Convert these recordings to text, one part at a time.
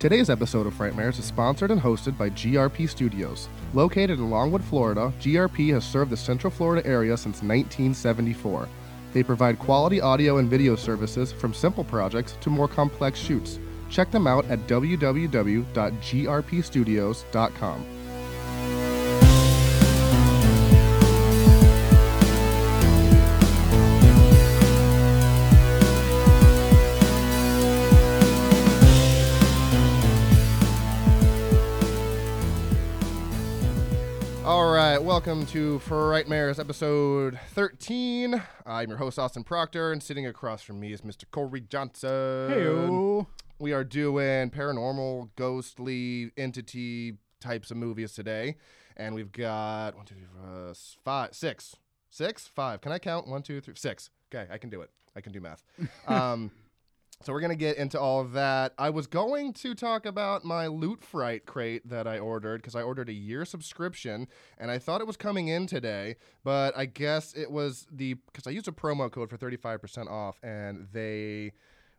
Today's episode of Frightmares is sponsored and hosted by GRP Studios. Located in Longwood, Florida, GRP has served the Central Florida area since 1974. They provide quality audio and video services from simple projects to more complex shoots. Check them out at www.grpstudios.com. welcome to Frightmares episode 13. I'm your host, Austin Proctor, and sitting across from me is Mr. Corey Johnson. Heyo. We are doing paranormal, ghostly, entity types of movies today. And we've got one, two, three, four, five, six. Six? Five. Can I count? One, two, three, six. Okay, I can do it. I can do math. um, so we're gonna get into all of that. I was going to talk about my Loot Fright crate that I ordered because I ordered a year subscription and I thought it was coming in today, but I guess it was the because I used a promo code for thirty five percent off and they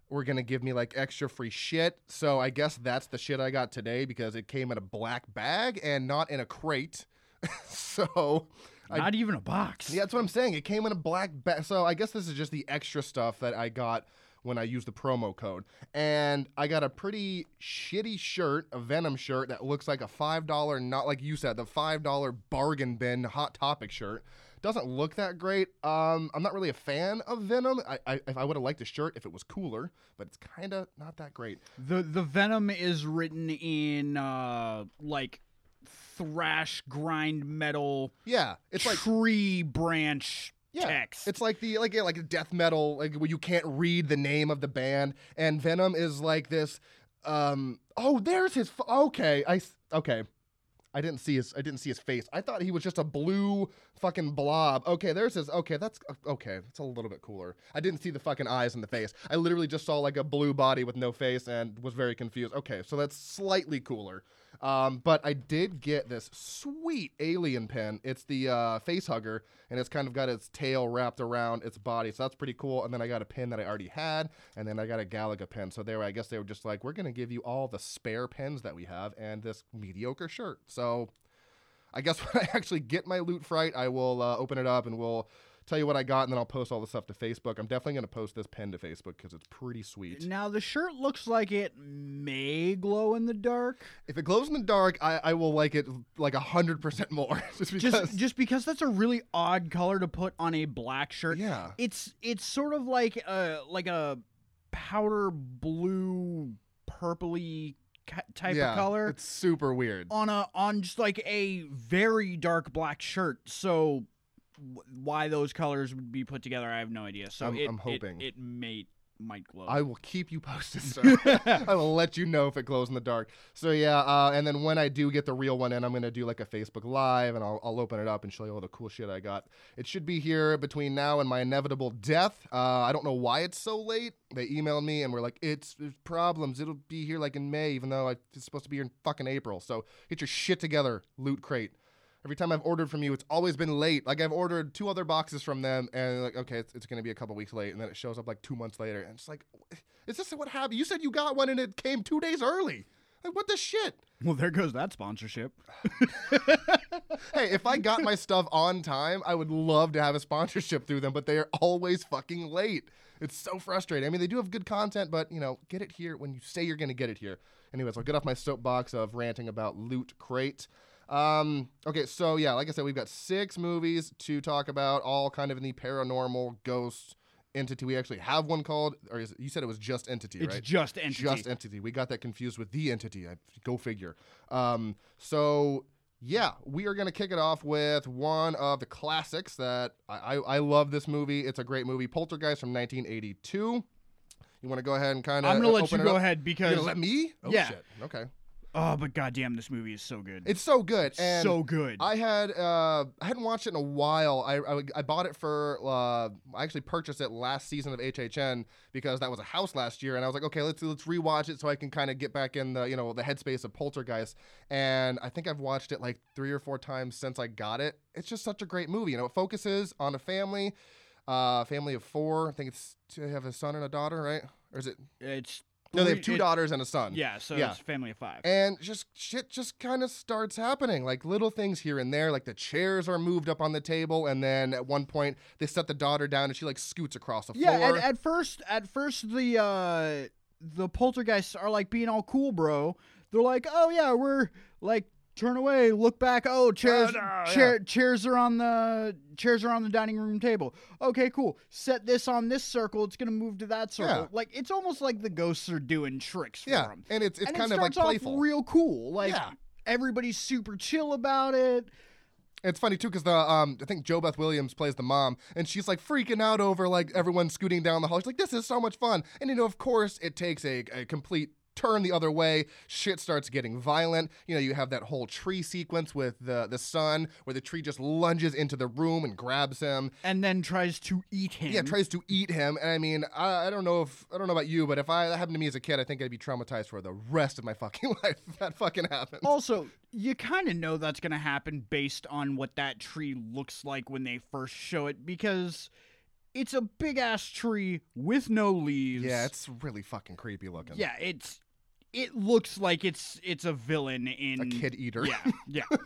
were gonna give me like extra free shit. So I guess that's the shit I got today because it came in a black bag and not in a crate. so. I- Not even a box. yeah, that's what I'm saying. It came in a black bag. So I guess this is just the extra stuff that I got when I use the promo code. And I got a pretty shitty shirt, a Venom shirt that looks like a $5, not like you said, the $5 bargain bin Hot Topic shirt. Doesn't look that great. Um, I'm not really a fan of Venom. I, I, if I would have liked the shirt if it was cooler, but it's kind of not that great. The the venom is written in uh like thrash grind metal Yeah, it's like tree branch Yeah, text. It's like the like yeah, like death metal, like where you can't read the name of the band, and Venom is like this. Um. Oh, there's his. F- okay, I okay. I didn't see his. I didn't see his face. I thought he was just a blue fucking blob. Okay, there's his. Okay, that's okay. That's a little bit cooler. I didn't see the fucking eyes and the face. I literally just saw like a blue body with no face and was very confused. Okay, so that's slightly cooler. Um, but I did get this sweet alien pen. It's the uh, face hugger, and it's kind of got its tail wrapped around its body, so that's pretty cool. And then I got a pin that I already had, and then I got a Galaga pin. So there, I guess they were just like, we're gonna give you all the spare pins that we have and this mediocre shirt. So I guess when I actually get my loot fright, I will uh, open it up and we'll tell you what I got, and then I'll post all the stuff to Facebook. I'm definitely gonna post this pin to Facebook because it's pretty sweet. now the shirt looks like it may glow in the dark. If it glows in the dark, I, I will like it like a hundred percent more. Just because. Just just because that's a really odd color to put on a black shirt. yeah. It's it's sort of like a like a powder blue purpley type yeah, of color. It's super weird. on a on just like a very dark black shirt. So why those colors would be put together, I have no idea. So I'm- it, I'm hoping. it, may might glow. I will keep you posted, sir. I will let you know if it glows in the dark. So yeah, uh, and then when I do get the real one in, I'm gonna do like a Facebook Live, and I'll, I'll open it up and show you all the cool shit I got. It should be here between now and my inevitable death. Uh, I don't know why it's so late. They emailed me and were like, "It's there's problems. It'll be here like in May, even though I, it's supposed to be here in fucking April. So get your shit together, Loot Crate." Every time I've ordered from you, it's always been late. Like I've ordered two other boxes from them, and like, okay, it's, it's going to be a couple weeks late, and then it shows up like two months later, and it's like, is this what happened? You said you got one, and it came two days early. Like what the shit? well, there goes that sponsorship. Hey, if I got my stuff on time, I would love to have a sponsorship through them, but they are always fucking late. It's so frustrating. I mean, they do have good content, but you know, get it here when you say you're going to get it here. Anyways, I'll get off my soapbox of ranting about Loot Crate. Um, okay, so yeah, like I said, we've got six movies to talk about, all kind of in the paranormal ghost entity. We actually have one called, or is it, you said it was just entity, It's right? just entity. Just entity. We got that confused with the entity. I, go figure. Um, so yeah, we are gonna kick it off with one of the classics that I, I, I love. This movie. It's a great movie. Poltergeist from 1982. You want to go ahead and kind of? I'm gonna let you go ahead because let me? Oh Yeah. shit. Okay. Oh, but goddamn, this movie is so good. It's so good. And so good. I had uh, I hadn't watched it in a while. I, I, I bought it for uh, I actually purchased it last season of HHN because that was a house last year, and I was like, okay, let's let's rewatch it so I can kind of get back in the you know the headspace of Poltergeist. And I think I've watched it like three or four times since I got it. It's just such a great movie. You know, it focuses on a family, uh, family of four. I think it's to have a son and a daughter, right? Or is it it's No, they have two it- daughters and a son. Yeah, so Yeah. it's a family of five. And just shit just kind of starts happening. Like little things here and there. Like the chairs are moved up on the table, and then at one point they set the daughter down and she like scoots across the yeah, floor. at, at first, at first the uh, the poltergeists are like being all cool, bro. They're like, oh yeah, we're like turn away, look back. Oh, chairs, no, chair, chairs are on the chairs are on the dining room table. Okay, cool. Set this on this circle. It's gonna move to that circle. Yeah. Like it's almost like the ghosts are doing tricks for yeah, them. and it's it's and kind it of like playful. real cool. Like Yeah. everybody's super chill about it. It's funny too because the um I think JoBeth Williams plays the mom and she's like freaking out over like everyone scooting down the hall. She's like, "This is so much fun!" And you know, of course, it takes a, a complete turn the other way. Shit starts getting violent. You know, you have that whole tree sequence with the the son where the tree just lunges into the room and grabs him. And then tries to eat him. Yeah, tries to eat him. And I mean, I, I don't know if I don't know about you, but if I that happened to me as a kid, I think I'd be traumatized for the rest of my fucking life. If that fucking happened. Also, you kind of know that's going to happen based on what that tree looks like when they first show it because it's a big ass tree with no leaves. Yeah, it's really fucking creepy looking. Yeah, it's it looks like it's it's a villain in a kid eater. Yeah. Yeah.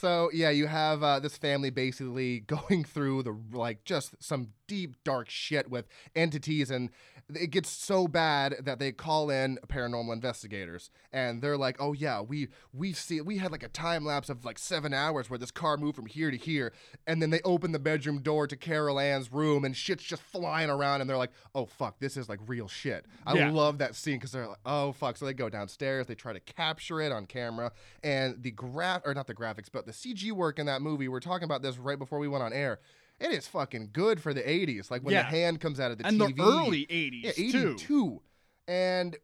So yeah, you have uh, this family basically going through the like just some deep dark shit with entities, and it gets so bad that they call in paranormal investigators, and they're like, "Oh yeah, we we see we had like a time lapse of like seven hours where this car moved from here to here, and then they open the bedroom door to Carol Anne's room, and shit's just flying around, and they're like, "Oh fuck, this is like real shit." I Yeah. love that scene because they're like, "Oh fuck," so they go downstairs, they try to capture it on camera, and the graph or not the graphics, but the CG work in that movie. We are talking about this right before we went on air. It is fucking good for the 80s. Like when Yeah. the hand comes out of the and TV. the early 80s yeah, too. 82. And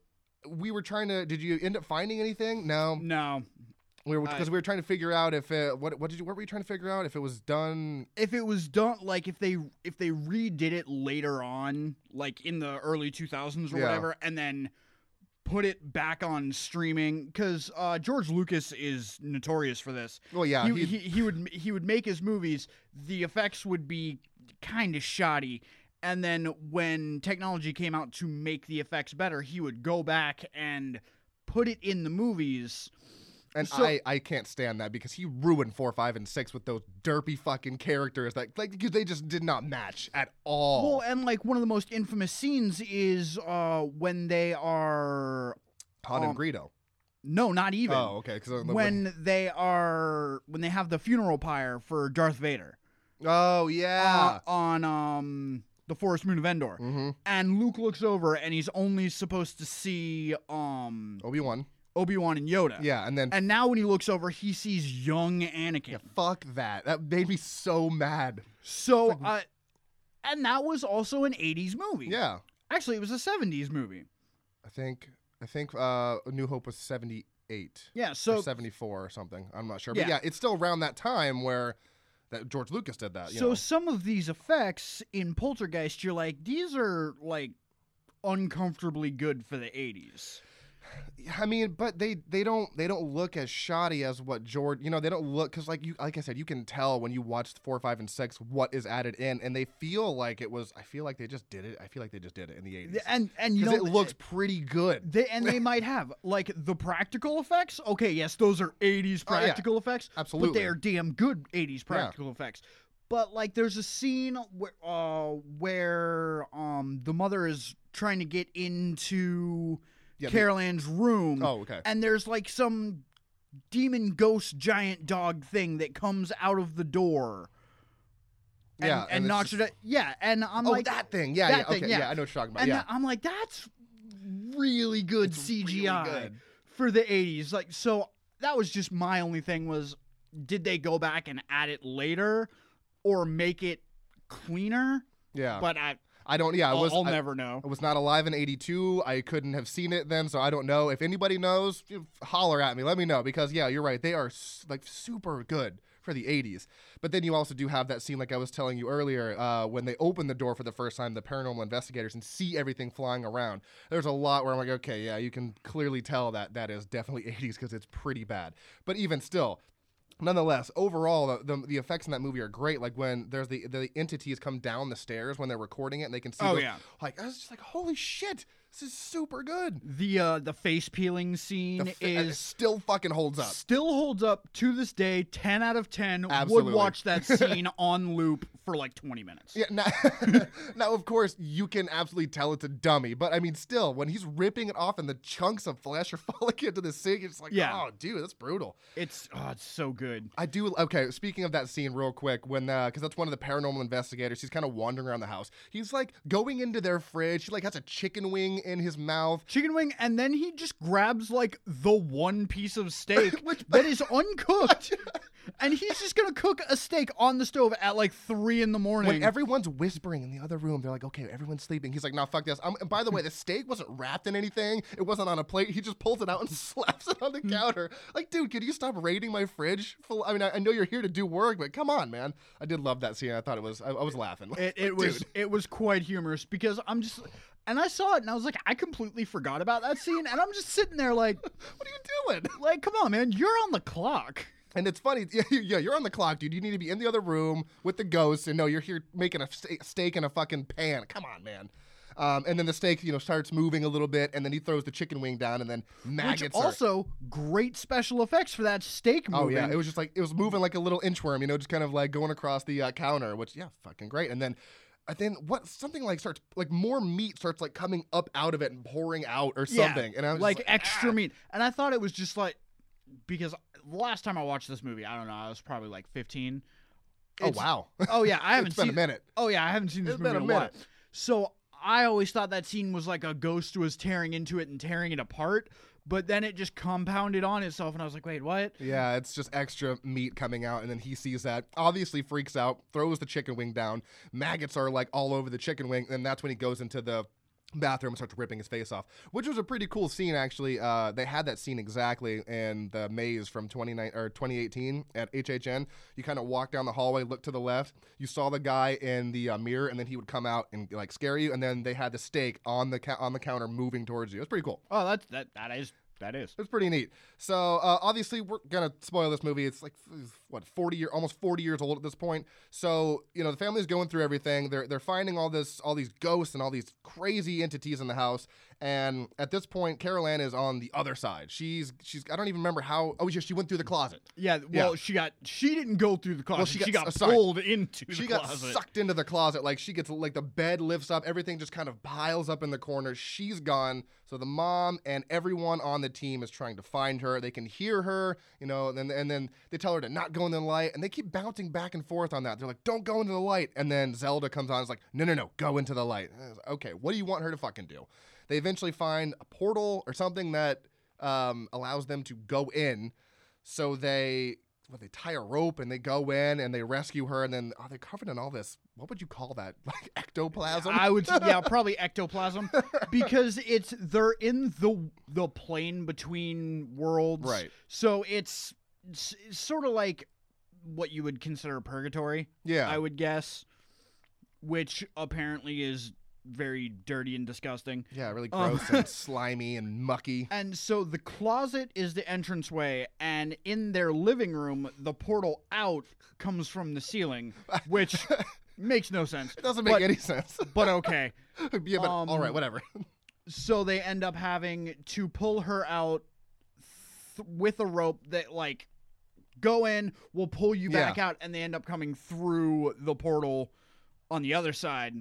we were trying to. Did you end up finding anything? No, No. we were because we were trying to figure out if it, what what did you what were you trying to figure out if it was done? If it was done like if they if they redid it later on like in the early 2000s or Yeah. whatever and then put it back on streaming cuz uh George Lucas is notorious for this. Well, yeah, he, he- he, he would he would make his movies the effects would be kind of shoddy and then when technology came out to make the effects better he would go back and put it in the movies And So- I, I can't stand that because he ruined four, five, and six with those derpy fucking characters that like because they just did not match at all. well and like one of the most infamous scenes is uh when they are Han um, and Greedo. no not even Oh, okay. Because when they are when they have the funeral pyre for Darth Vader oh yeah. uh, on um the forest moon of Endor mm-hmm. and Luke looks over and he's only supposed to see um Obi Wan. Obi-Wan and Yoda. Yeah, and then And now when he looks over, he sees young Anakin. yeah, fuck that. That made me so mad. So uh and that was also an 80s movie. Yeah, Actually, it was a 70s movie. I think I think uh, New Hope was seventy eight. Yeah, or so 74 or something. I'm not sure. But Yeah. yeah, it's still around that time where that George Lucas did that. You so know? some of these effects in Poltergeist, you're like, these are like uncomfortably good for the 80s. I mean, but they they don't they don't look as shoddy as what George. You know, they don't look because like you like I said, you can tell when you watch four, five, and six what is added in, and they feel like it was. I feel like they just did it. I feel like they just did it in the eighties And and you know it looks pretty good. they and they might have like the practical effects. Okay, yes, those are 80s Oh, yeah. practical effects, Absolutely. but they are damn good 80s practical effects. But like there's a scene where uh where um the mother is trying to get into Yeah, Carol Anne's room Oh, okay. and there's like some demon ghost giant dog thing that comes out of the door. And, Yeah, and, and knocks just- it. Out. Yeah, and I'm oh, like that thing. Yeah, that yeah. thing, okay, yeah. I know what you're talking about. and yeah. I'm like, that's really good It's really CGI good. for the 80s. Like, so that was just my only thing was, did they go back and add it later, or make it cleaner? yeah. But I, I don't. Yeah, I I'll, was. I'll I, never know. I was not alive in '82. I couldn't have seen it then, so I don't know. If anybody knows, holler at me. Let me know because yeah, you're right. They are like super good for the '80s. But then you also do have that scene, like I was telling you earlier, uh, when they open the door for the first time, the paranormal investigators, and see everything flying around. There's a lot where I'm like, okay, yeah, you can clearly tell that that is definitely '80s because it's pretty bad. But even still, nonetheless, overall, the, the effects in that movie are great. Like when there's the the entities come down the stairs when they're recording it, and they can see. Oh, yeah. Like I was just like, holy shit! This is super good. The uh the face peeling scene The f- it is still fucking holds up. still holds up to this day. Ten out of ten. Absolutely. Would watch that scene on loop for like twenty minutes. Yeah, now, now of course you can absolutely tell it's a dummy, but I mean, still, when he's ripping it off and the chunks of flesh are falling into the sink, it's like, Yeah. oh, dude, that's brutal. It's oh, it's so good. I do. Okay, speaking of that scene, real quick, when because that's one of the paranormal investigators. He's kind of wandering around the house. He's like going into their fridge. He like has a chicken wing in his mouth. Chicken wing, and then he just grabs like the one piece of steak Which- that is uncooked, and he's just gonna cook a steak on the stove at like three in the morning. When everyone's whispering in the other room, they're like, "Okay, everyone's sleeping." He's like, "Nah, fuck this." Um, and by the way, the steak wasn't wrapped in anything. It wasn't on a plate. He just pulls it out and slaps it on the counter. Like, dude, can you stop raiding my fridge? I mean, I, I know you're here to do work, but come on, man. I did love that scene. I thought it was. I, I was laughing. It, it was it was quite humorous because I'm just and I saw it and I was like I completely forgot about that scene and I'm just sitting there like What are you doing? like come on man you're on the clock. And it's funny, yeah, yeah, you're on the clock, dude. You need to be in the other room with the ghosts, and no, you're here making a ste- steak in a fucking pan. Come on, man. Um, and then the steak, you know, starts moving a little bit, and then he throws the chicken wing down, and then Which maggots. are- also great special effects for that steak moving. oh yeah, it was just like it was moving like a little inchworm, you know, just kind of like going across the uh, counter, which yeah, fucking great. And then, and then what? Something like starts like more meat starts like coming up out of it and pouring out or something Yeah, and I was like, just extra ah. meat. And I thought it was just like because last time I watched this movie, I don't know, I was probably like 15. Oh wow, Oh yeah, I haven't it's been seen a minute. Oh yeah, I haven't seen this It's movie in a while. minute. So I always thought that scene was like a ghost was tearing into it and tearing it apart, but then it just compounded on itself, and I was like, wait, what? Yeah, it's just extra meat coming out, and then he sees that, obviously freaks out, throws the chicken wing down. Maggots are like all over the chicken wing, and that's when he goes into the bathroom and starts ripping his face off, which was a pretty cool scene actually. Uh, they had that scene exactly in the maze from 29 or 2018 at HHN. You kind of walk down the hallway, look to the left, you saw the guy in the uh, mirror, and then he would come out and like scare you, and then they had the steak on the ca- on the counter moving towards you. It was pretty cool. Oh, that's that that is that is. It's pretty neat. So uh, obviously, we're gonna spoil this movie. It's like what forty year, almost forty years old at this point. So you know, the family's going through everything. They're they're finding all this, all these ghosts and all these crazy entities in the house. And at this point, Carol Anne is on the other side. She's she's I don't even remember how. Oh, yeah, she went through the closet. Yeah, well, Yeah. she got she didn't go through the closet. she she got- got, uh, pulled into She got closet. sucked into the closet. Like she gets like the bed lifts up, everything just kind of piles up in the corner. She's gone. So the mom and everyone on the team is trying to find her. They can hear her, you know, and and then they tell her to not go into the light, and they keep bouncing back and forth on that. They're like, "Don't go into the light," and then Zelda comes on, and is like, "No, no, no, go into the light." And I was like, okay, what do you want her to fucking do? They eventually find a portal or something that um, allows them to go in. So they well, they tie a rope and they go in and they rescue her and then are they covered in all this? What would you call that? Like ectoplasm? I would yeah, probably ectoplasm because it's they're in the the plane between worlds. Right. So it's, it's, sort of like what you would consider purgatory, yeah. I would guess, which apparently is very dirty and disgusting. yeah, really Um, gross and slimy and mucky. And so the closet is the entranceway, and in their living room, the portal out comes from the ceiling, which makes no sense. It doesn't make but, any sense. But okay. yeah, but all right, Um, whatever. So they end up having to pull her out th- with a rope that, like, go in, we'll pull you back out, and they end up coming through the portal on the other side.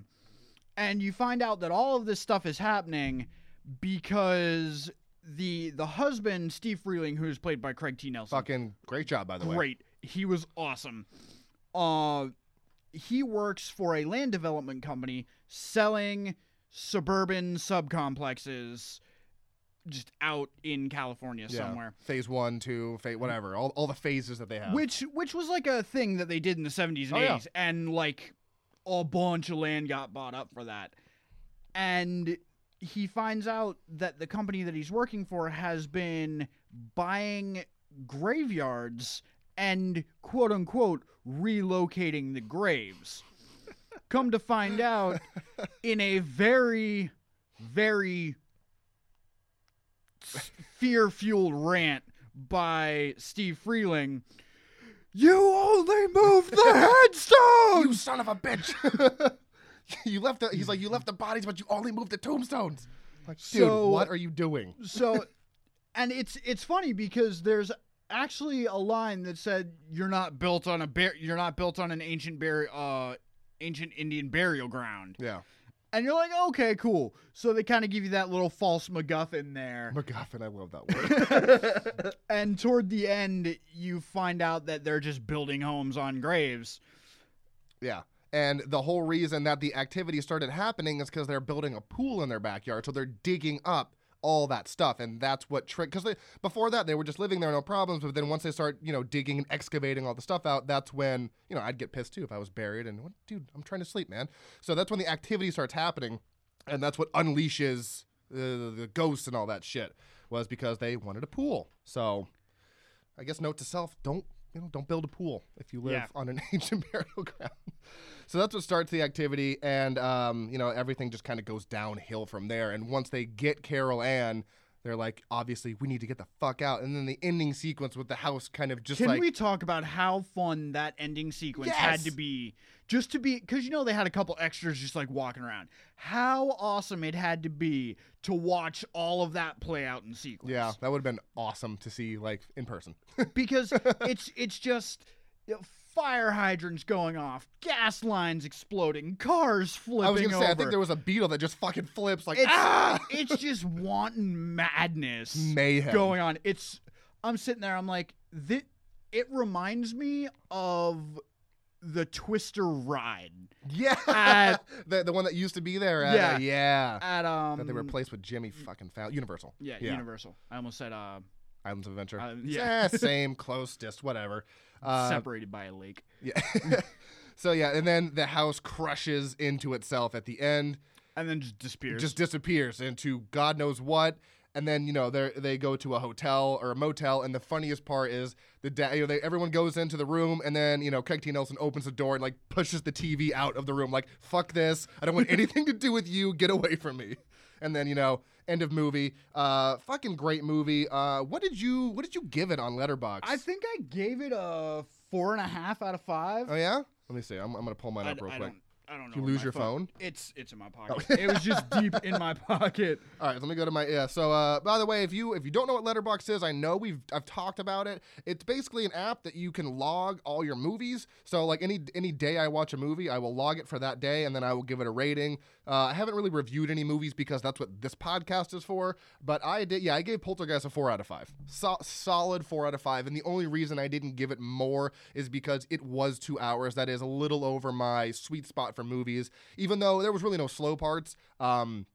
And you find out that all of this stuff is happening because the the husband, Steve Freeling, who's played by Craig T. Nelson, Fucking great job, by the way. great. He was awesome. Uh, he works for a land development company selling suburban subcomplexes just out in California Yeah. somewhere. Phase one, two, phase whatever. All, all the phases that they have. Which which was like a thing that they did in the 70s and Oh, yeah. 80s and like a bunch of land got bought up for that. And he finds out that the company that he's working for has been buying graveyards and quote unquote relocating the graves. Come to find out in a very very fear fueled rant by Steve Freeling. You only moved the headstones! you son of a bitch! you left the. He's like, you left the bodies, but you only moved the tombstones. Like, dude, So- what are you doing? So, and it's it's funny because there's actually a line that said you're not built on a bar- you're not built on an ancient bar- uh ancient Indian burial ground. Yeah, And you're like, okay, cool. So they kind of give you that little false MacGuffin there. MacGuffin. I love that word. and toward the end, you find out that they're just building homes on graves. Yeah. And the whole reason that the activity started happening is because they're building a pool in their backyard. So they're digging up all that stuff. And that's what trick, because before that, they were just living there, no problems. But then once they start, you know, digging and excavating all the stuff out, that's when, you know, I'd get pissed too if I was buried and, what, dude, I'm trying to sleep, man. So that's when the activity starts happening. And that's what unleashes uh, the ghosts and all that shit, was because they wanted a pool. So I guess note to self don't you know don't build a pool if you live Yeah. on an ancient burial ground so that's what starts the activity and um, you know everything just kind of goes downhill from there and once they get carol anne they're like obviously we need to get the fuck out and then the ending sequence with the house kind of just Can like we talk about how fun that ending sequence had to be? Just to be, because you know they had a couple extras just like walking around. How awesome it had to be to watch all of that play out in sequence. yeah that would have been awesome to see like in person because it's it's just fire hydrants going off, gas lines exploding, cars flipping i was gonna say i think there was a beetle that just fucking flips like it's ah it's just wanton madness mayhem going on. It's I'm sitting there. I'm like, thi- it reminds me of the Twister ride yeah at- the, the one that used to be there at, Yeah. uh, yeah at um. that they replaced with jimmy fucking Fallon. universal yeah, yeah. Universal. I almost said uh, islands of adventure uh yeah, yeah, same close just whatever uh, separated by a lake. Yeah. so yeah, and then the house crushes into itself at the end, And then just disappears. just disappears into God knows what. And then you know they they go to a hotel or a motel, and the funniest part is the da- you know they, everyone goes into the room, and then you know Craig T. Nelson opens the door and like pushes the TV out of the room, like fuck this, I don't want anything to do with you, get away from me. And then you know end of movie, uh, fucking great movie. Uh, what did you what did you give it on Letterboxd? I think I gave it a four and a half out of five. oh yeah, let me see. I'm, I'm gonna pull mine I, up real I quick. don't. I don't know. You lose your phone? It's it's in my pocket. It was just deep in my pocket. All right, let me go to my yeah. So, uh, by the way, if you if you don't know what Letterboxd is, I know we've I've talked about it. It's basically an app that you can log all your movies. So, like any any day I watch a movie, I will log it for that day, and then I will give it a rating. Uh, I haven't really reviewed any movies because that's what this podcast is for. But I did, yeah, I gave Poltergeist a four out of five, so- solid four out of five. And the only reason I didn't give it more is because it was two hours. That is a little over my sweet spot for movies. Even though there was really no slow parts. Um,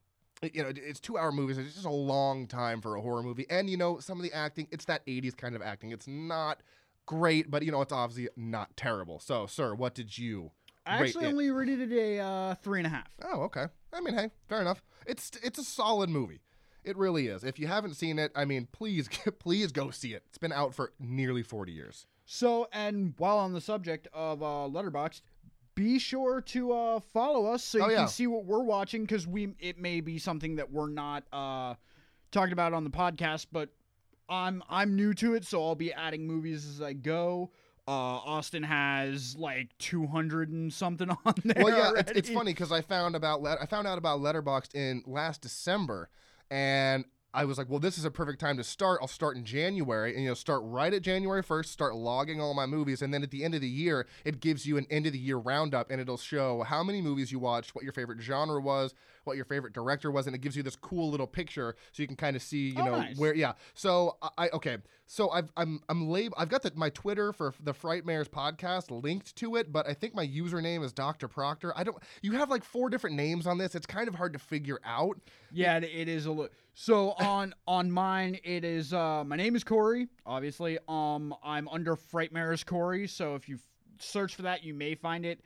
you know, it's two hour movies. It's just a long time for a horror movie. And, you know, some of the acting, it's that 80s kind of acting. It's not great, but, you know, it's obviously not terrible. So, sir, what did you I rate actually it? only rated it a uh, three and a half. Oh, okay. I mean, hey, fair enough. It's it's a solid movie. It really is. If you haven't seen it, I mean, please please go see it. It's been out for nearly 40 years. So, and while on the subject of uh, Letterboxd, be sure to uh, follow us so you Oh, yeah. can see what we're watching because we it may be something that we're not uh, talking about on the podcast, but I'm I'm new to it, so I'll be adding movies as I go. Uh, Austin has like 200 and something on there. Well, yeah, it's, it's funny because I found about Let- I found out about Letterboxd in last December, and I was like, well, this is a perfect time to start. I'll start in January, and you know, start right at January first. Start logging all my movies, and then at the end of the year, it gives you an end of the year roundup, and it'll show how many movies you watched, what your favorite genre was, what your favorite director was, and it gives you this cool little picture so you can kind of see, you Oh, know, nice. where. Yeah. So I okay. So I've I'm I'm lab- I've got the, my Twitter for the Frightmares podcast linked to it, but I think my username is Dr. Proctor. I don't. You have like four different names on this. It's kind of hard to figure out. Yeah, it- it is a little. So on on mine, it is. Uh, my name is Corey. Obviously, um, I'm under Frightmares Corey. So if you search for that, you may find it.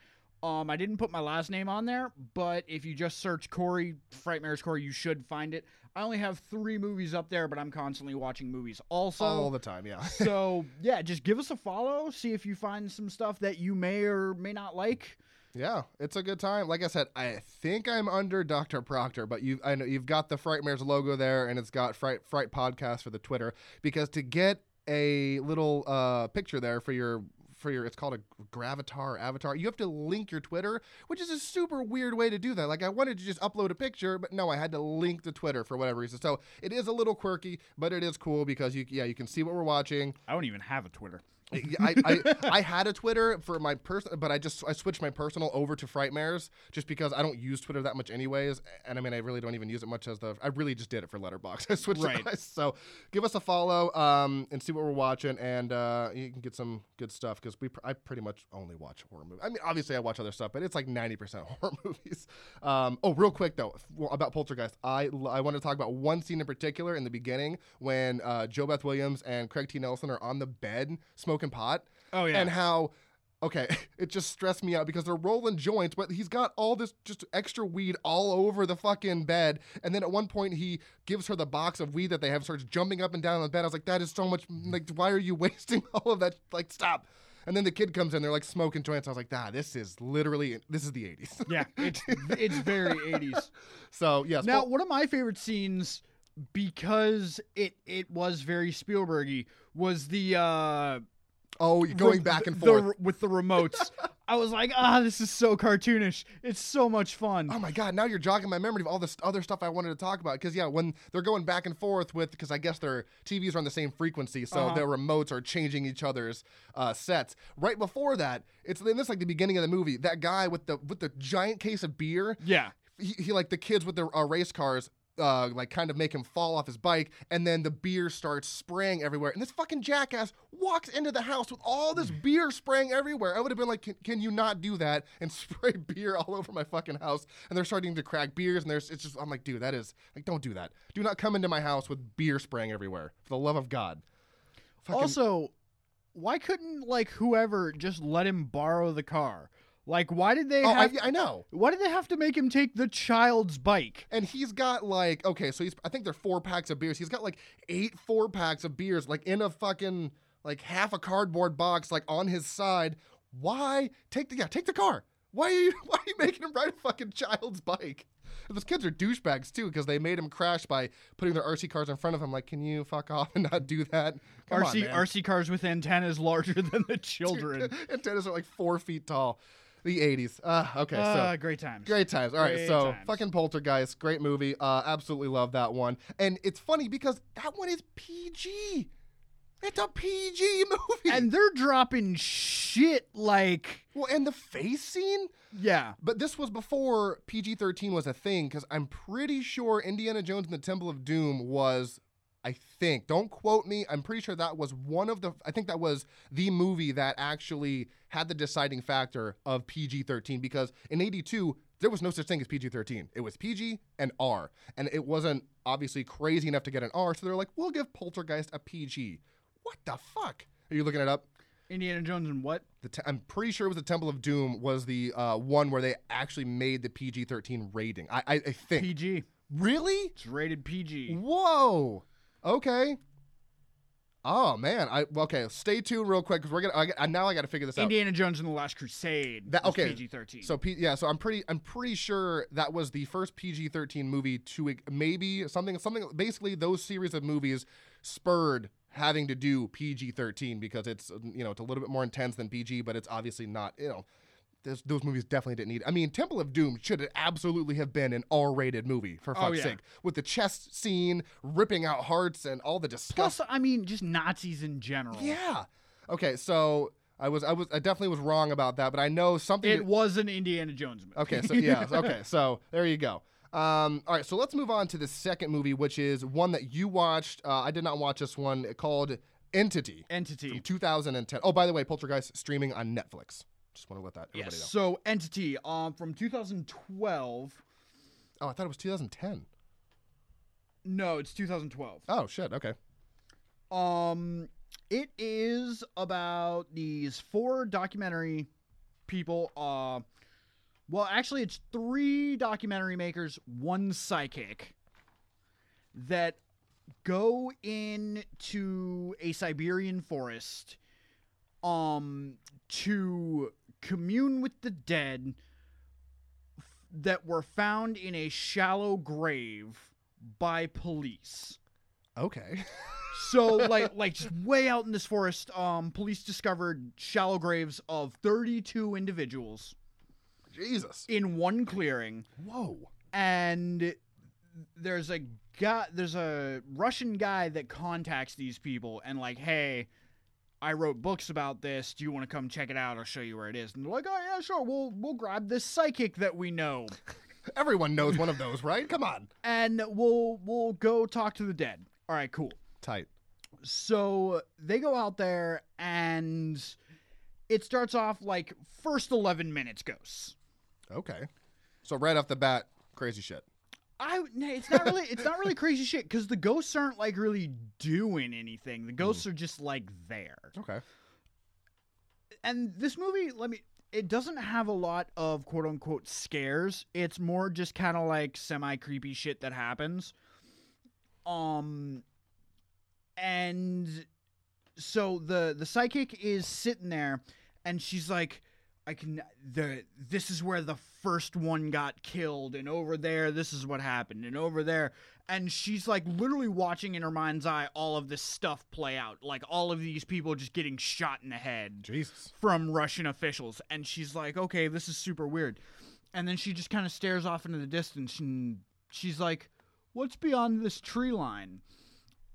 Um, I didn't put my last name on there, but if you just search Corey Frightmares Corey, you should find it. I only have three movies up there, but I'm constantly watching movies also. all the time. Yeah. so yeah, just give us a follow. See if you find some stuff that you may or may not like. Yeah, it's a good time. Like I said, I think I'm under Dr. Proctor, but you I know you've got the Frightmares logo there and it's got Fright Fright podcast for the Twitter because to get a little uh picture there for your for your it's called a gravatar avatar. You have to link your Twitter, which is a super weird way to do that. Like I wanted to just upload a picture, but no, I had to link to Twitter for whatever reason. So it is a little quirky, but it is cool because you yeah you can see what we're watching. I don't even have a Twitter. I, I, I had a Twitter for my personal, but I just I switched my personal over to Frightmares just because I don't use Twitter that much anyways, and I mean I really don't even use it much as the I really just did it for Letterboxd. I switched Right. it. So give us a follow um, and see what we're watching, and uh, you can get some good stuff because we pr- I pretty much only watch horror movies. I mean obviously I watch other stuff, but it's like ninety percent horror movies. Um, oh, real quick though about Poltergeist, I I want to talk about one scene in particular in the beginning when uh, JoBeth Williams and Craig T Nelson are on the bed smoking pot Oh yeah. and how okay it just stressed me out because they're rolling joints but he's got all this just extra weed all over the fucking bed. And then at one point he gives her the box of weed that they have starts jumping up and down on the bed. I was like that is so much like why are you wasting all of that? Like stop. And then the kid comes in they're like smoking joints. I was like ah this is literally this is the 80s yeah, it's it's very 80s. so yes Now, well- one of my favorite scenes because it it was very Spielbergy was the uh oh you're going back and forth the- with the remotes. I was like, "Ah, this is so cartoonish. It's so much fun." Oh my god! Now you're jogging my memory of all this other stuff I wanted to talk about. Because yeah, when they're going back and forth with, because I guess their TVs are on the same frequency, so Uh-huh. their remotes are changing each other's uh, sets. Right before that, it's in this like the beginning of the movie. That guy with the with the giant case of beer, yeah. he, he like the kids with the uh, race cars. Uh, like kind of make him fall off his bike, and then the beer starts spraying everywhere. And this fucking jackass walks into the house with all this beer spraying everywhere. I would have been like, can, "Can you not do that and spray beer all over my fucking house?" And they're starting to crack beers, and there's it's just I'm like, dude, that is like, don't do that. Do not come into my house with beer spraying everywhere. For the love of God. Fucking- Also, why couldn't like whoever just let him borrow the car? Like, why did they oh, I, have? I know. why did they have to make him take the child's bike? And he's got like okay, so he's I think they're four packs of beers. He's got like eight four packs of beers like in a fucking like half a cardboard box like on his side. Why take the yeah take the car? Why are you why are you making him ride a fucking child's bike? And those kids are douchebags too because they made him crash by putting their RC cars in front of him. Like, can you fuck off and not do that? Come on, RC man. RC cars with antennas larger than the children. Antennas are like four feet tall. The 80s. Uh, okay, so Ah, great times. Great times. All right, Great so times. fucking Poltergeist, great movie. Uh, absolutely love that one. And it's funny because that one is PG. It's a PG movie. And they're dropping shit like well, and the face scene. yeah. But this was before PG 13 was a thing because I'm pretty sure Indiana Jones and the Temple of Doom was, I think, don't quote me, I'm pretty sure that was one of the, I think that was the movie that actually had the deciding factor of PG 13 because in 82, there was no such thing as PG 13. It was PG and R. And it wasn't obviously crazy enough to get an R. So they're like, we'll give Poltergeist a PG. What the fuck? Are you looking it up? Indiana Jones and what? the te- I'm pretty sure it was the Temple of Doom was the uh, one where they actually made the PG-13 rating. I, I, I think. PG. really? It's rated PG. Whoa. Okay. Oh man. I okay. Stay tuned real quick because we're gonna. I, now I got to figure this out. Indiana Jones and the Last Crusade. That- okay, PG-13. So P, yeah, so I'm pretty I'm pretty sure that was the first PG-13 movie to maybe something something basically those series of movies spurred having to do PG-13 because it's you know it's a little bit more intense than PG, but it's obviously not you know. Those, those movies definitely didn't need. I mean, Temple of Doom should absolutely have been an R-rated movie for Oh, fuck's yeah. sake, with the chest scene ripping out hearts and all the disgust. Plus, I mean, just Nazis in general. Yeah. Okay, so I was I was I definitely was wrong about that, but I know something. It was an Indiana Jones movie. Okay, so yeah, okay, so there you go. Um, all right, so let's move on to the second movie, which is one that you watched. Uh, I did not watch this one called Entity Entity from Entity. 2010. Oh, by the way, Poltergeist streaming on Netflix. Just want to let that everybody Yes. know. So Entity, um, from 2012. Oh, I thought it was 2010. No, it's 2012. Oh shit. Okay. Um, it is about these four documentary people. Uh, well, actually, it's three documentary makers, one psychic, that go into a Siberian forest, um, to commune with the dead f- that were found in a shallow grave by police. Okay. so like like just way out in this forest, um, police discovered shallow graves of 32 individuals Jesus. in one clearing, Whoa. and there's a guy, there's a Russian guy that contacts these people and like, hey. I wrote books about this. Do you want to come check it out? I'll show you where it is. And they're like, "Oh yeah, sure. We'll we'll grab this psychic that we know, Everyone knows one of those, right? Come on. and we'll we'll go talk to the dead." All right, cool. Tight. So they go out there and it starts off like first 11 minutes ghosts. Okay. So right off the bat, crazy shit. I it's not really it's not really crazy shit cuz the ghosts aren't like really doing anything. The ghosts are just like there. Okay. And this movie, let me it doesn't have a lot of quote unquote scares. It's more just kind of like semi creepy shit that happens. Um and so the the psychic is sitting there and she's like I can the this is where the first one got killed and over there this is what happened and over there and she's like literally watching in her mind's eye all of this stuff play out like all of these people just getting shot in the head Jesus. from Russian officials. And she's like, okay, this is super weird. And then she just kind of stares off into the distance and she's like, what's beyond this tree line?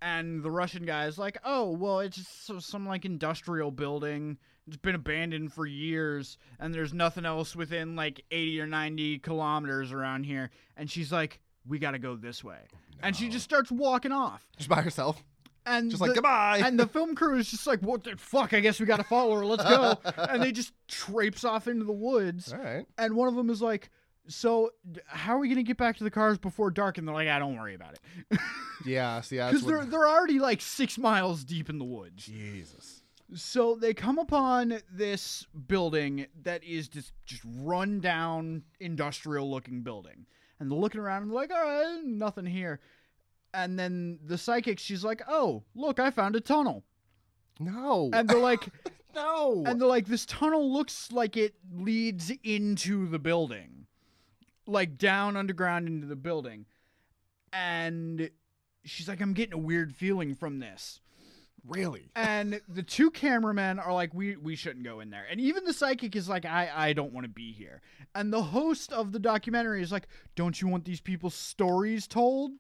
And the Russian guy is like, oh, well, it's just some like industrial building. It's been abandoned for years and there's nothing else within like 80 or 90 kilometers around here. And she's like, we got to go this way. And she just starts walking off. Just by herself. And Just like goodbye. and the film crew is just like, "What the fuck? I guess we got to follow her. Let's go." and they just traipse off into the woods. All right. And one of them is like, "So, how are we gonna get back to the cars before dark?" And they're like, "I don't worry about it," Yeah. See, because they're they're already like six miles deep in the woods. Jesus. So they come upon this building that is just just run down industrial looking building. And they're looking around and they're like, all right, nothing here. And then the psychic, she's like, oh, look, I found a tunnel. No. And they're like, no. and they're like, this tunnel looks like it leads into the building, like down underground into the building. And she's like, I'm getting a weird feeling from this. Really. And the two cameramen are like, we we shouldn't go in there. And even the psychic is like, I I don't want to be here. And the host of the documentary is like, don't you want these people's stories told?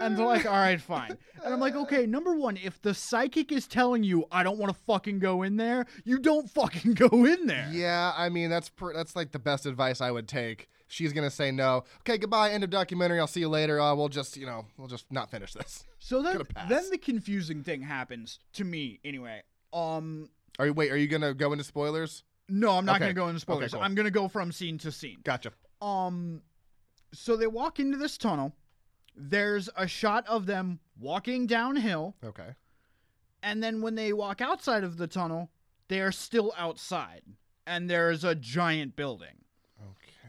And they're like, all right, fine. And I'm like, okay, number one, if the psychic is telling you I don't want to fucking go in there, you don't fucking go in there. Yeah, I mean that's pr- that's like the best advice I would take. She's gonna say no. Okay, goodbye. End of documentary. I'll see you later. Uh, we'll just you know we'll just not finish this. So then, then the confusing thing happens to me anyway. Um, Are you wait? Are you gonna go into spoilers? no, I'm not Okay. gonna go into spoilers. cool. I'm gonna go from scene to scene. Gotcha. Um, so they walk into this tunnel. There's a shot of them walking downhill, Okay. and then when they walk outside of the tunnel, they are still outside, and there's a giant building.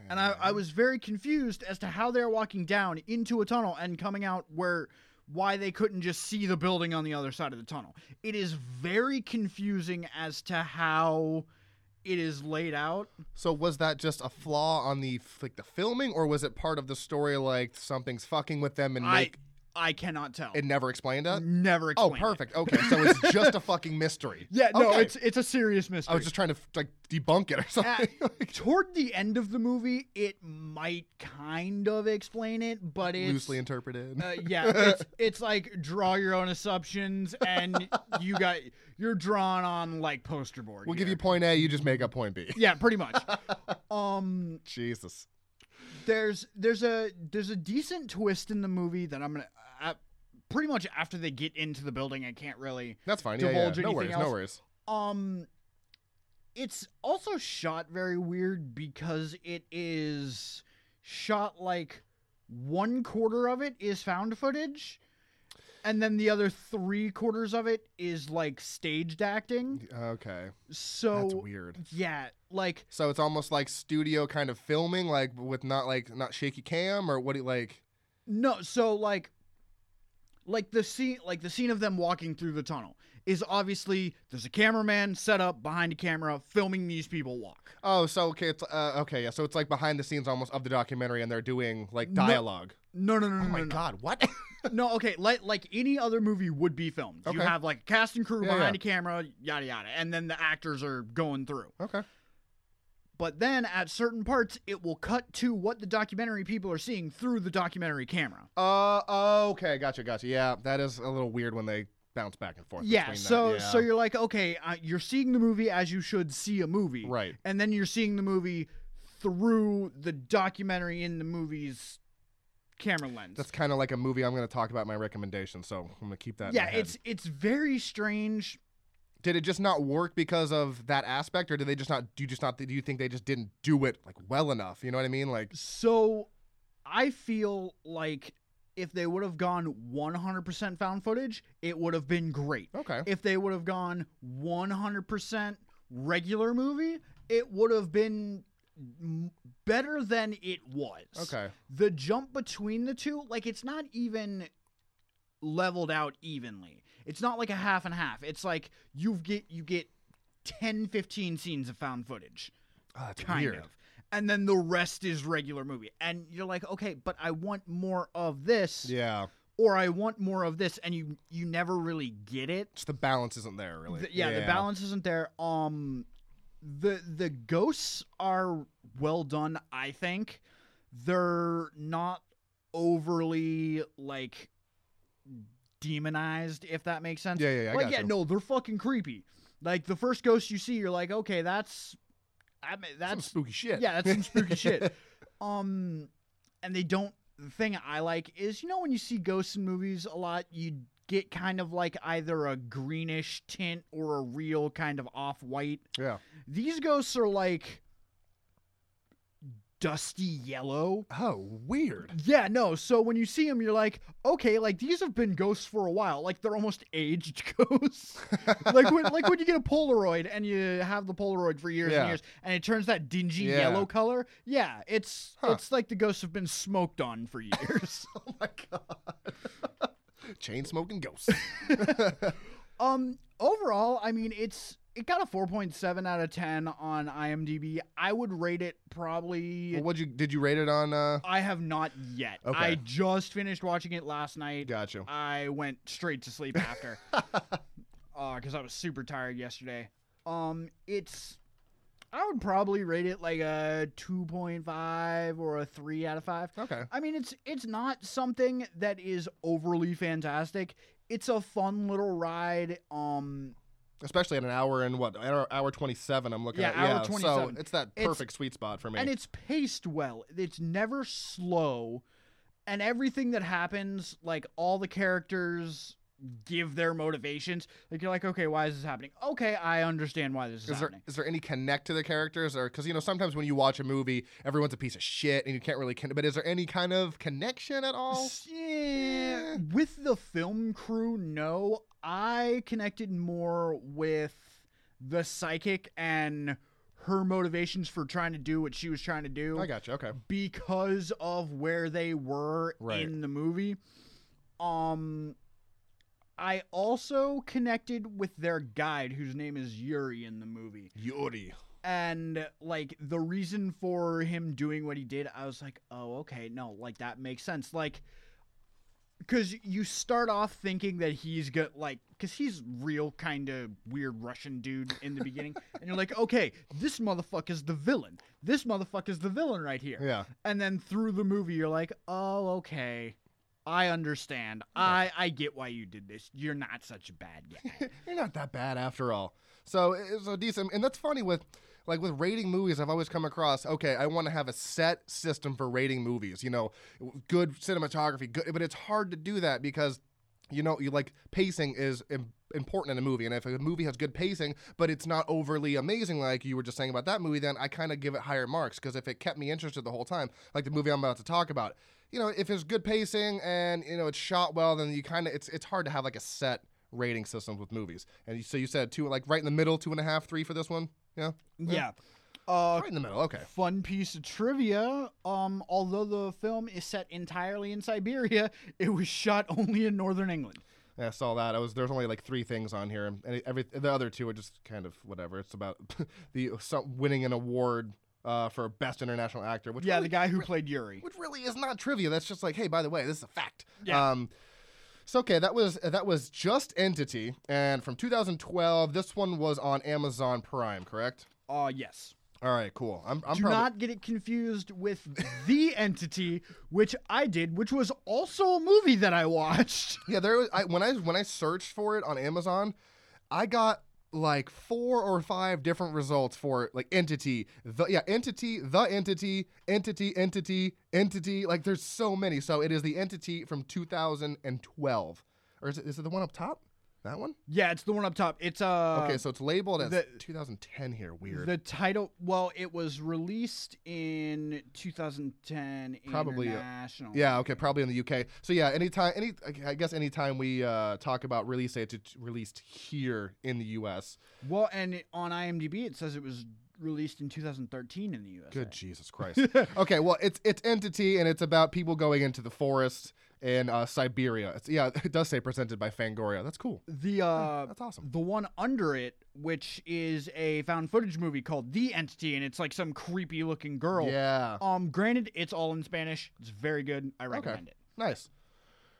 And I, I was very confused as to how they're walking down into a tunnel and coming out where why they couldn't just see the building on the other side of the tunnel. It is very confusing as to how it is laid out. So was that just a flaw on the like the filming, or was it part of the story? Like something's fucking with them and I make I cannot tell. it never explained that. Never Oh, explained. it. perfect. Okay, so it's just a fucking mystery. Yeah, no, Okay. it's it's a serious mystery. I was just trying to like debunk it or something. At- toward the end of the movie, it might kind of explain it, but it's Loosely interpreted. uh, yeah, it's it's like draw your own assumptions, and you got you're drawn on like poster board. we'll give you point A. You just make up point B. yeah, pretty much. um, Jesus. there's there's a there's a decent twist in the movie that I'm gonna. Uh, pretty much after they get into the building, I can't really That's fine. Yeah, yeah. No worries. else? No worries. Um it's also shot very weird because it is shot like one quarter of it is found footage and then the other three quarters of it is like staged acting. Okay. So That's weird. yeah, like So it's almost like studio kind of filming, like with not like not shaky cam or what? Do you like? no, so like like the scene like the scene of them walking through the tunnel is obviously there's a cameraman set up behind a camera filming these people walk. Oh, so okay, it's uh, okay, yeah. So it's like behind the scenes almost of the documentary, and they're doing like dialogue. No, no, no, no, oh my no, no. god, what? No, okay, like like any other movie would be filmed. You have like a cast and crew Yeah, behind yeah. a camera, yada yada, and then the actors are going through. okay. But then at certain parts, it will cut to what the documentary people are seeing through the documentary camera. Uh, okay, gotcha, gotcha. Yeah, that is a little weird when they bounce back and forth. Yeah, so that. so you're like, okay, uh, you're seeing the movie as you should see a movie, right. and then you're seeing the movie through the documentary in the movie's camera lens. That's kind of like a movie I'm going to talk about in my recommendation, so I'm going to keep that. in yeah, it's it's very strange. Did it just not work because of that aspect, or did they just not? Do you just not? Do you think they just didn't do it like well enough? You know what I mean? Like, So I feel like if they would have gone 100% found footage, it would have been great. okay, If they would have gone 100% regular movie, it would have been better than it was. okay, The jump between the two, like it's not even leveled out evenly. It's not like a half and half. It's like you get you get 10 15 scenes of found footage oh, kind weird. of. And then the rest is regular movie. And you're like, "Okay, but I want more of this Yeah, or I want more of this." And you you never really get it. just the balance isn't there really. The- yeah, the balance isn't there. Um the the ghosts are well done, I think. They're not overly like demonized if that makes sense. Yeah, yeah, yeah, I like got yeah, you. no, they're fucking creepy. Like the first ghost you see, you're like, "Okay, that's I mean, Some that's spooky shit. yeah, that's some spooky shit. Um, and they don't. The thing I like is, you know, when you see ghosts in movies a lot, you get kind of like either a greenish tint or a real kind of off white. Yeah. These ghosts are like dusty yellow. Oh, weird. Yeah, no. So when you see them, you're like, okay, like these have been ghosts for a while. Like they're almost aged ghosts. like when like when you get a Polaroid and you have the Polaroid for years Yeah. and years, and it turns that dingy Yeah. yellow color. Yeah, it's Huh. it's like the ghosts have been smoked on for years. oh my god. Chain smoking ghosts. um, overall, I mean, it's it got a 4.7 out of 10 on IMDb. I would rate it probably. well, what'd you did you rate it on? uh I have not yet. Okay. I just finished watching it last night. Gotcha. I went straight to sleep after because I was super tired yesterday. Um, it's I would probably rate it like a two point five or a three out of five. Okay. I mean, it's it's not something that is overly fantastic. It's a fun little ride. Um, Especially at an hour and what hour, hour twenty seven. I'm looking at. Yeah, at. hour So 27. it's that It's- perfect sweet spot for me. and it's paced well. It's never slow, and everything that happens, like all the characters give their motivations. Like you're like, okay, why is this happening? Okay, I understand why this is, is there happening. is there any connect to the characters, or because you know sometimes when you watch a movie, everyone's a piece of shit and you can't really. Con- but is there any kind of connection at all? Yeah, with the film crew, no. I connected more with the psychic and her motivations for trying to do what she was trying to do. I got you. Okay. because of where they were Right. in the movie. Um I also connected with their guide whose name is Yuri in the movie. Yuri. And like the reason for him doing what he did, I was like, "Oh, okay. No, like that makes sense." Like cuz you start off thinking that he's got like cuz he's real kind of weird Russian dude in the beginning and you're like, "Okay, this motherfucker's the villain. This motherfucker's the villain right here." Yeah. and then through the movie you're like oh okay i understand i i get why you did this you're not such a bad guy You're not that bad after all. So it's a decent, and that's funny with like with rating movies. I've always come across. Okay, I want to have a set system for rating movies. You know, good cinematography, good, but it's hard to do that because you know, you like pacing is Im- important in a movie, and if a movie has good pacing, but it's not overly amazing, like you were just saying about that movie, then I kind of give it higher marks because if it kept me interested the whole time, like the movie I'm about to talk about, you know, if it's good pacing and you know it's shot well, then you kind of it's it's hard to have like a set rating system with movies. And so you said two, like right in the middle, two and a half, three for this one, yeah, yeah uh right in the middle. Okay, fun piece of trivia um although the film is set entirely in siberia it was shot only in northern england I saw that. I was there's only like three things on here, and every the other two are just kind of whatever. It's about the winning an award uh, for best international actor. Which yeah, really, the guy who played Yuri. which really is not trivia. That's just like, hey, by the way, this is a fact. Yeah. Um, so okay, that was that was just Entity, and from 2012, this one was on Amazon Prime, correct? Uh yes. All right, cool. I'm, I'm Do probably, not get it confused with the entity, which I did, which was also a movie that I watched. Yeah, there was I, when I when I searched for it on Amazon, I got like four or five different results for like entity, the yeah, entity, the entity, entity, entity, entity. Like there's so many. So it is the entity from 2012, or is it is it the one up top? That one? Yeah, it's the one up top. It's uh Okay, so it's labeled as the- 2010 here. Weird. the title. Well, it was released in 2010 Probably, uh, international. yeah, okay, probably in the UK. So yeah, anytime, any, I guess anytime we uh, talk about release it's released here in the US. Well, and on IMDb it says it was released in 2013 in the US. Good Jesus Christ. okay, well, it's it's entity, and it's about people going into the forest in uh, Siberia. It's, yeah, it does say presented by Fangoria. That's cool. The uh That's awesome. the one under it, which is a found footage movie called The Entity, and it's like some creepy looking girl. Yeah, Um, granted, it's all in Spanish. It's very good. I recommend it. nice.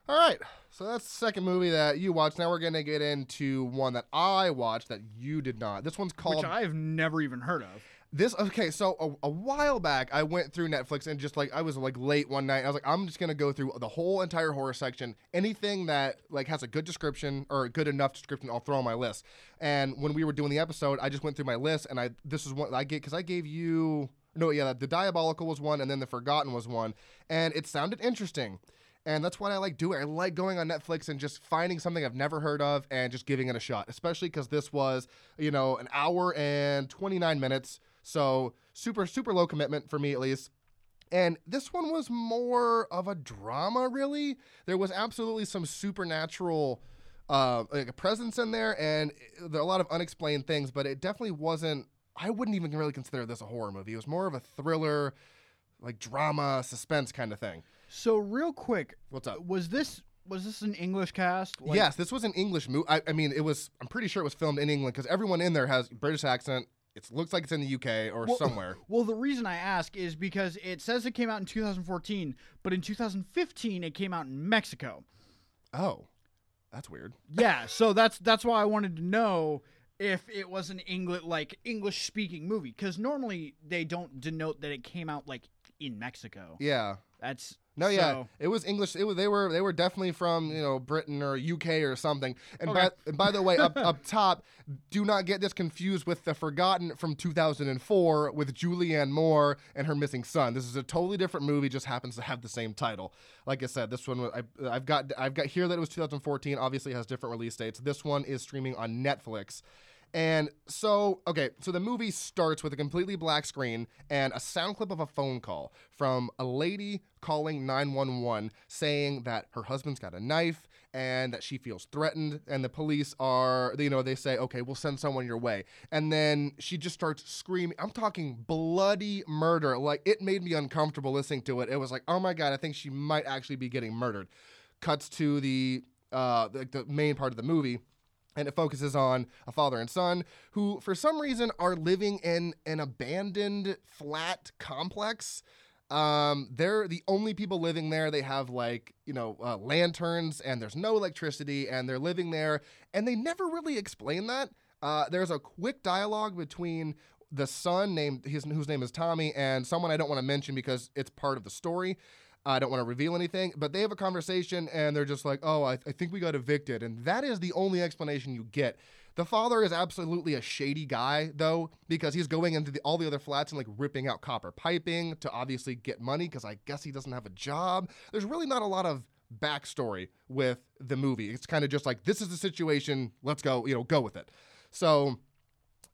All right, so that's the second movie that you watched. Now we're gonna get into one that I watched that you did not. This one's called Which I've never even heard of. This okay, so a, a while back I went through Netflix and just like I was like late one night. I was like, I'm just gonna go through the whole entire horror section. Anything that like has a good description or a good enough description, I'll throw on my list. And when we were doing the episode, I just went through my list and I this is what I get because I gave you no yeah the diabolical was one and then the forgotten was one and it sounded interesting. And that's what I like doing. I like going on Netflix and just finding something I've never heard of and just giving it a shot, especially because this was, you know, an hour and 29 minutes. So super, super low commitment for me at least. And this one was more of a drama, really. There was absolutely some supernatural uh, like a presence in there, and there are a lot of unexplained things, but it definitely wasn't. I wouldn't even really consider this a horror movie. It was more of a thriller, like drama, suspense kind of thing. So real quick, What's up? was this was this an English cast? Like, yes, this was an English movie. I, I mean, it was. I'm pretty sure it was filmed in England because everyone in there has British accent. It looks like it's in the UK or Well- somewhere. Well, the reason I ask is because it says it came out in 2014, but in 2015 it came out in Mexico. Oh, that's weird. Yeah, so that's that's why I wanted to know if it was an English like English speaking movie because normally they don't denote that it came out like in Mexico. Yeah. That's No, yeah, so- it was English. It was they were they were definitely from you know Britain or UK or something. And Okay. by and by the way, up up top, do not get this confused with the Forgotten from 2004 with Julianne Moore and her missing son. This is a totally different movie. Just happens to have the same title. Like I said, this one I, I've got I've got here that it was 2014. Obviously, has different release dates. This one is streaming on Netflix. And so, okay, so the movie starts with a completely black screen and a sound clip of a phone call from a lady calling 911 saying that her husband's got a knife and that she feels threatened. And the police are, you know, they say, okay, we'll send someone your way. And then she just starts screaming. I'm talking bloody murder. Like, it made me uncomfortable listening to it. It was like, oh my God, I think she might actually be getting murdered. Cuts to the, uh, the, the main part of the movie and it focuses on a father and son who for some reason are living in an abandoned flat complex. Um, they're the only people living there. They have like you know uh, lanterns and there's no electricity and they're living there. And they never really explain that. Uh, there's a quick dialogue between the son named his whose name is tommy and someone i don't want to mention because it's part of the story I don't want to reveal anything, but they have a conversation and they're just like, oh, I, I think we got evicted. And that is the only explanation you get. The father is absolutely a shady guy, though, because he's going into the, all the other flats and like ripping out copper piping to obviously get money because I guess he doesn't have a job. There's really not a lot of backstory with the movie. It's kind of just like, this is the situation, let's go, you know, go with it. So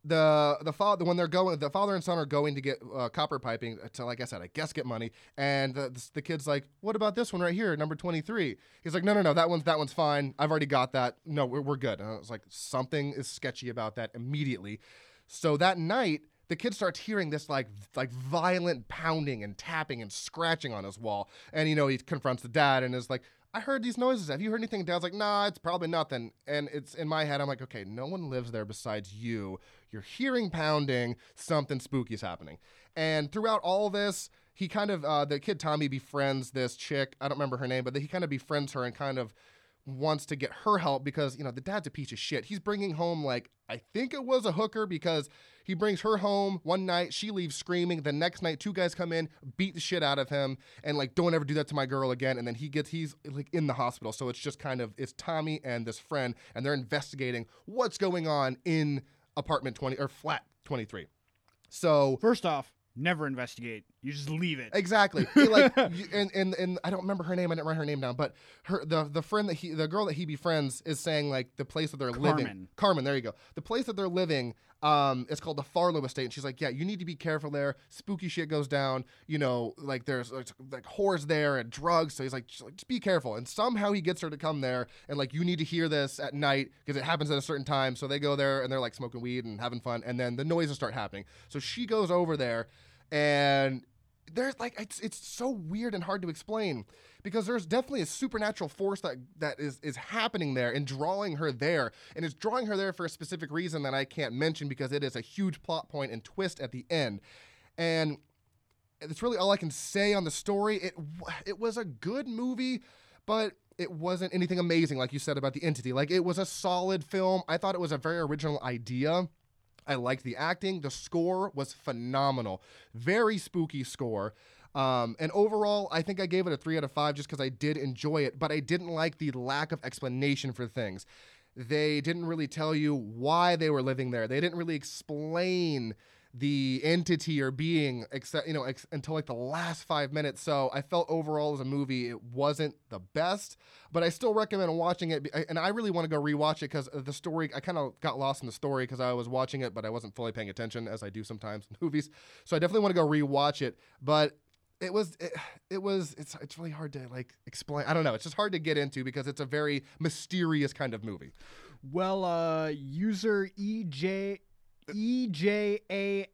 the the father when they're going the father and son are going to get uh, copper piping to like I said I guess get money. And the, the, the kid's like what about this one right here number 23 he's like no no no that one's that one's fine. I've already got that. No we're, we're good. And I was like something is sketchy about that immediately. So that night the kid starts hearing this like like violent pounding and tapping and scratching on his wall. And you know he confronts the dad and is like I heard these noises. Have you heard anything? Dad's like, nah, it's probably nothing. And it's in my head, I'm like, okay, no one lives there besides you. You're hearing pounding, something spooky's happening. And throughout all this, he kind of, uh, the kid Tommy befriends this chick. I don't remember her name, but he kind of befriends her and kind of wants to get her help because, you know, the dad's a piece of shit. He's bringing home, like, I think it was a hooker because he brings her home one night. She leaves screaming. The next night, two guys come in, beat the shit out of him, and like, don't ever do that to my girl again. And then he gets, he's like in the hospital. So it's just kind of, it's Tommy and this friend, and they're investigating what's going on in apartment 20 or flat 23. So First off, never investigate. You just leave it. Exactly. He, like, you- and, and and I don't remember her name. I didn't write her name down. But her the the friend that he the girl that he befriends is saying like the place that they're living. Carmen. Carmen. There you go. The place that they're living. Um, is called the Farlow Estate, and she's like, "Yeah, you need to be careful there. Spooky shit goes down. You know, like there's like, like whores there and drugs. So he's like, just, like, just be careful." And somehow he gets her to come there, and like, you need to hear this at night because it happens at a certain time. So they go there and they're like smoking weed and having fun, and then the noises start happening. So she goes over there, and there's like it's it's so weird and hard to explain because there's definitely a supernatural force that that is is happening there and drawing her there. And it's drawing her there for a specific reason that I can't mention because it is a huge plot point and twist at the end. And it's really all I can say on the story. It it was a good movie but it wasn't anything amazing like you said about the entity. Like it was a solid film. I thought it was a very original idea I liked the acting. The score was phenomenal. Very spooky score. Um, and overall, I think I gave it a three out of five just because I did enjoy it, but I didn't like the lack of explanation for things. They didn't really tell you why they were living there. They didn't really explain the entity or being except you know ex- until like the last five minutes. So i felt overall as a movie it wasn't the best but i still recommend watching it and i really want to go rewatch it because the story i kind of got lost in the story because i was watching it but i wasn't fully paying attention as i do sometimes in movies. So i definitely want to go rewatch it but it was it, it was it's it's really hard to like explain i don't know it's just hard to get into because it's a very mysterious kind of movie. Well, uh, user EJ EJAMC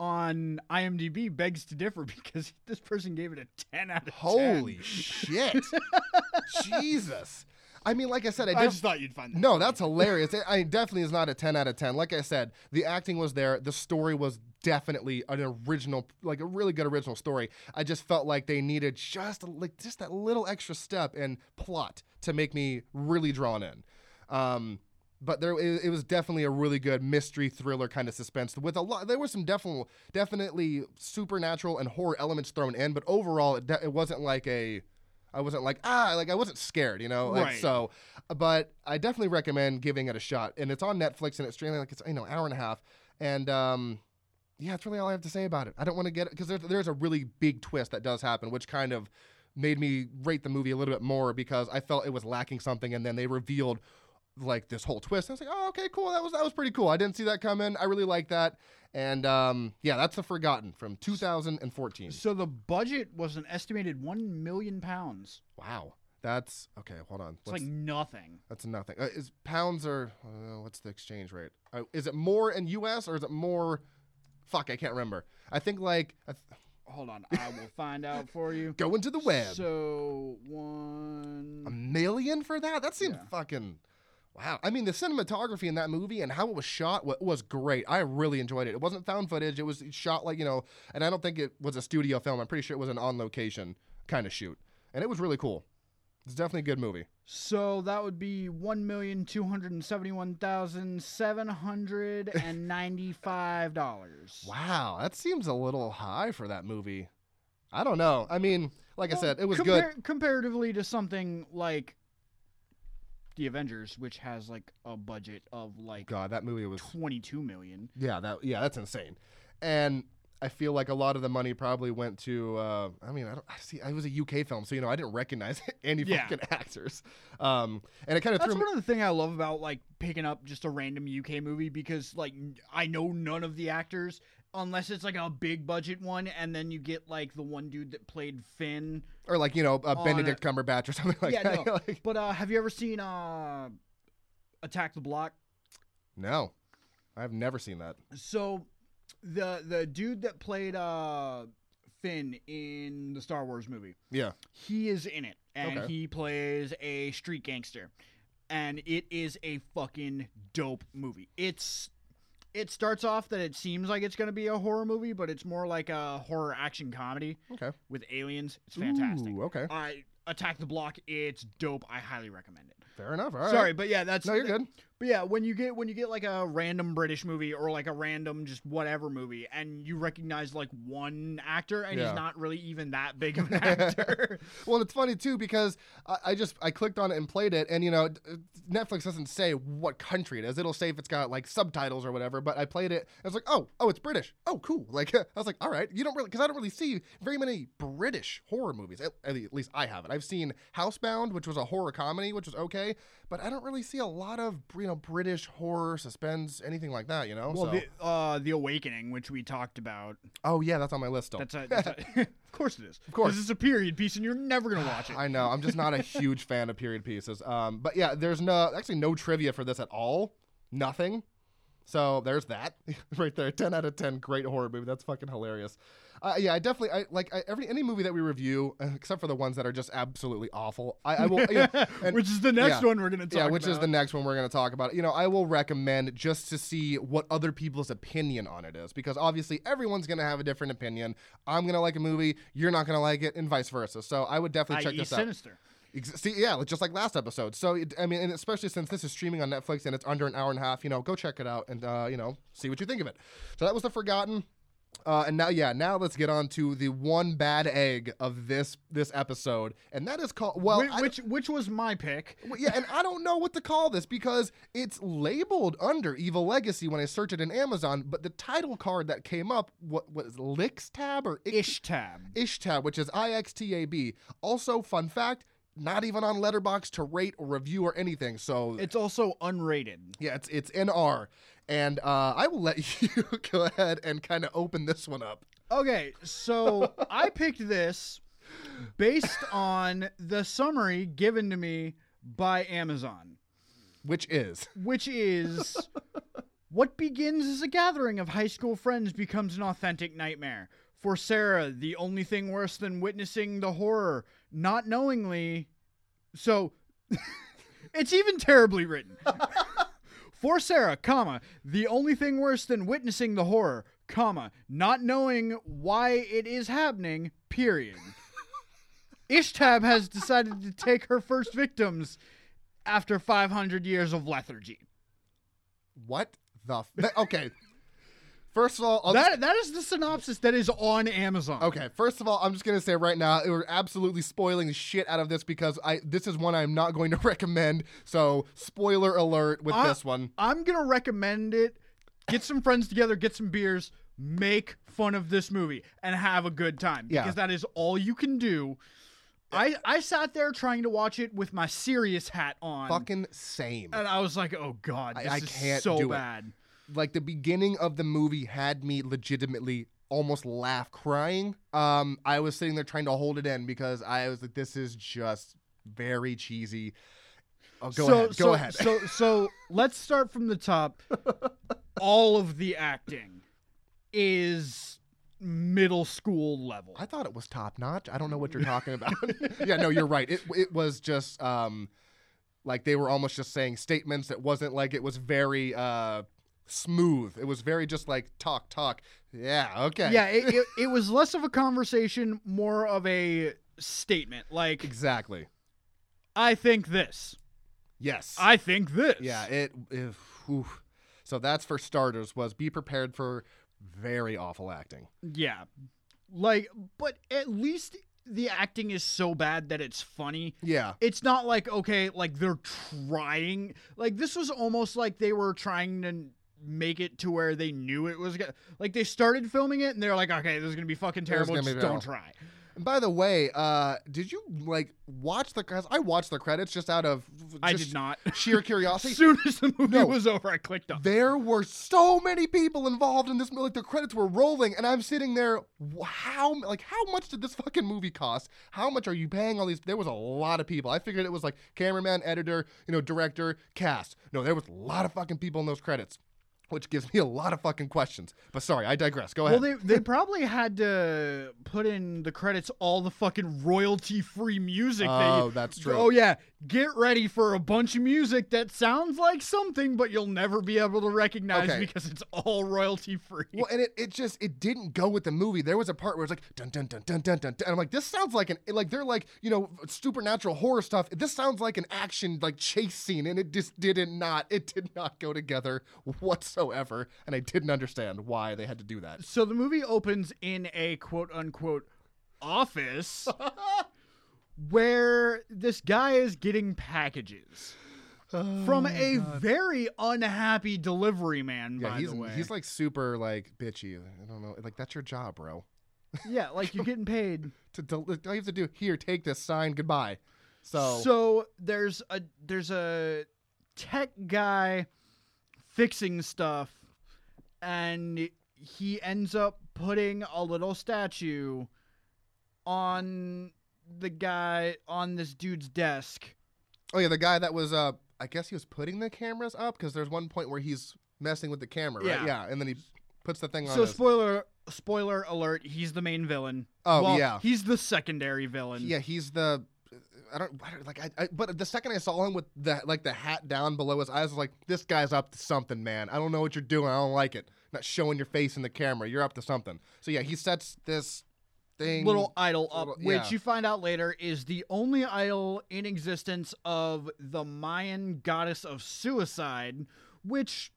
on IMDb begs to differ because this person gave it a 10 out of 10. holy shit jesus i mean like i said i I just thought you'd find that. No, funny. that's hilarious. It, I definitely is not a 10 out of 10. Like I said, the acting was there. The story was definitely an original, like a really good original story. I just felt like they needed just like just that little extra step in plot to make me really drawn in. Um, but there, it, it was definitely a really good mystery thriller kind of suspense with a lot. There were some definitely, definitely supernatural and horror elements thrown in, but overall, it, de- it wasn't like a. I wasn't like ah like I wasn't scared, you know. Like, Right. So, but I definitely recommend giving it a shot. And it's on Netflix and it's streaming like it's you know hour and a half. And um, yeah, that's really all I have to say about it. I don't want to get it because there's there's a really big twist that does happen, which kind of made me rate the movie a little bit more because I felt it was lacking something, and then they revealed like this whole twist. I was like, oh, okay, cool. That was that was pretty cool. I didn't see that coming. I really like that. And um, yeah, that's the Forgotten from 2014. So the budget was an estimated 1 million pounds. Wow, that's okay. Hold on. It's What's- like nothing. That's nothing. Uh, is pounds or uh, what's the exchange rate? Uh, is it more in U.S. or is it more? Fuck, I can't remember. I think like I th- Hold on, I will find out for you. go into the web. So one. a million for that? That seems Yeah. fucking. Wow. I mean, the cinematography in that movie and how it was shot was great. I really enjoyed it. It wasn't found footage. It was shot like you know, and I don't think it was a studio film. I'm pretty sure it was an on location kind of shoot, and it was really cool. It's definitely a good movie. So that would be one million two hundred seventy-one thousand seven hundred and ninety-five dollars. Wow, that seems a little high for that movie. I don't know. I mean, like I said, it was good. comparatively to something like the Avengers, which has like a budget of like God, that movie was twenty-two million. yeah, that yeah, that's insane. And I feel like a lot of the money probably went to. Uh, I mean, I don't I see. It was a UK film, so you know, I didn't recognize any Yeah. fucking actors. Um, and it kind of That's threw me. one of the things I love about like picking up just a random UK movie because like I know none of the actors unless it's like a big budget one, and then you get like the one dude that played Finn. Or like you know, uh, Benedict Cumberbatch or something like yeah, that. no. Like, But uh, have you ever seen uh, Attack the Block? no, I've never seen that. So the the dude that played uh Finn in the Star Wars movie. Yeah. He is in it, and Okay. he plays a street gangster, and it is a fucking dope movie. It's it starts off that it seems like it's going to be a horror movie, but it's more like a horror action comedy Okay. with aliens. It's fantastic. Ooh, okay. I Attack the Block. It's dope. I highly recommend it. Fair enough. All right. Sorry, but yeah, that's No, you're good. But yeah, when you get when you get like a random British movie or like a random just whatever movie, and you recognize like one actor and Yeah. he's not really even that big of an actor. Well, it's funny too because I, I just I clicked on it and played it, and you know, uh, Netflix doesn't say what country it is. It'll say if it's got like subtitles or whatever. But I played it, and I was like, oh, oh, it's British. Oh, cool. Like I was like, all right. You don't really because I don't really see very many British horror movies. At, at least I haven't. I've seen Housebound, which was a horror comedy, which was okay, but I don't really see a lot of you know British horror, suspense, anything like that. You know. well, so, the uh, the Awakening, which we talked about, oh yeah, that's on my list still. that's a, that's a of course it is. Of course. it's a period piece, and you're never gonna watch it. I know. I'm just not a huge fan of period pieces. Um, but yeah, there's no actually no trivia for this at all. Nothing. So there's that right there. Ten out of ten. Great horror movie. That's fucking hilarious. Uh, yeah, I definitely I like I, every any movie that we review, uh, except for the ones that are just absolutely awful. I, I will. yeah, and- which is the next yeah. one we're gonna talk yeah, which is the next one we're going to talk about. You know, I will recommend just to see what other people's opinion on it is because obviously everyone's going to have a different opinion. I'm going to like a movie, you're not going to like it, and vice versa. So I would definitely check i.e. this out. Sinister. Ex- See, yeah, just like last episode. So, it, I mean, and especially since this is streaming on Netflix and it's under an hour and a half, you know, go check it out and, uh, you know, see what you think of it. So that was The Forgotten. Uh, and now, yeah, now let's get on to the one bad egg of this this episode, and that is called well, Whi- I- which which was my pick. yeah, and I don't know what to call this because it's labeled under Evil Legacy when I searched it in Amazon, but the title card that came up what was Lix Tab or Ix- Ishtab. Ishtab, which is I X T A B. Also, fun fact, not even on Letterboxd to rate or review or anything. So It's also unrated. yeah, it's it's NR, and uh, I will let you go ahead and kind of open this one up. Okay, so I picked this based on the summary given to me by Amazon, Which is which is what begins as a gathering of high school friends becomes an authentic nightmare. For Sarah, the only thing worse than witnessing the horror, not knowingly. So, it's even terribly written. For Sarah, comma, the only thing worse than witnessing the horror, comma, not knowing why it is happening, period. Ishtab has decided to take her first victims after 500 years of lethargy. what the f- okay. First of all, I'll just That that is the synopsis that is on Amazon. Okay, first of all, I'm just gonna say right now, we're absolutely spoiling the shit out of this because I this is one I'm not going to recommend. So, spoiler alert with I- this one. I'm gonna recommend it. Get some friends together, get some beers, make fun of this movie, and have a good time. Yeah. Because that is all you can do. I I sat there trying to watch it with my serious hat on, Fucking same. and I was like, "Oh God, I- this I is can't so do it. Bad." Like the beginning of the movie had me legitimately almost laugh crying. Um, I was sitting there trying to hold it in because I was like, this is just very cheesy. Oh, go so, ahead. Go so, ahead. so so let's start from the top. all of the acting is middle school level. I thought it was top notch. I don't know what you're talking about. yeah, no, you're right. It it was just um like they were almost just saying statements. It wasn't like it was very uh smooth. It was very just like talk talk. Yeah, okay. Yeah, it, it, it was less of a conversation, more of a statement. Like, Exactly. I think this. Yes. I think this. yeah, it, it. So that's for starters was be prepared for very awful acting. Yeah. Like, but at least the acting is so bad that it's funny. Yeah. It's not like, okay, like they're trying. Like, this was almost like they were trying to make it to where they knew it was gonna. Like, they started filming it and they're like, okay, this is gonna be fucking terrible. gonna be Just don't try. And by the way, uh did you like watch the cuz I watched the credits just out of I did not. sheer curiosity. As soon as the movie No. was over, I clicked on. There were so many people involved in this movie. Like the credits were rolling, and I'm sitting there. How like how much did this fucking movie cost? How much are you paying all these? There was a lot of people. I figured it was like cameraman, editor, you know, director, cast. No, there was a lot of fucking people in those credits. Which gives me a lot of fucking questions. But sorry, I digress. Go ahead. Well, they they probably had to put in the credits all the fucking royalty free music. They Oh, they, that's true. Oh yeah, get ready for a bunch of music that sounds like something, but you'll never be able to recognize Okay. because it's all royalty free. Well, and it, it just it didn't go with the movie. There was a part where it's like dun dun dun dun dun dun, dun. and I'm like, this sounds like an like they're like you know supernatural horror stuff. This sounds like an action like chase scene, and it just didn't not it did not go together whatsoever, and I didn't understand why they had to do that. So the movie opens in a quote unquote office where this guy is getting packages from oh a very unhappy delivery man. Yeah, by he's the way, he's like super like bitchy. I don't know, like that's your job, bro. yeah, like you're getting paid. To, to all you have to do here, take this sign, goodbye. So, So there's a there's a tech guy fixing stuff, and he ends up putting a little statue on the guy on this dude's desk. oh yeah, the guy that was uh, I guess he was putting the cameras up because there's one point where he's messing with the camera, right? Yeah. Yeah, and then he puts the thing on. So his, spoiler spoiler alert, he's the main villain. Oh, Well, yeah. he's the secondary villain. yeah, he's the. I don't, I don't like I, I. But the second I saw him with the like the hat down below his eyes, I was like, "This guy's up to something, man. I don't know what you're doing. I don't like it. Not showing your face in the camera. You're up to something." So yeah, he sets this thing. little idol up, little- which you find out later is the only idol in existence of the Mayan goddess of suicide, which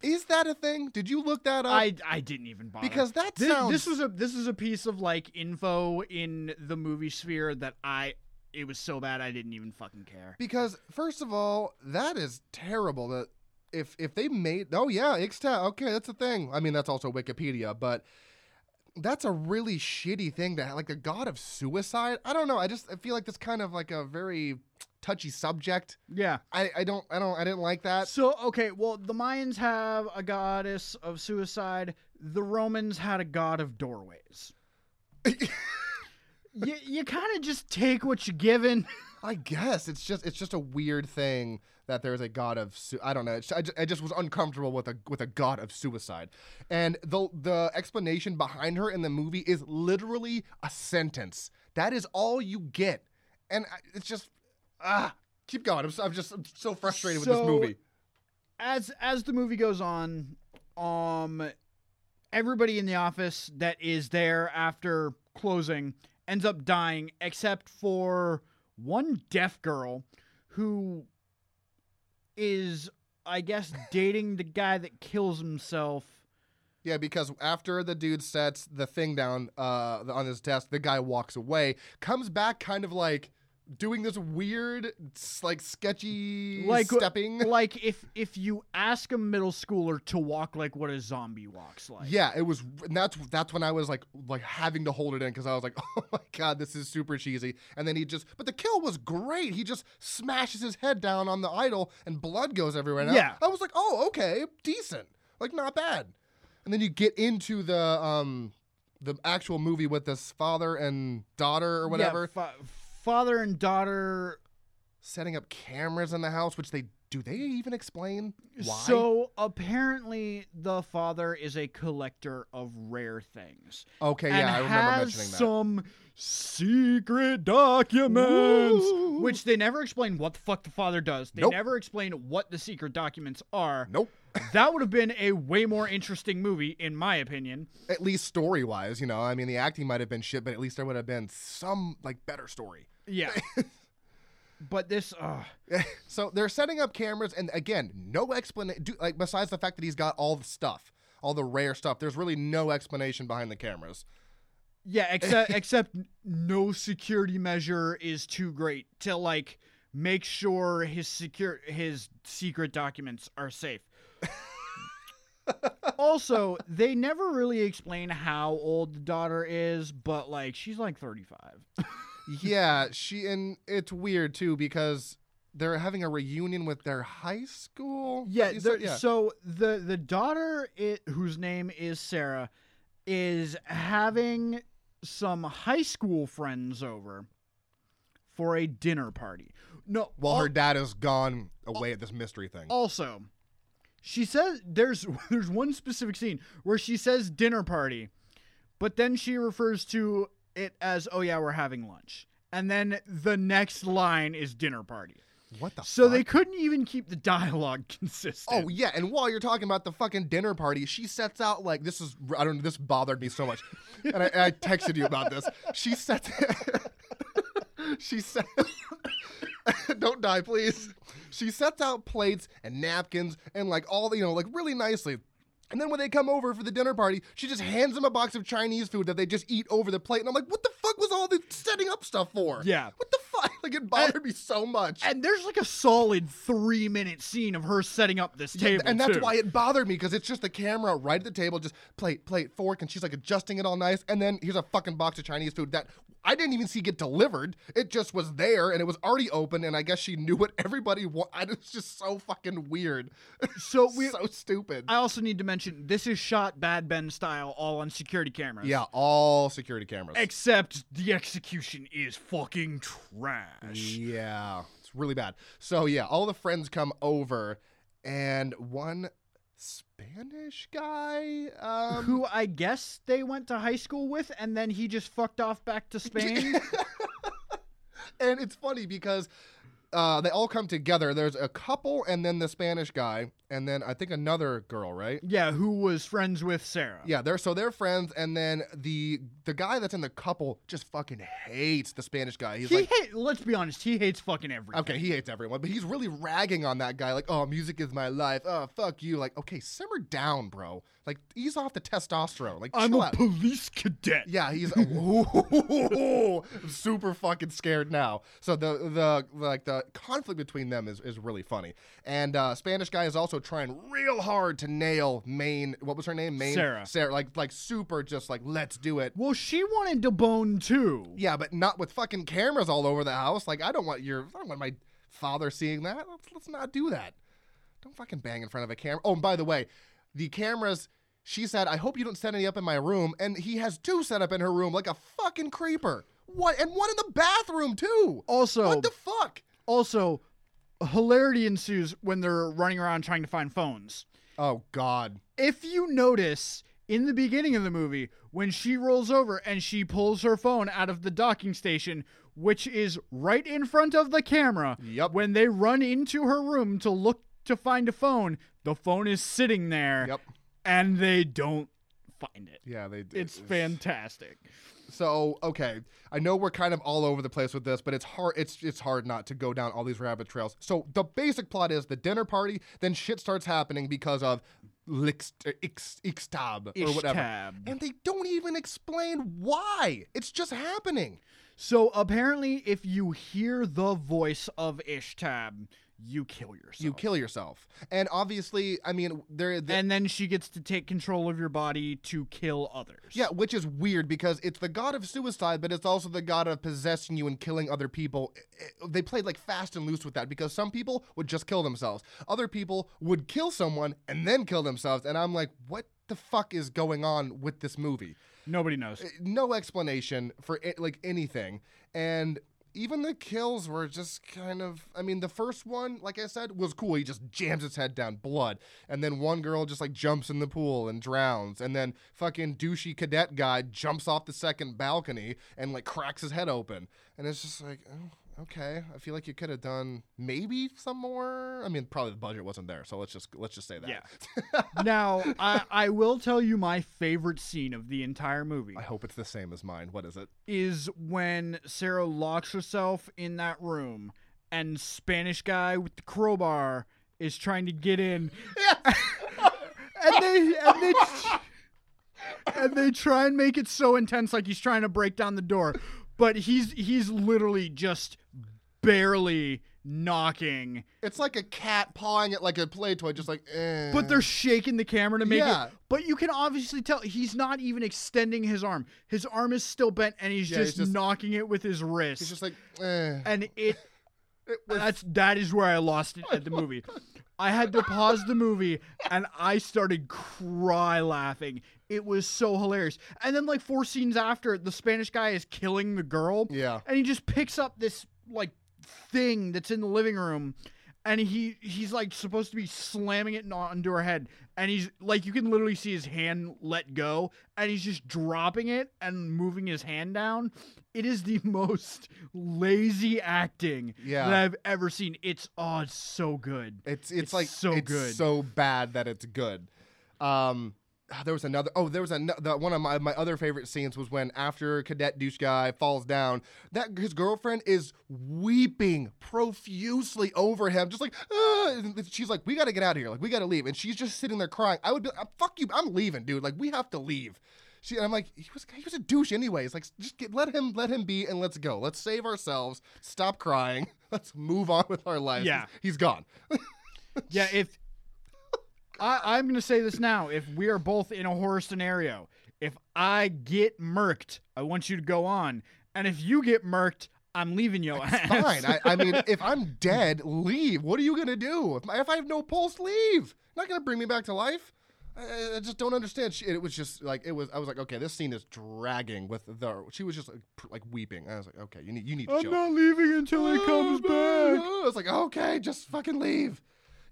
Is that a thing? Did you look that up? I I didn't even bother because that Thi- sounds. this was a this is a piece of like info in the movie sphere that I it was so bad I didn't even fucking care. Because first of all, that is terrible. That if if they made oh yeah, Ixta, okay, that's a thing. I mean, that's also Wikipedia, but that's a really shitty thing to have, like the god of suicide. I don't know. I just I feel like that's kind of like a very touchy subject. Yeah. I I don't I don't I didn't like that. So okay, well the Mayans have a goddess of suicide. The Romans had a god of doorways. you you kind of just take what you're given. I guess it's just it's just a weird thing that there's a god of su- I don't know. I, just, I just was uncomfortable with a with a god of suicide, and the the explanation behind her in the movie is literally a sentence. That is all you get, and I, it's just ah. Keep going. I'm, so, I'm just I'm so frustrated with this movie. as as the movie goes on, um, everybody in the office that is there after closing ends up dying, except for one deaf girl who is, I guess, dating the guy that kills himself. Yeah, because after the dude sets the thing down uh, on his desk, the guy walks away, comes back kind of like doing this weird, like sketchy Like- stepping. Like if if you ask a middle schooler to walk like what a zombie walks like. Yeah, it was. And that's that's when I was like like having to hold it in because I was like, oh my god, this is super cheesy. And then he just, but the kill was great. He just smashes his head down on the idol, and blood goes everywhere. Yeah. I, was like, oh okay, decent, like not bad. And then you get into the um the actual movie with this father and daughter or whatever Yeah, fa- father and daughter setting up cameras in the house, which they do. They even explain why? So apparently, the father is a collector of rare things. okay, yeah, I remember mentioning that. some secret documents, Woo. which they never explain what the fuck the father does. They Nope. never explain what the secret documents are. Nope. That would have been a way more interesting movie, in my opinion. at least story wise, you know. I mean, the acting might have been shit, but at least there would have been some like better story. Yeah. but this, uh, so they're setting up cameras, and again, no explanation. Like besides the fact that he's got all the stuff, all the rare stuff. There's really no explanation behind the cameras. yeah, except except no security measure is too great to like make sure his secure his secret documents are safe. Also, they never really explain how old the daughter is, but like she's like 35. yeah, she and it's weird too because they're having a reunion with their high school. Yeah, said- yeah. so the the daughter i whose name is Sarah is having some high school friends over for a dinner party. No, While al- her dad is gone away at this mystery thing. also she says there's there's one specific scene where she says dinner party, but then she refers to it as oh yeah we're having lunch, and then the next line is dinner party. What the So fuck? they couldn't even keep the dialogue consistent. Oh yeah, and while you're talking about the fucking dinner party, she sets out like this is I don't know this bothered me so much, and I, and I texted you about this. She sets she set don't die please. She sets out plates and napkins and like all the you know like really nicely. And then when they come over for the dinner party, she just hands them a box of Chinese food that they just eat over the plate. And I'm like, what the fuck was all the setting up stuff for? Yeah. What the fuck? Like it bothered me so much. And there's like a solid three minute scene of her setting up this table. and that's too. why it bothered me because it's just the camera right at the table, just plate, plate, fork, and she's like adjusting it all nice. And then here's a fucking box of Chinese food that I didn't even see get delivered. It just was there and it was already open. And I guess she knew what everybody wanted. It's just so fucking weird. So we so stupid. I also need to mention this is shot Bad Ben style, all on security cameras. yeah, all security cameras. Except the execution is fucking trash. yeah, it's really bad. So yeah, all the friends come over, and one Spanish guy. Um, Who I guess they went to high school with, and then he just fucked off back to Spain. and it's funny because uh, they all come together. There's a couple, and then the Spanish guy, and then I think another girl, right? yeah, who was friends with Sarah. Yeah, they're so they're friends, and then the the guy that's in the couple just fucking hates the Spanish guy. He's He like, hate, let's be honest, he hates fucking everyone. okay, he hates everyone, but he's really ragging on that guy. Like, oh, music is my life. Oh, fuck you. Like, okay, simmer down, bro. Like, ease off the testosterone. Like, I'm a out. police cadet. Yeah, he's ooh, super fucking scared now. So the the like the conflict between them is, is really funny. And uh, Spanish guy is also trying real hard to nail main. What was her name? main Sarah. Sarah. Like like super just like let's do it. Well, she wanted to bone too. Yeah, but not with fucking cameras all over the house. Like I don't want your I don't want my father seeing that. Let's let's not do that. Don't fucking bang in front of a camera. Oh, and by the way, the cameras. She said, "I hope you don't set any up in my room," and he has two set up in her room like a fucking creeper. What? And one in the bathroom too. Also, what the fuck? also, hilarity ensues when they're running around trying to find phones. Oh God. If you notice in the beginning of the movie, when she rolls over and she pulls her phone out of the docking station, which is right in front of the camera, Yep. when they run into her room to look to find a phone, the phone is sitting there Yep. and they don't find it. Yeah, they. It's fantastic. So okay, I know we're kind of all over the place with this, but it's hard. It's it's hard not to go down all these rabbit trails. So the basic plot is the dinner party, then shit starts happening because of Ixtab or whatever, and they don't even explain why. It's just happening. So apparently, if you hear the voice of Ishtab, you kill yourself. You kill yourself, and obviously, I mean, there. the- and then she gets to take control of your body to kill others. Yeah, which is weird because it's the god of suicide, but it's also the god of possessing you and killing other people. I- I- They played like fast and loose with that because some people would just kill themselves. Other people would kill someone and then kill themselves. And I'm like, what the fuck is going on with this movie? Nobody knows. Uh, no explanation for it, like anything. And even the kills were just kind of I mean the first one like I said was cool. He just jams his head down blood. And then one girl just like jumps in the pool and drowns. And then fucking douchey cadet guy jumps off the second balcony and like cracks his head open. And it's just like oh, okay I feel like you could have done maybe some more. I mean probably the budget wasn't there so let's just let's just say that. Yeah. now, I, I will tell you my favorite scene of the entire movie I hope it's the same as mine. What is it? is when Sarah locks herself in that room and Spanish guy with the crowbar is trying to get in. and they and they and they try and make it so intense like he's trying to break down the door, but he's he's literally just barely knocking. it's like a cat pawing at like a play toy just like eh. But they're shaking the camera to make Yeah. it. But you can obviously tell he's not even extending his arm. His arm is still bent, and he's Yeah, just, he's just- knocking it with his wrist. He's just like, eh. and it It was- that's that is where I lost it at the movie. I had to pause the movie and I started cry laughing. It was so hilarious. And then like four scenes after, the Spanish guy is killing the girl. Yeah. And he just picks up this like thing that's in the living room and he he's like supposed to be slamming it onto her head and he's like you can literally see his hand let go and he's just dropping it and moving his hand down it is the most lazy acting Yeah. that i've ever seen it's oh it's so good It's it's, It's like so it's good. so bad that it's good. Um, there was another. Oh, there was another. One of my, my other favorite scenes was when after Cadet Douche guy falls down, that his girlfriend is weeping profusely over him, just like ah, she's like, "We got to get out of here. Like we got to leave," and she's just sitting there crying. I would be, like, "Fuck you! I'm leaving, dude. Like we have to leave." She, and I'm like, he was he was a douche anyways. Like just get, let him let him be and let's go. Let's save ourselves. Stop crying. Let's move on with our lives. Yeah. he's gone. yeah if I, i'm gonna say this now if we are both in a horror scenario if i get murked i want you to go on and if you get murked i'm leaving your ass Fine. I, I mean, if I'm dead, leave. What are you gonna do? If, my, if I have no pulse, leave. Not gonna bring me back to life. I, I just don't understand. She, it was just like it was. I was like, okay, this scene is dragging with the. She was just like, like weeping. I was like, okay, you need you need to i'm not leaving until he comes back I was like, okay, just fucking leave.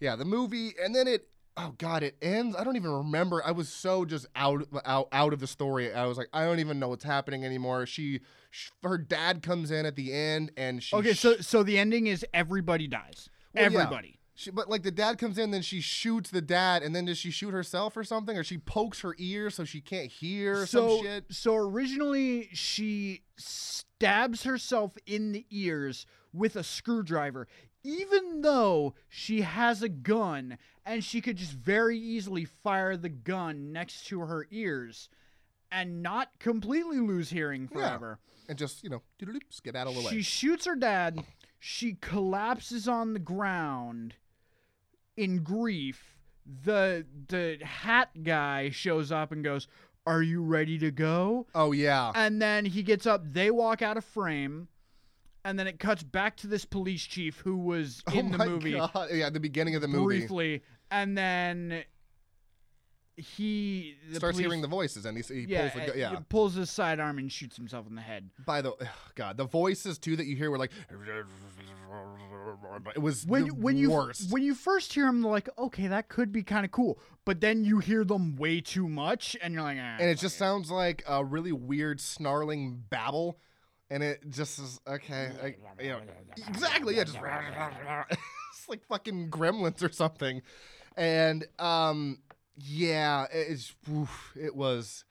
Yeah, the movie, and then it. Oh God, it ends. I don't even remember. I was so just out, out, out of the story. I was like, I don't even know what's happening anymore. She, sh her dad comes in at the end, and she. okay so so the ending is everybody dies Well, yeah. everybody She, but like the dad comes in, then she shoots the dad, and then does she shoot herself or something, or she pokes her ear so she can't hear so some shit? so originally she stabs herself in the ears with a screwdriver even though she has a gun and she could just very easily fire the gun next to her ears and not completely lose hearing Yeah. forever. And just you know, get out of the way. She shoots her dad. She collapses on the ground in grief. The the hat guy shows up and goes, "Are you ready to go?" oh yeah, And then he gets up. They walk out of frame, and then it cuts back to this police chief who was in oh the movie God. Yeah, the beginning of the movie briefly, and then he the starts police- hearing the voices, and he, he yeah, pulls the yeah. he pulls his sidearm and shoots himself in the head. By the God, the voices too that you hear were like, it was when when you worst. when you first hear them, like okay, that could be kind of cool, but then you hear them way too much, and you're like, ah, and it just sounds like a really weird snarling babble, and it just is okay. Like, you know, exactly, yeah, just it's like fucking gremlins or something, and um, yeah, it's oof, it was.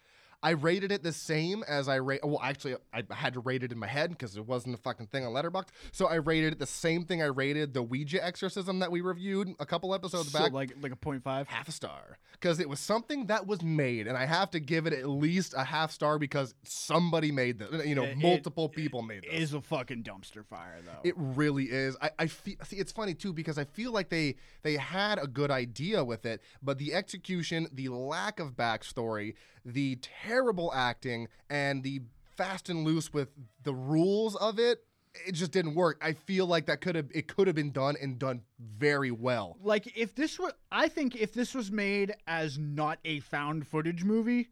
I rated it the same as I rate. Well, actually, I had to rate it in my head because it wasn't a fucking thing on Letterboxd. So I rated it the same thing I rated the Ouija exorcism that we reviewed a couple episodes so back like like a point five. half a star because it was something that was made and i have to give it at least a half star because somebody made this you know It- multiple people made this is a fucking dumpster fire though. it really is i, I feel see it's funny too because i feel like they they had a good idea with it but the execution the lack of backstory the terrible acting and the fast and loose with the rules of it it just didn't work i feel like that could have it could have been done and done very well like if this was, I think if this was made as not a found footage movie,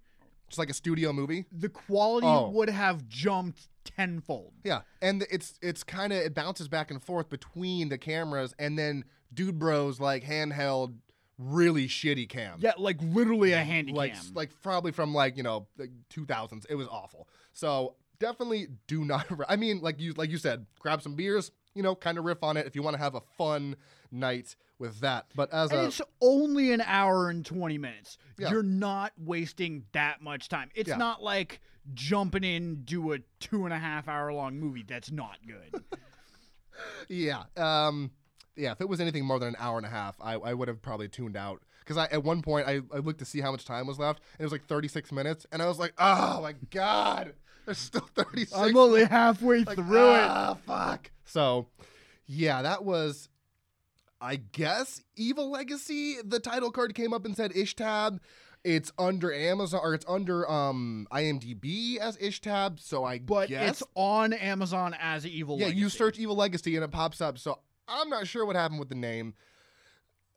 just like a studio movie the quality Oh. would have jumped tenfold. Yeah, and it's it's kind of it bounces back and forth between the cameras, and then Dude Bros like handheld, really shitty cam. Yeah, like literally a handy like cam. like probably from like you know the 2000s. It was awful. So definitely do not. I mean, like you like you said, grab some beers. You know, kind of riff on it if you want to have a fun night with that. But as and a it's only an hour and 20 minutes. Yeah. You're not wasting that much time. It's Yeah. not like jumping in do a two and a half hour long movie. That's not good. Yeah. Um, yeah, if it was anything more than an hour and a half, I, I would have probably tuned out. Because I, at one point, I, I looked to see how much time was left, and it was like 36 minutes, and I was like, oh my God, there's still 36 I'm only halfway like, through it. ah, fuck. So, yeah, that was, I guess, Evil Legacy. The title card came up and said Ishtab. It's under Amazon, or it's under um IMDb as Ishtab, so I But guess it's on Amazon as Evil yeah, you search Evil Legacy and it pops up. So I'm not sure what happened with the name.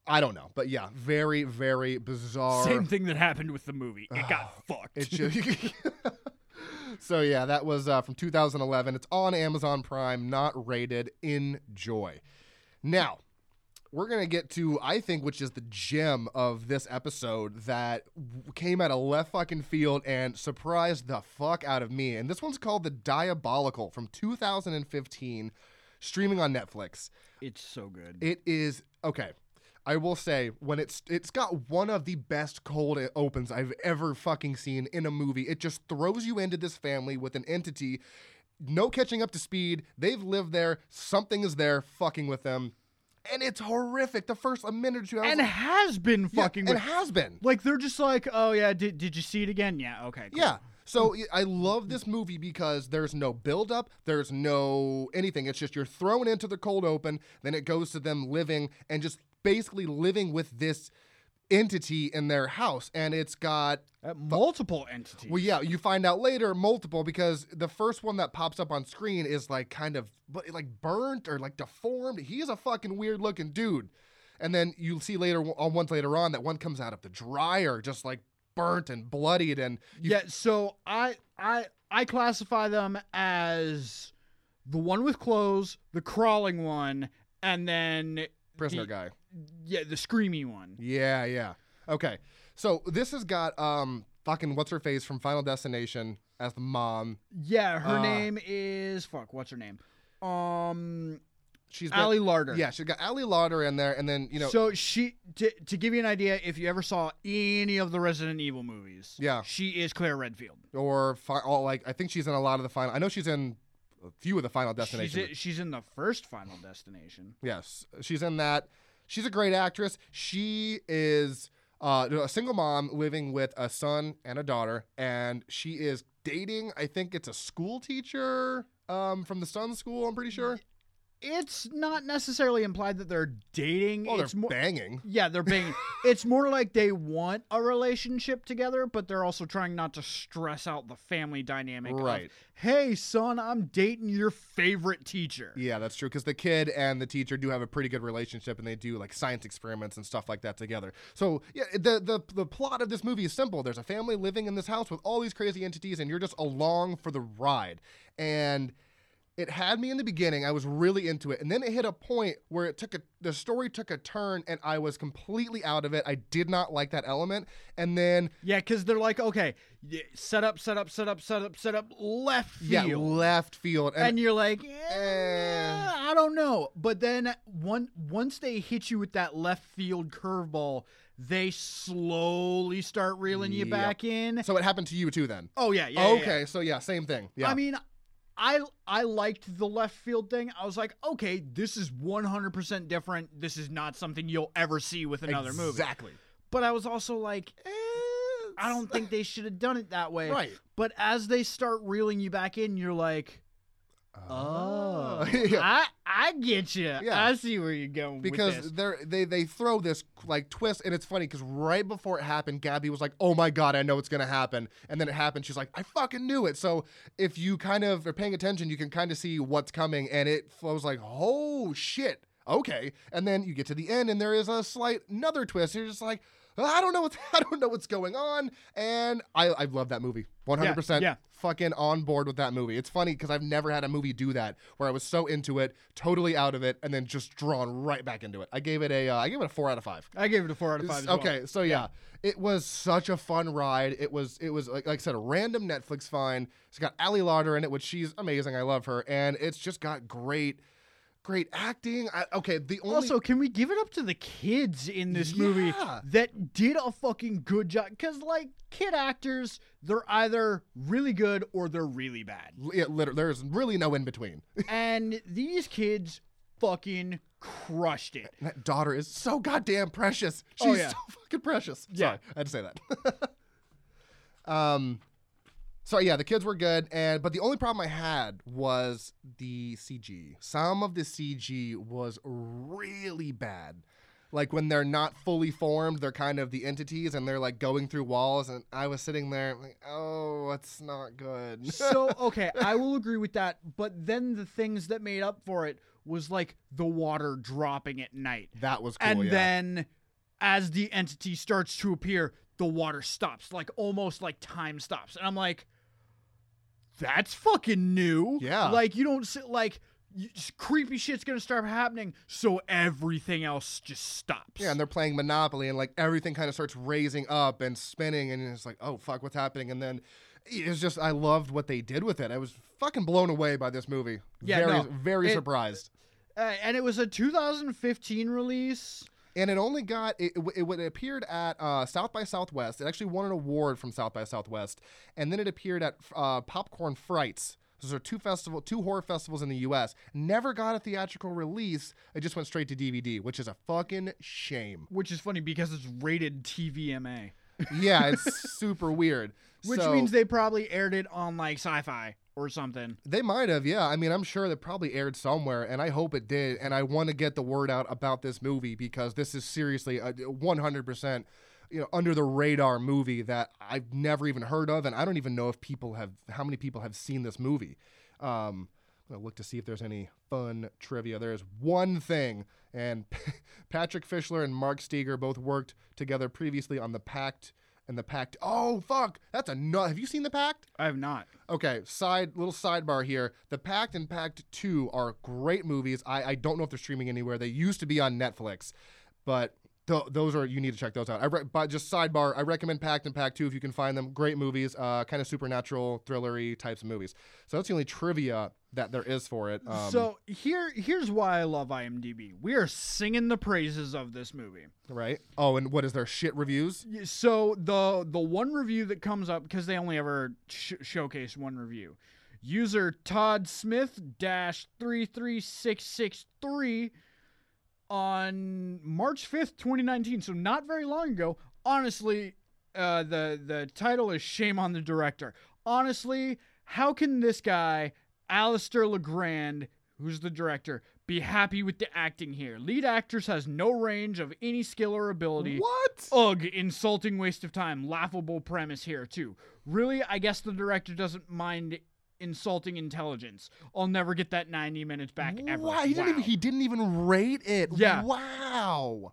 I don't know, but yeah, very very bizarre. Same thing that happened with the movie. It got fucked. It just. so yeah, that was uh, from 2011. It's on Amazon Prime, not rated. Enjoy. Now, we're gonna get to I think which is the gem of this episode that w- came out of left fucking field and surprised the fuck out of me. And this one's called The Diabolical from 2015, streaming on Netflix. It's so good. It is okay. I will say when it's it's got one of the best cold opens I've ever fucking seen in a movie. It just throws you into this family with an entity, no catching up to speed. They've lived there. Something is there, fucking with them, and it's horrific. The first a minute or two, and like, has been yeah, fucking and has been. Like they're just like, oh yeah, did, did you see it again? Yeah, okay. cool. Yeah. So I love this movie because there's no build up, there's no anything. It's just you're thrown into the cold open, then it goes to them living and just basically living with this entity in their house and it's got Uh, multiple entities. well yeah you find out later multiple because the first one that pops up on screen is like kind of like burnt or like deformed he's a fucking weird looking dude and then you'll see later on ones later on that one comes out of the dryer just like burnt and bloodied and you yeah, so I I I classify them as the one with clothes, the crawling one, and then prisoner the- guy yeah, the screamy one. Yeah, yeah. Okay. So this has got um fucking what's her face from Final Destination as the mom. Yeah, her Uh, name is fuck. What's her name? Um, She's been, Ali Larter. Yeah, she's got Ali Larter in there, and then you know, so she to, to give you an idea, if you ever saw any of the Resident Evil movies, Yeah. she is Claire Redfield. or fi- all like I think she's in a lot of the final. I know she's in a few of the Final She's Destination. in, she's in the first Final Destination. Yes, she's in that. She's a great actress. She is uh, a single mom living with a son and a daughter, and she is dating. I think it's a school teacher um, from the Sun School. I'm pretty sure. It's not necessarily implied that they're dating. Well, it's they're more banging. Yeah, they're being. it's more like they want a relationship together, but they're also trying not to stress out the family dynamic. of, Right. hey, son, I'm dating your favorite teacher. Yeah, that's true. Because the kid and the teacher do have a pretty good relationship, and they do like science experiments and stuff like that together. So yeah, the the the plot of this movie is simple. There's a family living in this house with all these crazy entities, and you're just along for the ride. And it had me in the beginning. I was really into it, and then it hit a point where it took a the story took a turn, and I was completely out of it. I did not like that element, and then Yeah, because they're like, okay, set up, set up, set up, set up, set up, left field. yeah, left field, and, and you're like, eh, Eh. I don't know. But then one once they hit you with that left field curveball, they slowly start reeling you Yep. back in. so it happened to you too. Then Oh yeah, yeah. yeah, yeah. okay, so yeah, same thing. Yeah, I mean, I I liked the left field thing. I was like, okay, this is 100% different. This is not something you'll ever see with another movie. exactly. But I was also like, Eh, I don't think they should have done it that way. Right. But as they start reeling you back in, you're like, oh, yeah. I I get you. Yeah. I see where you're going because with this. they're they they throw this like twist and it's funny because right before it happened gabby was like oh my god i know it's gonna happen and then it happened she's like i fucking knew it so if you kind of are paying attention you can kind of see what's coming and it was like oh shit okay and then you get to the end and there is a slight another twist you're just like I don't know what's I don't know what's going on, and I I love that movie, one hundred percent. yeah. Fucking on board with that movie. It's funny because I've never had a movie do that where I was so into it, totally out of it, and then just drawn right back into it. I gave it a uh, I gave it a four out of five. I gave it a four out of five. As well. Okay, so yeah, it was such a fun ride. It was it was like, like I said, a random Netflix find. It's got Ali Larter in it, which she's amazing. I love her, and it's just got great, great acting. I, okay, the only Also, can we give it up to the kids in this movie that did a fucking good job? Because, like, kid actors, they're either really good or they're really bad. yeah, literally, there's really no in between. and these kids fucking crushed it. that daughter is so goddamn precious. She's Oh, yeah. so fucking precious. Yeah. Sorry, I had to say that. um, so yeah, the kids were good, and but the only problem I had was the CG. Some of the CG was really bad. Like when they're not fully formed, they're kind of the entities, and they're like going through walls. And I was sitting there like, oh, it's not good. So, okay, I will agree with that. But then the things that made up for it was like the water dropping at night. that was cool. and yeah. then as the entity starts to appear, the water stops, like almost like time stops. And I'm like, that's fucking new. Yeah. Like you don't sit like y- s- creepy shit's gonna start happening, so everything else just stops. Yeah, and they're playing Monopoly, and like everything kind of starts raising up and spinning, and it's like, oh fuck, what's happening? And then it's just, I loved what they did with it. I was fucking blown away by this movie. Yeah, very, no, very it- surprised. Uh, and it was a 2015 release. And it only got it. It, it, appeared at uh, South by Southwest. It actually won an award from South by Southwest, and then it appeared at uh, Popcorn Frights. Those are two festival, two horror festivals in the U.S. Never got a theatrical release. It just went straight to DVD, which is a fucking shame. Which is funny because it's rated TVMA, Yeah, it's super weird. which So- means they probably aired it on like Sci-Fi or something. They might have, yeah. I mean, I'm sure that probably aired somewhere, and I hope it did. And I want to get the word out about this movie because this is seriously a 100%, you know, under the radar movie that I've never even heard of, and I don't even know if people have how many people have seen this movie. Um, I'm gonna look to see if there's any fun trivia. There's one thing, and Patrick Fischler and Mark Steger both worked together previously on the Pact. And the Pact. Oh fuck, that's a nut. Have you seen the Pact? I have not. Okay, side little sidebar here. The Pact and Pact 2 are great movies. I, I don't know if they're streaming anywhere. They used to be on Netflix, but th- those are you need to check those out. I re- but just sidebar, I recommend Pact and Pact 2 if you can find them. Great movies, uh, kind of supernatural, thrillery types of movies. So that's the only trivia that there is for it. Um, so here, here's why I love IMDb. We are singing the praises of this movie. right? Oh, and what is their shit reviews? So the the one review that comes up because they only ever sh- showcase one review. User Todd Smith dash three three six six three on March fifth, twenty nineteen. So not very long ago. Honestly, uh, the the title is "Shame on the Director." Honestly, how can this guy, Alistair Legrand, who's the director, be happy with the acting here? Lead actress has no range of any skill or ability. What? Ugh, insulting waste of time. Laughable premise here, too. Really, I guess the director doesn't mind insulting intelligence. I'll never get that 90 minutes back ever. Wow, he didn't even he didn't even rate it. Yeah. Wow.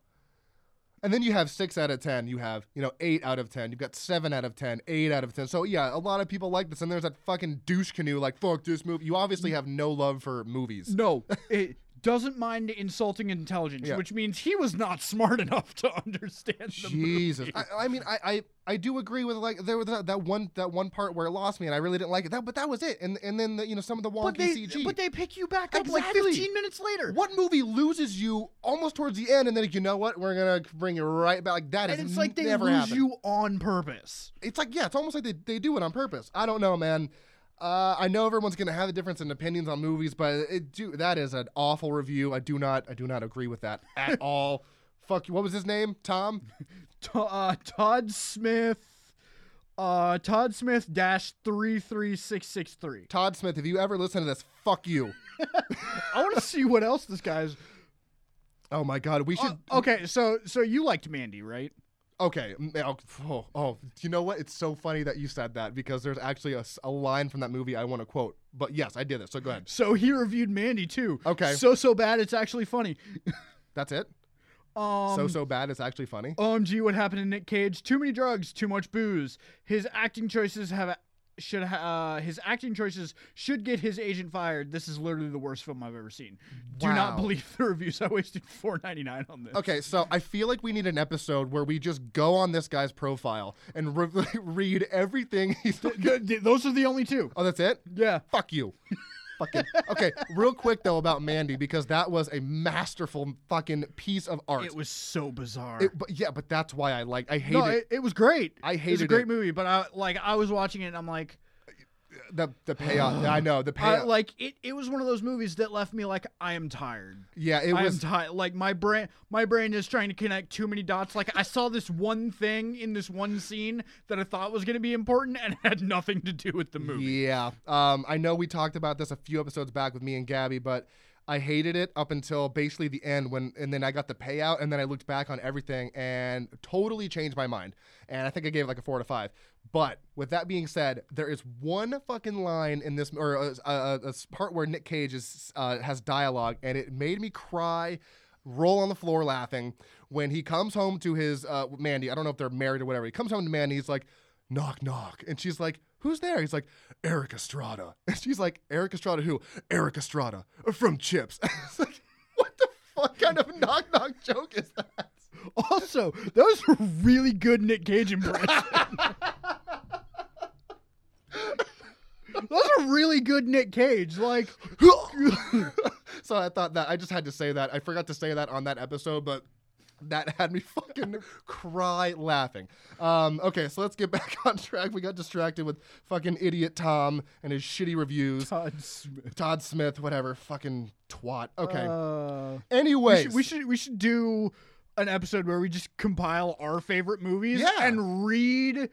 And then you have six out of ten. You have you know eight out of ten. You've got seven out of ten, eight out of ten. So yeah, a lot of people like this. And there's that fucking douche canoe like fuck this movie. You obviously have no love for movies. No, it doesn't mind insulting intelligence, Yeah. which means he was not smart enough to understand the Jesus, movie. I, I mean, I, I I do agree with like there was that, that one that one part where it lost me, and I really didn't like it. That, but that was it. And and then the, you know some of the wonky but they, CG. but they pick you back up like 15 minutes later. what movie loses you almost towards the end, and then you know what? We're gonna bring you right back. Like that is And it's like they never lose happened. you on purpose. it's like yeah, it's almost like they, they do it on purpose. I don't know, man. Uh, I know everyone's gonna have a difference in opinions on movies, but it do that is an awful review. I do not I do not agree with that at all. Fuck you. What was his name? Tom. To- uh, Todd Smith. Uh, Todd Smith dash three three six six three. Todd Smith. If you ever listen to this, fuck you. I want to see what else this guy's. Oh my god, we should. Uh, okay, so so you liked Mandy, right? Okay. mm, Oh, oh, oh, you know what? It's so funny that you said that because there's actually a line from that movie I want to quote. But yes, I did it. So go ahead. So he reviewed Mandy too. Okay. So so bad it's actually funny. That's it. Um, so so bad. It's actually funny. OMG, what happened to Nick Cage? Too many drugs, too much booze. His acting choices have should ha- uh, his acting choices should get his agent fired. This is literally the worst film I've ever seen. Do not believe the reviews. I wasted four ninety nine on this. Okay, so I feel like we need an episode where we just go on this guy's profile and re- read everything he's. Th- th- those are the only two. Oh, that's it. Yeah. Fuck you. Fucking. Okay, real quick though about Mandy because that was a masterful fucking piece of art. It was so bizarre. It- but yeah, but that's why I like. I hated no, it, it was great. I hate It It was a great it. movie, but I like I was watching it and I'm like, the the payoff. I know the I, payoff. like it. It was one of those movies that left me like I am tired. yeah, it I was. tired. Like my brain, my brain is trying to connect too many dots. Like I saw this one thing in this one scene that I thought was going to be important and had nothing to do with the movie. Yeah. Um, I know we talked about this a few episodes back with me and Gabby, but I hated it up until basically the end when and then I got the payout and then I looked back on everything and totally changed my mind. And I think I gave it like a four to five. But with that being said, there is one fucking line in this or a, a, a part where Nick Cage is uh, has dialogue and it made me cry. Roll on the floor laughing when he comes home to his uh, Mandy. I don't know if they're married or whatever. He comes home to Mandy. He's like, knock, knock. And she's like, who's there? He's like, Erik Estrada. And she's like, Erik Estrada who? Erik Estrada from Chips. it's like, what the fuck kind of knock knock joke is that? Also, that was a really good Nick Cage impression. that was a really good Nick Cage. Like, so I thought that I just had to say that. I forgot to say that on that episode, but that had me fucking cry laughing. Um, okay, so let's get back on track. We got distracted with fucking idiot Tom and his shitty reviews. Todd Smith. Todd Smith, whatever, fucking twat. Okay. Uh, Anyways, we, should, we should we should do an episode where we just compile our favorite movies Yeah. and read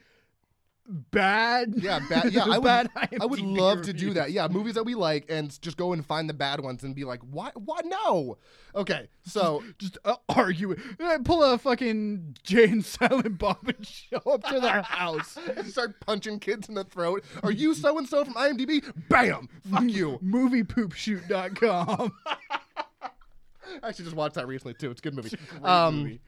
bad. Yeah, bad. Yeah, I would. bad I would love to do that. Yeah, movies that we like, and just go and find the bad ones and be like, "What? What? No." Okay, so Just uh, argue. Eh, Pull a fucking Jay and Silent Bob and show up to their house. and start punching kids in the throat. Are you so and so from IMDb? Bam! Fuck you. Moviepoopshoot.com. I actually just watched that recently too. It's a good movie. Great um, movie.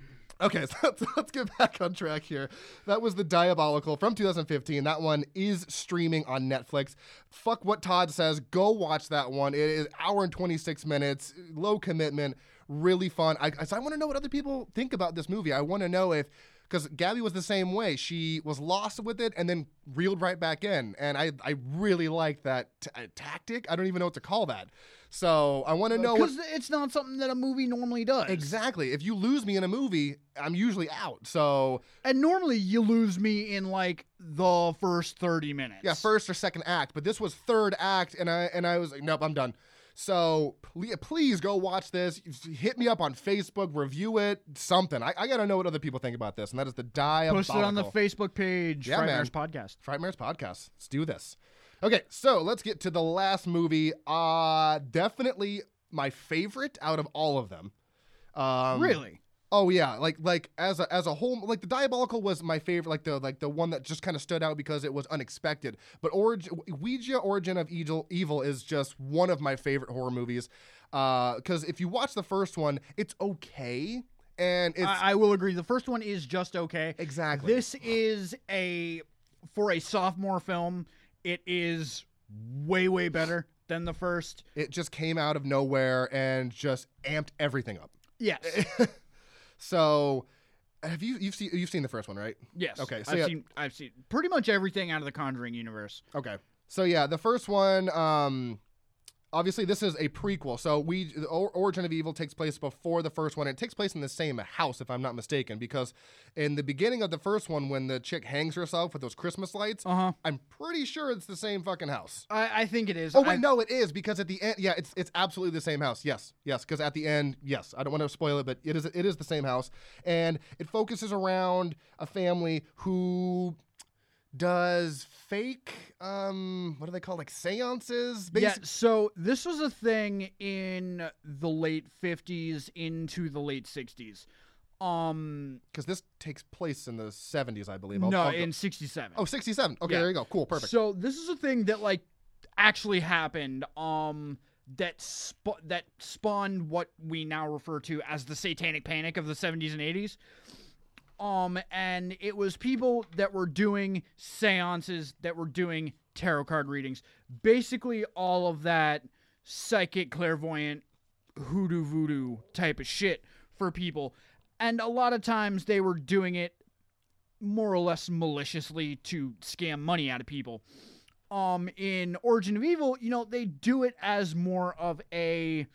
Okay, so let's, let's get back on track here. That was the Diabolical from 2015. That one is streaming on Netflix. Fuck what Todd says. Go watch that one. It is hour and 26 minutes. Low commitment. Really fun. I, so I want to know what other people think about this movie. I want to know if because Gabby was the same way. She was lost with it and then reeled right back in, and I I really like that t- uh, tactic. I don't even know what to call that. So I want to know Because it's not something that a movie normally does. Exactly. If you lose me in a movie, I'm usually out. So And normally you lose me in like the first 30 minutes. yeah, first or second act. But this was third act, and I and I was like, nope, I'm done. So please, please go watch this. Hit me up on Facebook, review it, something. I, I got to know what other people think about this, and that is the die. Post it on the Facebook page, Yeah, man. Frightmares Podcast. Frightmares podcast. Let's do this. Okay, so let's get to the last movie. Uh definitely my favorite out of all of them. Um, really? Oh yeah, like like as a as a whole, like the diabolical was my favorite, like the like the one that just kind of stood out because it was unexpected. But origin, Ouija, Origin of Evil, Evil is just one of my favorite horror movies. Because if you watch the first one, it's okay, and it's I, I will agree. The first one is just okay. exactly This is a for a sophomore film. It is way way better than the first. it just came out of nowhere and just amped everything up. Yes. So, have you you've seen you've seen the first one, right? yes. Okay, so I've yeah- seen I've seen pretty much everything out of the Conjuring universe. Okay. So yeah, the first one, um, obviously this is a prequel. So we, the Origin of Evil takes place before the first one. It takes place in the same house, if I'm not mistaken, because in the beginning of the first one, when the chick hangs herself with those Christmas lights, Uh huh. I'm pretty sure it's the same fucking house. I, I think it is. Oh wait, I- no, it is because at the end, yeah, it's it's absolutely the same house. Yes, yes, because at the end, yes, I don't want to spoil it, but it is it is the same house, and it focuses around a family who does fake, um, what do they call like seances? Yeah, so this was a thing in the late 50s into the late 60s. Um because this takes place in the 70s, I believe. I'll- no, I'll in 67. oh 67. Okay, Yeah. there you go. Cool, perfect. So this is a thing that like actually happened um that sp- that spawned what we now refer to as the satanic panic of the 70s and 80s. Um and it was people that were doing séances that were doing tarot card readings. Basically all of that psychic clairvoyant hoodoo voodoo type of shit for people. And a lot of times they were doing it more or less maliciously to scam money out of people. Um, in Origin of Evil, you know, they do it as more of a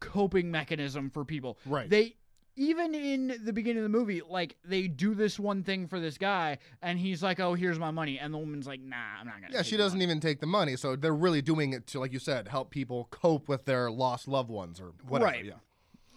coping mechanism for people. Right. They even in the beginning of the movie, like they do this one thing for this guy, and he's like, "Oh, here's my money," and the woman's like, "Nah, I'm not gonna." yeah, take she doesn't money." even take the money, so they're really doing it to, like you said, help people cope with their lost loved ones or whatever. Right. Yeah.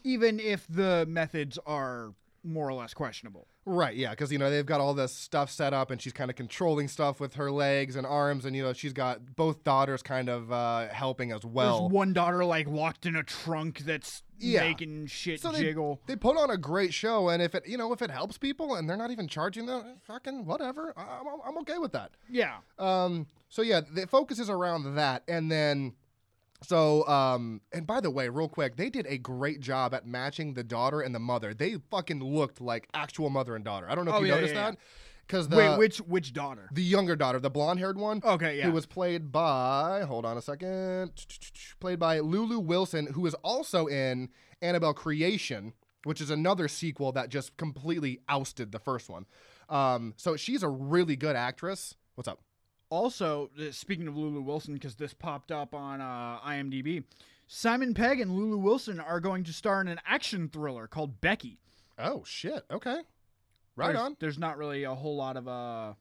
even if the methods are more or less questionable. Right, yeah, because you know they've got all this stuff set up, and she's kind of controlling stuff with her legs and arms, and you know she's got both daughters kind of uh, helping as well. There's one daughter like locked in a trunk that's Yeah. making shit So they, jiggle. they put on a great show, and if it you know if it helps people, and they're not even charging them, fucking whatever, I'm, I'm okay with that. Yeah. Um, so yeah, the focus is around that, and then. So, um, and by the way, real quick, they did a great job at matching the daughter and the mother. They fucking looked like actual mother and daughter. I don't know if Oh, you yeah, noticed yeah, that. because the Wait, which which daughter? the younger daughter, the blonde haired one, Okay, yeah. who was played by hold on a second, played by Lulu Wilson, who is also in Annabelle Creation, which is another sequel that just completely ousted the first one. Um, so she's a really good actress. What's up? Also, uh, speaking of Lulu Wilson, because this popped up on uh, IMDb, Simon Pegg and Lulu Wilson are going to star in an action thriller called Becky. Oh shit. Okay. Right there's, on. There's not really a whole lot of uh,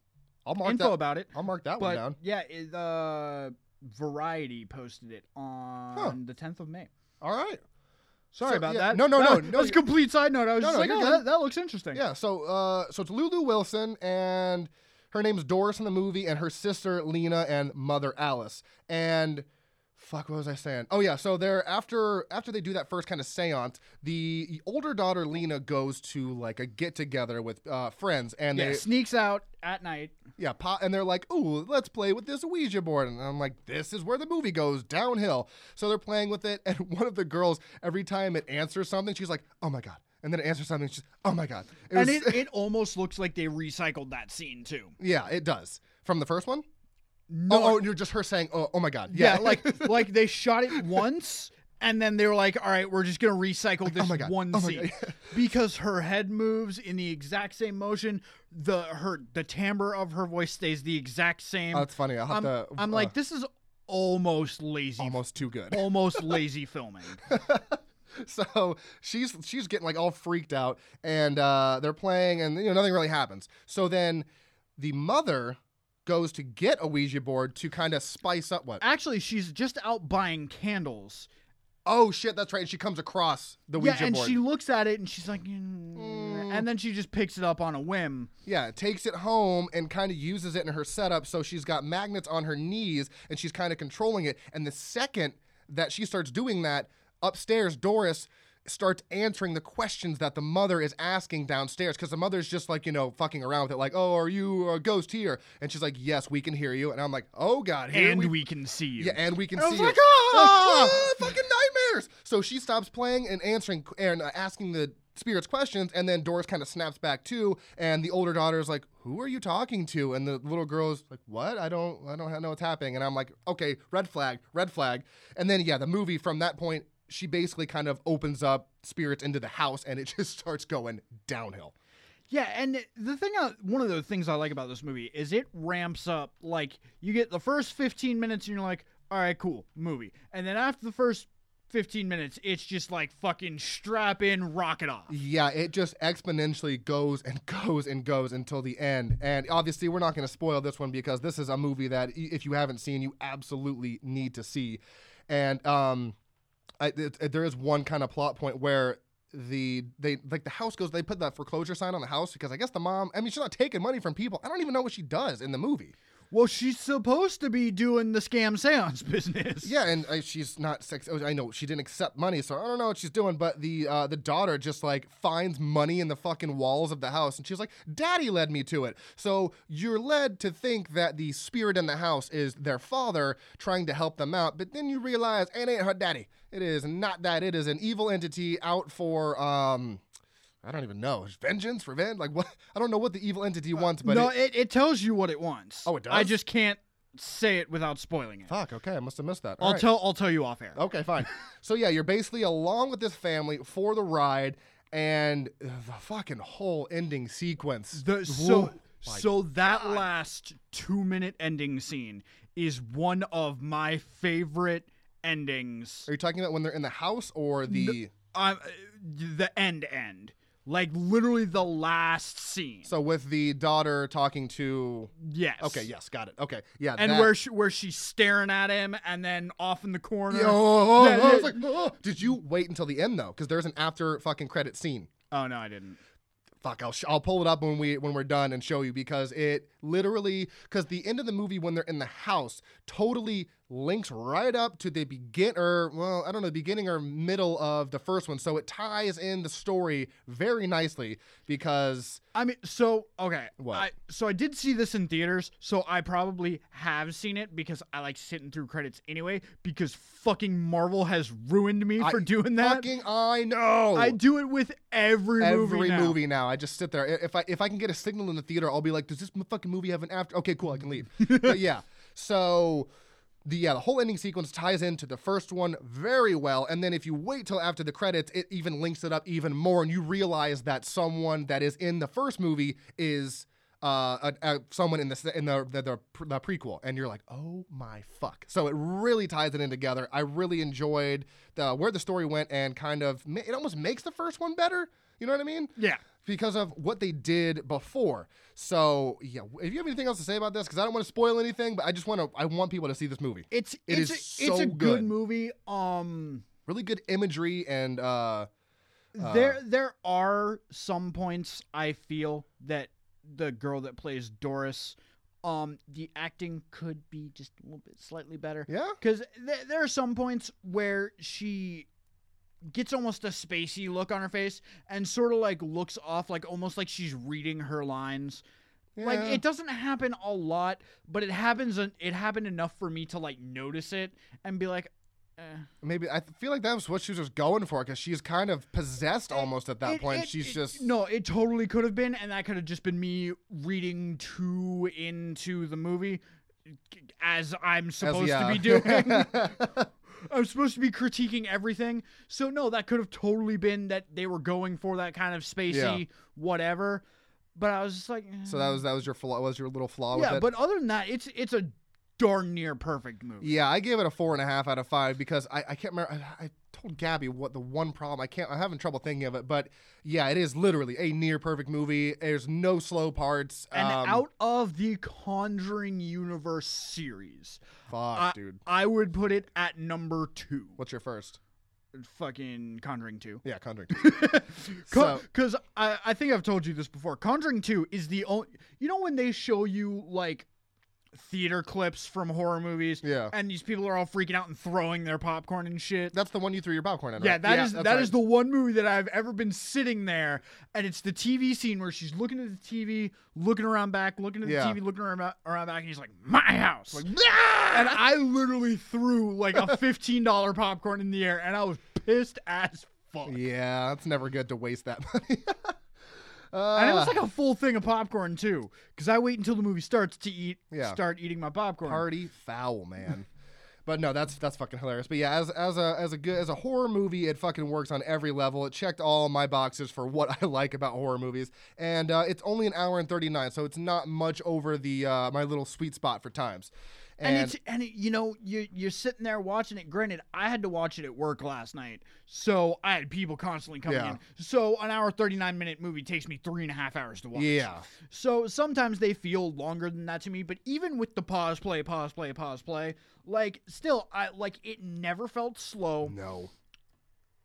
I'll mark info that. about it, I'll mark that one down. yeah, it, uh, Variety posted it on Huh. the 10th of May. All right. Sorry So, about yeah, that. no, no, That no, no, That was a complete side note. I was No, just no, like, oh, that, that looks interesting. Yeah, so uh, so it's Lulu Wilson and her name's Doris in the movie, and her sister Lena and mother Alice. And fuck, what was I saying? Oh yeah, so they're after after they do that first kind of séance, the older daughter Lena goes to like a get together with uh, friends, and Yeah, they sneaks out at night. yeah, po- and they're like, "Ooh, let's play with this Ouija board." And I'm like, "This is where the movie goes downhill." So they're playing with it, and one of the girls, every time it answers something, she's like, "Oh my god!" And then it answers something, she's, "Oh my god!" It and was- it, it almost looks like they recycled that scene too. yeah, it does from the first one. No, oh, oh, you're just her saying, "Oh, oh my god!" yeah, like like they shot it once and then they were like, "All right, we're just gonna recycle this oh God, one oh scene because her head moves in the exact same motion. The her the timbre of her voice stays the exact same. oh, it's funny. I'll have I'm, to. I'm uh, like, this is almost lazy, almost too good. almost lazy filming. so she's she's getting like all freaked out and uh they're playing and you know nothing really happens so then the mother goes to get a ouija board to kind of spice up what Actually, she's just out buying candles. oh shit that's right and she comes across the ouija board. yeah, and board she looks at it and she's like, mm, and then she just picks it up on a whim. yeah takes it home and kind of uses it in her setup so she's got magnets on her knees and she's kind of controlling it and the second that she starts doing that upstairs doris starts answering the questions that the mother is asking downstairs because the mother's just like you know fucking around with it like oh are you a ghost here? And she's like yes we can hear you. And i'm like oh god here and we, we, can see you. yeah and we can I see was you. Like, Like, "Ah!" "Ah, fucking nightmares! So she stops playing and answering and uh, asking the spirits questions and then doris kind of snaps back too and the older daughter is like who are you talking to? And the little girl's like what? I don't i don't know what's happening. And i'm like okay red flag red flag. And then yeah the movie from that point she basically kind of opens up spirits into the house and it just starts going downhill Yeah, and the thing, I, one of the things I like about this movie is it ramps up. Like you get the first 15 minutes, and you're like, "All right, cool, movie," and then after the first 15 minutes, it's just like fucking strap in, rocket off. Yeah, it just exponentially goes and goes and goes until the end. And obviously, we're not going to spoil this one because this is a movie that, if you haven't seen, you absolutely need to see. And um, I, it, it- there is one kind of plot point where the they like the house goes they put that foreclosure sign on the house because I guess the mom I mean she's not taking money from people. I don't even know what she does in the movie Well, she's supposed to be doing the scam seance business. Yeah, and uh, she's not sex. oh, I know she didn't accept money, so I don't know what she's doing. But the uh, the daughter just like finds money in the fucking walls of the house, and she's like, "Daddy led me to it." So you're led to think that the spirit in the house is their father trying to help them out, but then you realize it ain't her daddy. It is not that. It is an evil entity out for um. I don't even know. Vengeance, revenge, like what? I don't know what the evil entity wants, but no, it, it, it tells you what it wants. Oh, it does. I just can't say it without spoiling it. fuck. Okay, I must have missed that. I'll All right. tell. I'll tell you off air. Okay, fine. so yeah, you're basically along with this family for the ride, and the fucking whole ending sequence. The, so Whoa, so that last two minute ending scene is one of my favorite endings. Are you talking about when they're in the house or the? Um, uh, the end end, like literally the last scene. So with the daughter talking to. yes. Okay, yes, got it. Okay, yeah. And that- where she, where she's staring at him, and then off in the corner. Yeah, oh, oh, oh, oh I was like, oh, oh. Did you wait until the end though? Because there's an after fucking credit scene. Oh no, I didn't. fuck I'll, sh- I'll pull it up when we when we're done and show you because it literally because the end of the movie when they're in the house totally links right up to the begin or well, I don't know, beginning or middle of the first one. So it ties in the story very nicely because I mean, so okay. What? I, so I did see this in theaters, so I probably have seen it because I like sitting through credits anyway. Because fucking Marvel has ruined me I for doing that. fucking I know. I do it with every, every movie. now. movie now. I just sit there. If I if I can get a signal in the theater, I'll be like, "Does this fucking movie have an after?" Okay, cool, I can leave. but yeah, so the yeah the whole ending sequence ties into the first one very well, and then if you wait till after the credits, it even links it up even more, and you realize that someone that is in the first movie is. Uh, a, a, someone in the in the the, the the prequel, and you're like, oh my fuck! So it really ties it in together. I really enjoyed the where the story went, and kind of it almost makes the first one better. You know what I mean? Yeah. Because of what they did before. So yeah, if you have anything else to say about this, because I don't want to spoil anything, but I just want to I want people to see this movie. It's It it's is a, it's a good. good. movie. Um, Really good imagery and uh, there there are some points I feel that the girl that plays Doris, um, the acting could be just a little bit slightly better. yeah, Because th- there are some points where she gets almost a spacey look on her face and sort of like looks off, like almost like she's reading her lines. Like it doesn't happen a lot, but it happens. It happened enough for me to like notice it and be like, eh. maybe I feel like that was what she was just going for because she's kind of possessed almost at that It- point. it- she's it- just no. It totally could have been, and that could have just been me reading too into the movie, as I'm as- supposed yeah. to be doing. I'm supposed to be critiquing everything. So no, that could have totally been that they were going for that kind of spacey Yeah. whatever. But I was just like, so that was that was your flaw was your little flaw with yeah. But other than that, it's it's a darn near perfect movie. Yeah, I gave it a four and a half out of five because I, I can't remember. I, I told Gabby what the one problem I can't. I'm having trouble thinking of it, but yeah, it is literally a near perfect movie. There's no slow parts. And um, out of the Conjuring universe series, fuck, I, dude. I would put it at number two. What's your first? Fucking Conjuring two. Yeah, Conjuring. So- Because I, I think I've told you this before. Conjuring 2 is the only. You know when they show you, like, theater clips from horror movies? Yeah. And these people are all freaking out and throwing their popcorn and shit? That's the one you threw your popcorn at. yeah, right? that is that's that right. is the one movie that I've ever been sitting there, and it's the TV scene where she's looking at the TV, looking around back, looking at the Yeah. TV, looking around, around back, and he's like, "My house!" Like, and I literally threw like a fifteen dollar popcorn in the air, and I was pissed as fuck. yeah, that's never good to waste that money. And it was Uh, like a full thing of popcorn too, because I wait until the movie starts to eat, Yeah. start eating my popcorn. party foul, man. But no, that's that's fucking hilarious. But yeah, as as a as a good as a horror movie, it fucking works on every level. It checked all my boxes for what I like about horror movies, and uh, it's only an hour and thirty nine, so it's not much over the uh, my little sweet spot for times. And, it's and it, you know you you're sitting there watching it. Granted, I had to watch it at work last night, so I had people constantly coming Yeah. in. So an hour thirty nine minute movie takes me three and a half hours to watch. yeah, So sometimes they feel longer than that to me, but even with the pause play, pause play, pause play, like still I like it never felt slow. no,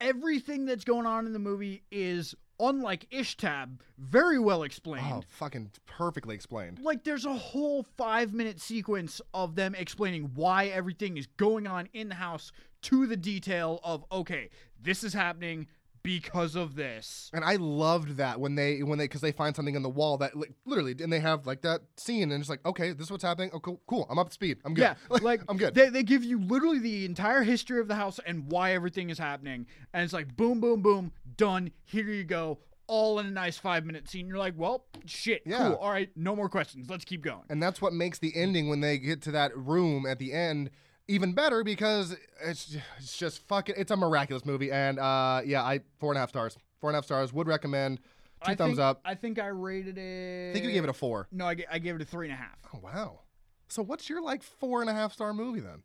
Everything that's going on in the movie is unlike Ishtab, very well explained. oh, fucking perfectly explained. Like there's a whole 5 minute sequence of them explaining why everything is going on in the house to the detail of okay, this is happening because of this. And I loved that when they when they because they find something in the wall that like, literally and they have like that scene and it's like okay this is what's happening oh cool cool I'm up to speed I'm good Yeah, like I'm good They, they give you literally the entire history of the house and why everything is happening, and it's like boom, boom, boom, done. Here you go, all in a nice five minute scene. You're like, well, shit, Yeah. cool. All right, no more questions. Let's keep going. and that's what makes the ending when they get to that room at the end even better because it's it's just fucking it's a miraculous movie and uh yeah I four and a half stars four and a half stars would recommend two I thumbs think- up I think I rated it. I think you gave it a four. No, I, I gave it a three and a half. Oh wow so what's your like four and a half star movie then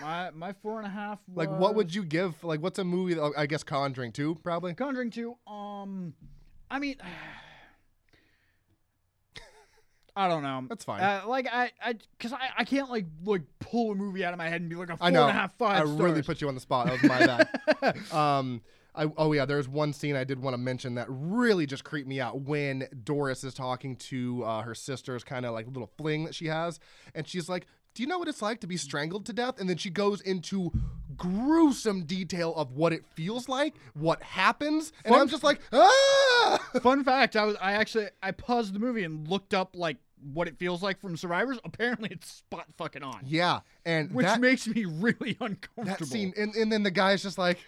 My my four and a half. like what would you give like what's a movie that, I guess Conjuring two probably Conjuring two? Um, I mean. I don't know. That's fine. Uh, like I, I, cause I, I can't like like pull a movie out of my head and be like a four I and know a half, five I really put you on the spot that was my bad um I, oh yeah, there's one scene I did want to mention that really just creeped me out when Doris is talking to uh, her sister's kind of like little fling that she has, and she's like, Do you know what it's like to be strangled to death? And then she goes into gruesome detail of what it feels like, what happens, and Fun- I'm just like, ah. Fun fact: I was I actually I paused the movie and looked up like what it feels like from Survivors. Apparently, it's spot fucking on, yeah, and which that, makes me really uncomfortable. that scene, and, and then the guy's just like,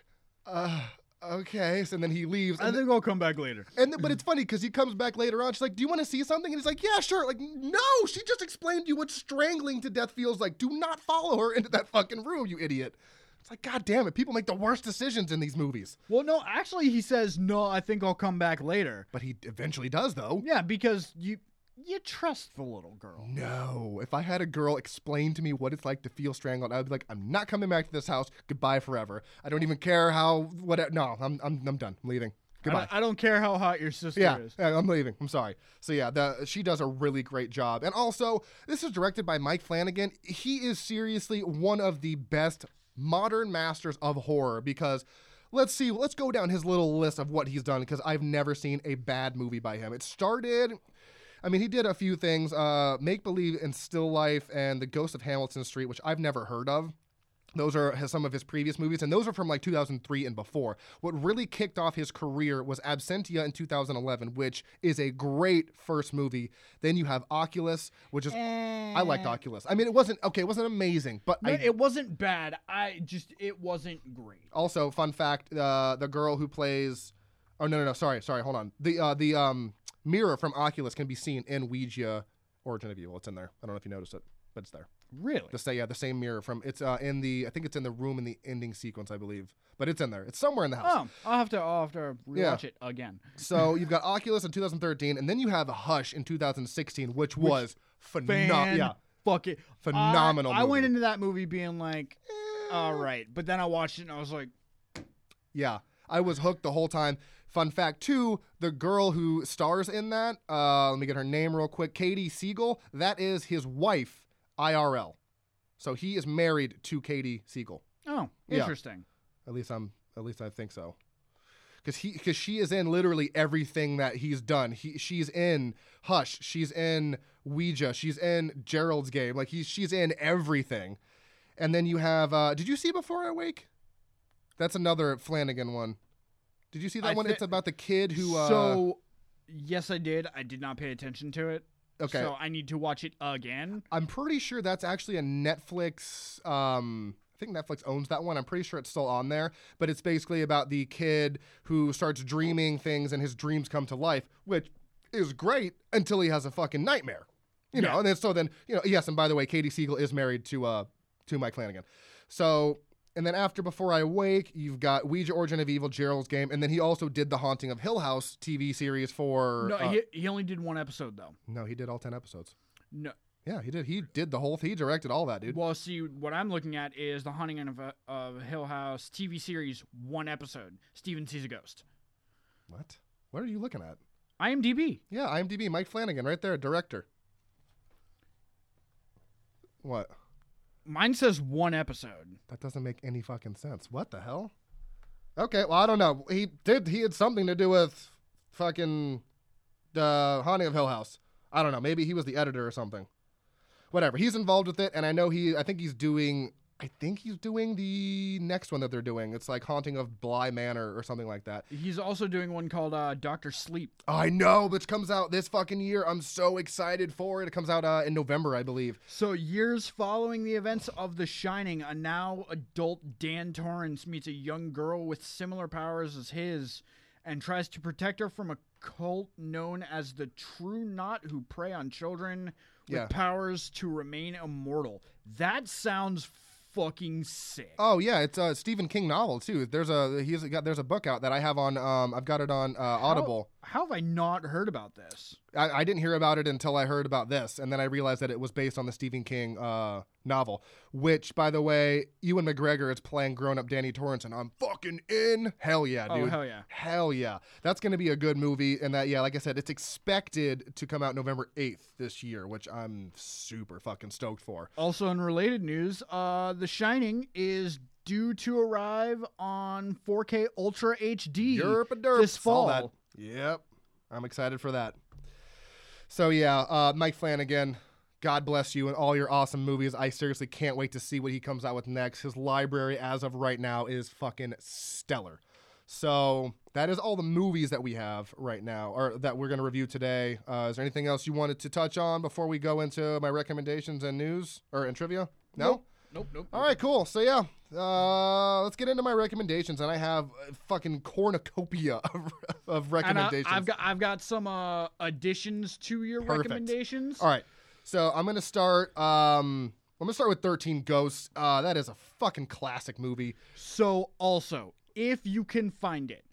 uh, okay, so and then he leaves, I and, think I'll come back later. and then, but it's funny because he comes back later on. She's like, "Do you want to see something?" And he's like, "Yeah, sure." Like, no, she just explained to you what strangling to death feels like. Do not follow her into that fucking room, you idiot. It's like, God damn it, people make the worst decisions in these movies. Well, no, actually, he says no. I think I'll come back later. But he eventually does, though. Yeah, because you you trust the little girl. No, if I had a girl explain to me what it's like to feel strangled, I would be like, I'm not coming back to this house. Goodbye forever. I don't even care how what. No, I'm I'm I'm done. I'm leaving. I Goodbye. don't, I don't care how hot your sister Yeah, is. yeah, I'm leaving. I'm sorry. So yeah, the she does a really great job. And also, this is directed by Mike Flanagan. He is seriously one of the best modern masters of horror because let's see, let's go down his little list of what he's done because I've never seen a bad movie by him. It started I mean, he did a few things, uh, Make Believe and Still Life and The Ghost of Hamilton Street, which I've never heard of. Those are some of his previous movies, and those are from like 2003 and before. What really kicked off his career was Absentia in 2011, which is a great first movie. Then you have Oculus, which is I liked Oculus. I mean, it wasn't okay, it wasn't amazing, but No, I it wasn't bad. I just it wasn't great. also fun fact: uh, the girl who plays, oh no no no, sorry sorry, hold on. The uh, the um mirror from Oculus can be seen in Ouija Origin of Evil. It's in there. I don't know if you noticed it, but it's there. Really? The say yeah, the same mirror from it's uh in the I think it's in the room in the ending sequence, I believe. But it's in there. It's somewhere in the house. Oh, I'll have to I'll have to Yeah. it again. So you've got Oculus in 2013, and then you have Hush in 2016, which, was phenomenal. Yeah, fucking Phenomenal I, I went into that movie being like, all right, but then I watched it and I was like, yeah. I was hooked the whole time. Fun fact too: the girl who stars in that, uh, let me get her name real quick. Katie Siegel. That is his wife, IRL. So he is married to Katie Siegel. oh, Yeah. interesting. At least I'm. At least I think so. Because he, because she is in literally everything that he's done. He, she's in Hush. She's in Ouija. She's in Gerald's Game. Like he's, she's in everything. And then you have. Uh, did you see Before I Wake? That's another Flanagan one. Did you see that I one? thi- it's about the kid who. Uh, so, yes, I did. I did not pay attention to it. okay. So I need to watch it again. I'm pretty sure that's actually a Netflix. Um, I think Netflix owns that one. I'm pretty sure it's still on there. But it's basically about the kid who starts dreaming things and his dreams come to life, which is great until he has a fucking nightmare. You know, and then so then you know yes, and by the way, Katie Siegel is married to uh to Mike Flanagan. So and then after Before I Wake, you've got Ouija Origin of Evil, Gerald's Game, and then he also did the Haunting of Hill House TV series for. No, uh, he, he only did one episode though. no, he did all ten episodes. No. Yeah, he did. He did the whole. He directed all that, dude. Well, see, what I'm looking at is the Haunting of, uh, of Hill House TV series, one episode. Steven sees a ghost. What? What are you looking at? IMDb. Yeah, IMDb, Mike Flanagan, right there, director. What? Mine says one episode. That doesn't make any fucking sense. What the hell? Okay, well I don't know. He did. He had something to do with fucking the haunting of Hill House. I don't know. Maybe he was the editor or something. Whatever. He's involved with it, and I know he. I think he's doing. I think he's doing the next one that they're doing. It's like Haunting of Bly Manor or something like that. He's also doing one called uh, Doctor Sleep. I know, which comes out this fucking year. I'm so excited for it. It comes out uh, in November, I believe. So, years following the events of The Shining, a now adult Dan Torrance meets a young girl with similar powers as his and tries to protect her from a cult known as the True Knot, who prey on children with Yeah. powers to remain immortal. That sounds fucking sick. Oh yeah, it's a Stephen King novel too. There's a he's got there's a book out that I have on um I've got it on uh, Audible. How have I not heard about this? I, I didn't hear about it until I heard about this, and then I realized that it was based on the Stephen King uh, novel. Which, by the way, Ewan McGregor is playing grown-up Danny Torrance, and I'm fucking in. Hell yeah, Oh, dude. hell yeah. Hell yeah. That's gonna be a good movie, and that yeah, like I said, it's expected to come out November 8th this year, which I'm super fucking stoked for. Also, in related news, uh, The Shining is due to arrive on 4K Ultra HD this fall. Yep. I'm excited for that. So yeah, uh, Mike Flanagan, God bless you and all your awesome movies. I seriously can't wait to see what he comes out with next. His library, as of right now, is fucking stellar. So that is all the movies that we have right now, or that we're going to review today. Uh, is there anything else you wanted to touch on before we go into my recommendations and news or and trivia? No. Nope. Nope. Nope. All right, cool. So yeah, uh, let's get into my recommendations, and I have a fucking cornucopia of, of And I, recommendations. I've got I've got some uh, additions to your Perfect. recommendations. All right, so I'm gonna start. Um, I'm gonna start with 13 Ghosts. Uh, that is a fucking classic movie. So also, if you can find it,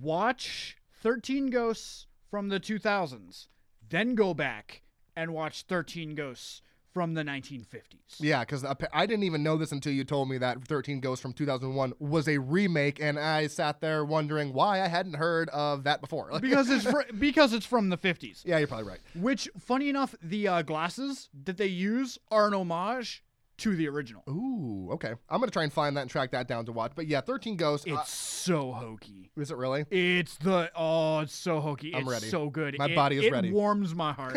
watch 13 Ghosts from the 2000s, then go back and watch 13 Ghosts from the 1950s. Yeah, because I didn't even know this until you told me that 13 Ghosts from 2001 was a remake, and I sat there wondering why I hadn't heard of that before. Because it's fr- because it's from the 50s. yeah, you're probably right. Which, funny enough, the uh, glasses that they use are an homage to the original. Ooh, okay. I'm gonna try and find that and track that down to watch. But yeah, 13 Ghosts. It's uh, so hokey. is it really? It's the oh, it's so hokey. I'm it's ready. so good. My It- body is it ready. warms my heart.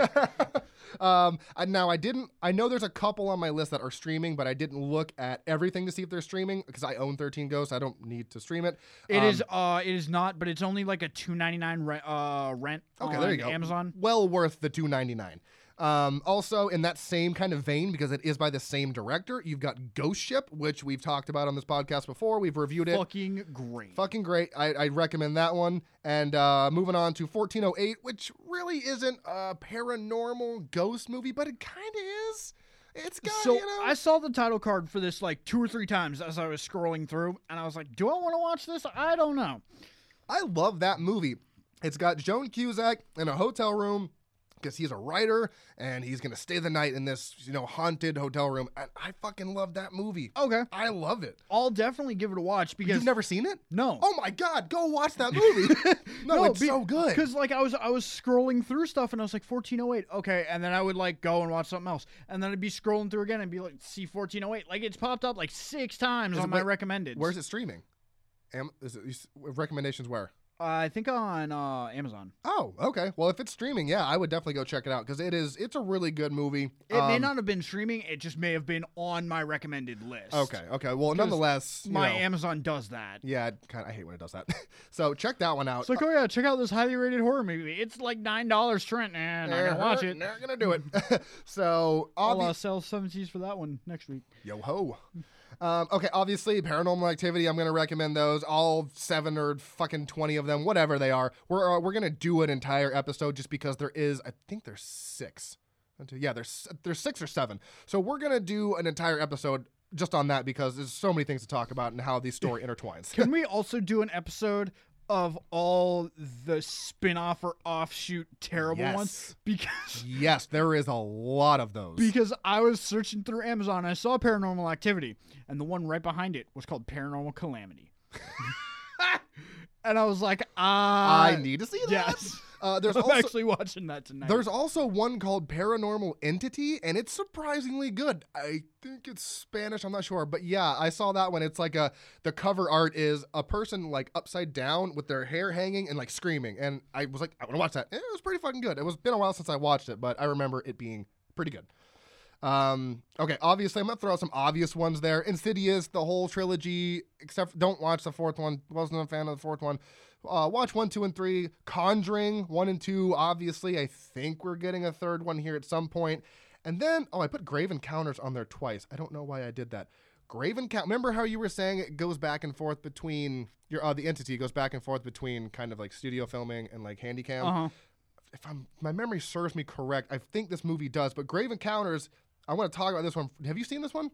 um, now I didn't. I know there's a couple on my list that are streaming, but I didn't look at everything to see if they're streaming because I own 13 Ghosts. I don't need to stream it. It Um, is uh it is not, but it's only like a two ninety nine rent uh rent Okay, on there you go. Amazon. well worth the 2.99. Um, also, in that same kind of vein, because it is by the same director, you've got Ghost Ship, which we've talked about on this podcast before. We've reviewed it. Fucking great. Fucking great. I, I recommend that one. And uh, moving on to 1408, which really isn't a paranormal ghost movie, but it kind of is. It's got, So you know. I saw the title card for this like two or three times as I was scrolling through, and I was like, "Do I want to watch this? I don't know." I love that movie. It's got John Cusack in a hotel room because he's a writer and he's gonna stay the night in this, you know, haunted hotel room. And I fucking love that movie. Okay, I love it. I'll definitely give it a watch because You've never seen it? no, Oh my god, go watch that movie. no, it's be- so good. Because like I was I was scrolling through stuff and I was like 1408, okay, and then I would like go and watch something else, and then I'd be scrolling through again and be like, see 1408, like it's popped up like six times Is on it- my wait, recommended. Where's it streaming? Am, is it, recommendations where? I think on uh, Amazon. Oh, okay. Well, if it's streaming, yeah, I would definitely go check it out because it is. It's a really good movie. It may Um, not have been streaming. It just may have been on my recommended list. Okay. Okay. Well, nonetheless, you My know, Amazon does that. yeah, kind I hate when it does that. so check that one out. It's like, oh yeah, check out this highly rated horror movie. It's like nine dollars, Trent. and I'm gonna watch it. Not gonna do it. so I'll uh, sell seventies for that one next week. yo ho. Um, okay, obviously, Paranormal Activity. I'm gonna recommend those. All seven or fucking twenty of them, whatever they are. We're uh, we're gonna do an entire episode just because there is. I think there's six. Yeah, there's there's six or seven. So we're gonna do an entire episode just on that because there's so many things to talk about and how the story intertwines. Can we also do an episode of all the spin-off or offshoot terrible Yes. ones? Because yes, there is a lot of those. because I was searching through Amazon and I saw Paranormal Activity, and the one right behind it was called Paranormal Calamity. and I was like, ah, I need to see that. yes. Uh, there's I'm also actually watching that tonight. There's also one called Paranormal Entity, and it's surprisingly good. I think it's Spanish. I'm not sure, but yeah, I saw that one. It's like a the cover art is a person like upside down with their hair hanging and like screaming, and I was like, I want to watch that. And it was pretty fucking good. It was been a while since I watched it, but I remember it being pretty good. Um, okay, obviously I'm gonna throw out some obvious ones there. Insidious, the whole trilogy, except don't watch the fourth one. Wasn't a fan of the fourth one. Uh, watch one, two, and three. Conjuring one and two. Obviously, I think we're getting a third one here at some point. And then, oh, I put Grave Encounters on there twice. I don't know why I did that. Grave Encounter. Remember how you were saying it goes back and forth between your uh, the entity goes back and forth between kind of like studio filming and like handycam uh huh. if I'm my memory serves me correct, I think this movie does. But Grave Encounters, I want to talk about this one. Have you seen this one?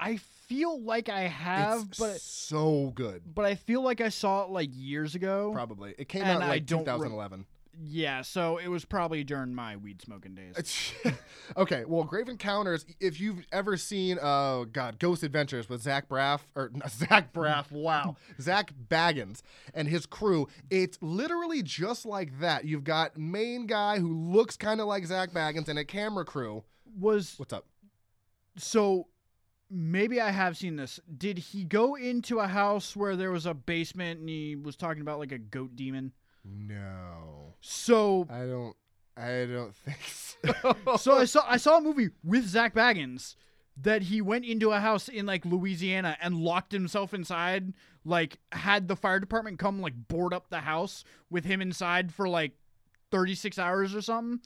I feel like I have, it's but so good. but I feel like I saw it like years ago. Probably it came out like don't 2011. Yeah, so it was probably during my weed smoking days. okay, well, Grave Encounters. If you've ever seen, oh god, Ghost Adventures with Zach Braff or Zach Braff, wow, Zak Bagans and his crew, it's literally just like that. You've got main guy who looks kind of like Zak Bagans and a camera crew. Was What's up? so maybe I have seen this. Did he go into a house where there was a basement and he was talking about like a goat demon? No. So I don't. I don't think so. so I saw I saw a movie with Zak Bagans that he went into a house in like Louisiana and locked himself inside, like had the fire department come like board up the house with him inside for like 36 hours or something.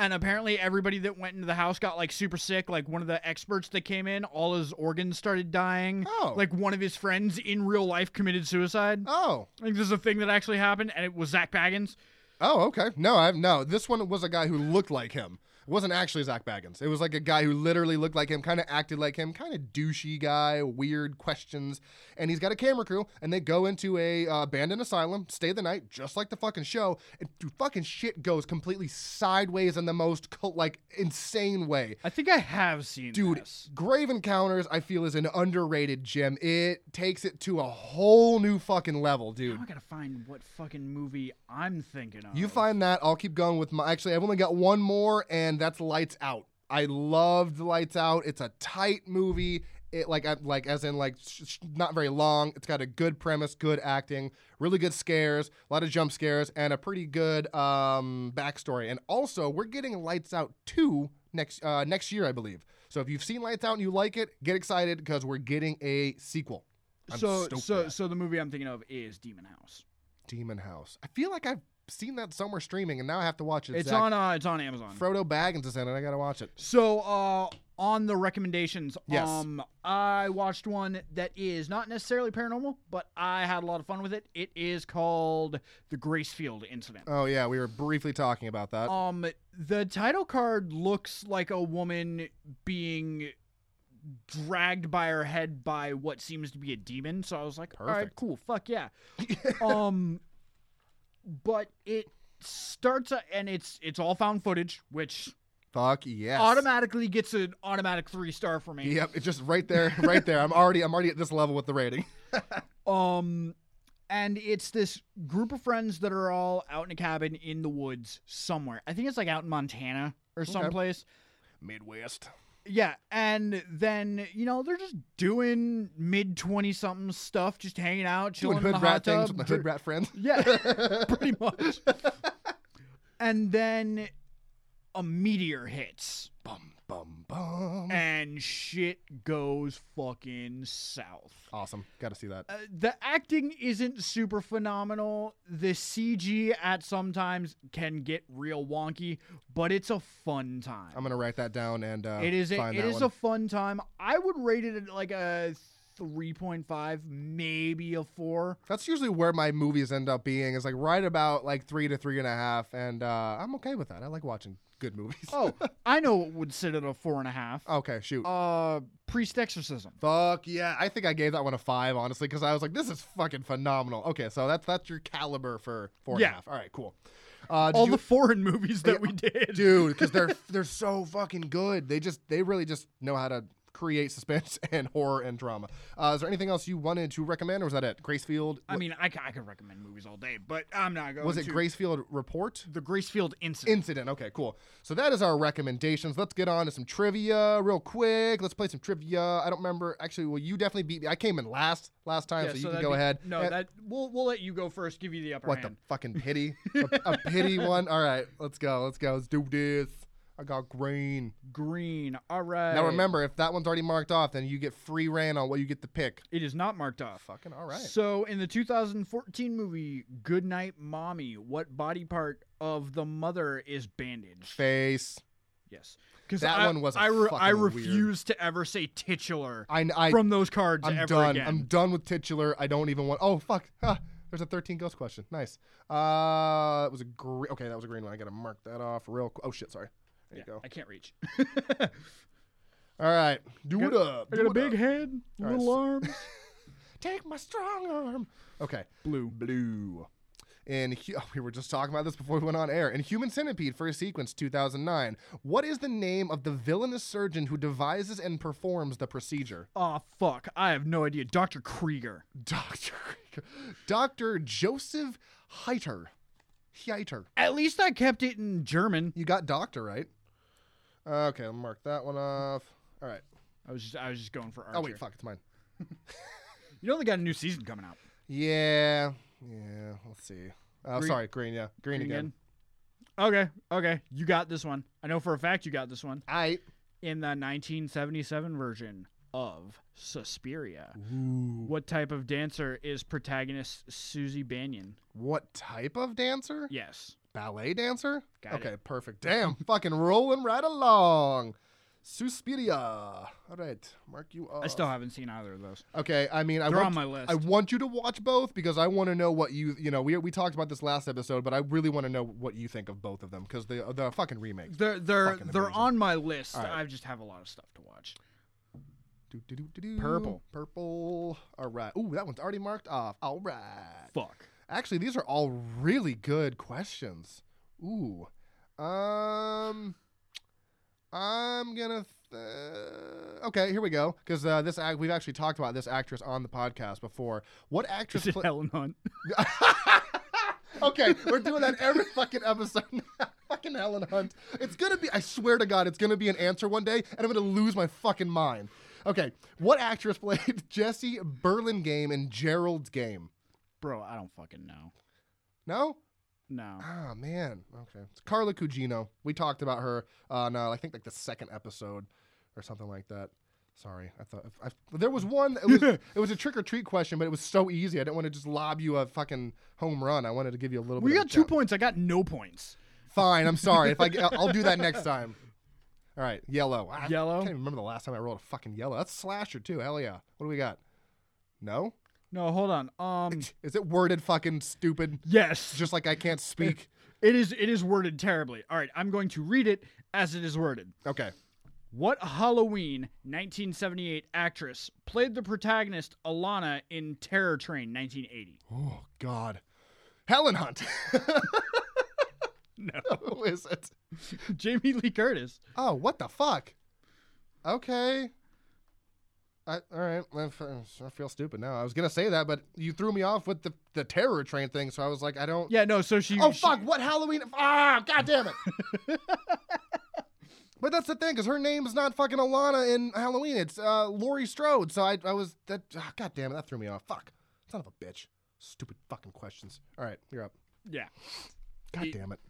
And apparently everybody that went into the house got like super sick. Like one of the experts that came in, all his organs started dying. Oh. Like one of his friends in real life committed suicide. oh. Like this is a thing that actually happened and it was Zak Bagans. Oh, okay. No, I've no. This one was a guy who looked like him. It wasn't actually Zak Bagans. It was like a guy who literally looked like him, kind of acted like him, kind of douchey guy, weird questions. And he's got a camera crew, and they go into a uh, abandoned asylum, stay the night, just like the fucking show. And dude, fucking shit goes completely sideways in the most cult- like insane way. I think I have seen Dude, this. Grave Encounters, I feel, is an underrated gem. It takes it to a whole new fucking level, dude. Now I gotta find what fucking movie I'm thinking of. You find that. I'll keep going with my. Actually, I've only got one more, and that's Lights Out. I loved Lights Out. It's a tight movie. It like like as in like sh- sh- not very long. It's got a good premise, good acting, really good scares, a lot of jump scares, and a pretty good um, backstory. And also, we're getting Lights Out two next uh, next year, I believe. So if you've seen Lights Out and you like it, get excited because we're getting a sequel. I'm so so so the movie I'm thinking of is Demon House. Demon House. I feel like I've seen that somewhere streaming, and now I have to watch it. It's Zach- on uh it's on Amazon. Frodo Baggins is in it. I gotta watch it. So uh on the recommendations, Yes. um I watched one that is not necessarily paranormal, but I had a lot of fun with it. It is called The Gracefield Incident. Oh yeah, we were briefly talking about that. Um, the title card looks like a woman being dragged by her head by what seems to be a demon. So I was like, all right, Perfect. cool, fuck yeah. um, but it starts a, and it's it's all found footage, which Fuck yes. automatically gets an automatic three star for me. Yep, it's just right there, right there. I'm already, I'm already at this level with the rating. Um, and it's this group of friends that are all out in a cabin in the woods somewhere. I think it's like out in Montana or someplace. Midwest. Yeah, and then you know they're just doing mid twenty something stuff, just hanging out, chilling Doing in the hood rat hot things tub. with the hood rat friends. Yeah, pretty much. and then a meteor hits, Bum bum bum. and shit goes fucking south. Awesome. Got to see that. Uh, the acting isn't super phenomenal. The CG at sometimes can get real wonky, but it's a fun time. I'm gonna write that down and uh, It is a, it is one. a fun time. I would rate it at like a 3.5, maybe a 4. That's usually where my movies end up being. Is like right about like three to three and a half, and uh, I'm okay with that. I like watching good movies. Oh, I know it would sit at a four and a half. okay, shoot. Uh, Priest Exorcism. Fuck yeah! I think I gave that one a five, honestly, because I was like, "This is fucking phenomenal." Okay, so that's that's your caliber for four and a Yeah. half. All right, cool. Uh, All you- the foreign movies that we did. dude, because they're they're so fucking good. They just they really just know how to create suspense and horror and drama. Uh, is there anything else you wanted to recommend, or was that it? Gracefield. I mean, I, I could recommend movies all day, but I'm not going to. was it to. Gracefield Report? The Gracefield Incident. Incident. Okay, cool. So that is our recommendations. Let's get on to some trivia real quick. Let's play some trivia. I don't remember. Actually, well, you definitely beat me. I came in last last time, Yeah, so you so can go be- ahead. No, Eh, that we'll we'll let you go first. Give you the upper what the fucking pity? a, a pity one. All right, let's go. Let's go. Let's do this. I got green. Green. All right. Now remember, if that one's already marked off, then you get free ran on what you get to pick. it is not marked off. Fucking all right. So, in the 2014 movie Goodnight Mommy, what body part of the mother is bandaged? Face. Yes, because That I, one was I, re- I weird. refuse to ever say titular I, I from those cards I'm ever done. again. I'm done with titular. I don't even want. Oh fuck. Ah, there's a 13 ghost question. Nice. Uh, it was a green. Okay, that was a green one. I gotta mark that off real. Qu- oh shit. Sorry. There Yeah, you go. I can't reach. All right. Do it up. I got a big up. head, All right, little so- arms. Take my strong arm. Okay. Blue. Blue. In hu- oh, we were just talking about this before we went on air. In Human Centipede First Sequence 2009, what is the name of the villainous surgeon who devises and performs the procedure? Oh fuck! I have no idea. Doctor Krieger. Doctor Krieger. Doctor Joseph Heiter. Heiter. At least I kept it in German. You got doctor right. Okay, I'll mark that one off. All right. I was just, I was just going for Archer. Oh wait, fuck, it's mine. You know they got a new season coming out. Yeah, yeah. Let's see. Oh, Green- sorry, green. Yeah, green, Green again. Okay, okay, you got this one. I know for a fact you got this one I. in the 1977 version of Suspiria. Ooh. What type of dancer is protagonist Susie Bannion? What type of dancer? Yes. Ballet dancer? Got okay, it. perfect. Damn, fucking rolling right along. Suspiria. All right, mark you off. I still haven't seen either of those. Okay, I mean, I They're want, on my list. I want you to watch both because I want to know what you, you know, we, we talked about this last episode, but I really want to know what you think of both of them because they the fucking remakes. They're they're they're amazing. on my list. Right. I just have a lot of stuff to watch. Do, do, do, do, do. Purple. Purple. All right. Ooh, that one's already marked off. All right. Fuck. Actually, these are all really good questions. Ooh. Um I'm going to th- Okay, here we go cuz uh, this act we've actually talked about this actress on the podcast before. What actress Is Helen Hunt? Okay, we're doing that every fucking episode. now. fucking Helen Hunt. It's gonna be. I swear to God, it's gonna be an answer one day, and I'm gonna lose my fucking mind. Okay, what actress played Jessie Burlingame in Gerald's Game? Bro, I don't fucking know. No. No. Ah man. Okay, it's Carla Gugino. We talked about her on uh, I think like the second episode or something like that. Sorry, I thought I, there was one. It was it was a trick or treat question, but it was so easy. I didn't want to just lob you a fucking home run. I wanted to give you a little. We bit of got two challenge. points. I got no points. Fine, I'm sorry. If I I'll do that next time. All right, yellow. I Yellow? can't even remember the last time I rolled a fucking yellow. That's slasher too. Hell yeah. What do we got? No. No, hold on. Um, Is it worded fucking stupid? yes, Just like I can't speak. it is. It is worded terribly. All right, I'm going to read it as it is worded. Okay. What Halloween 1978 actress played the protagonist Alana in Terror Train 1980? Oh God. Helen Hunt. No, Who is it? Jamie Lee Curtis. Oh, what the fuck? Okay. I, all right. I feel stupid now. I was gonna say that, but you threw me off with the, the terror train thing, so I was like, I don't. Yeah, no. So she. Oh she- fuck! What Halloween? Ah, god damn it! but that's the thing, because her name's not fucking Alana in Halloween. It's uh, Laurie Strode. So I, I was that. ah, god damn it! That threw me off. Fuck! Son of a bitch. Stupid fucking questions. All right, you're up. Yeah. God Ye- damn it!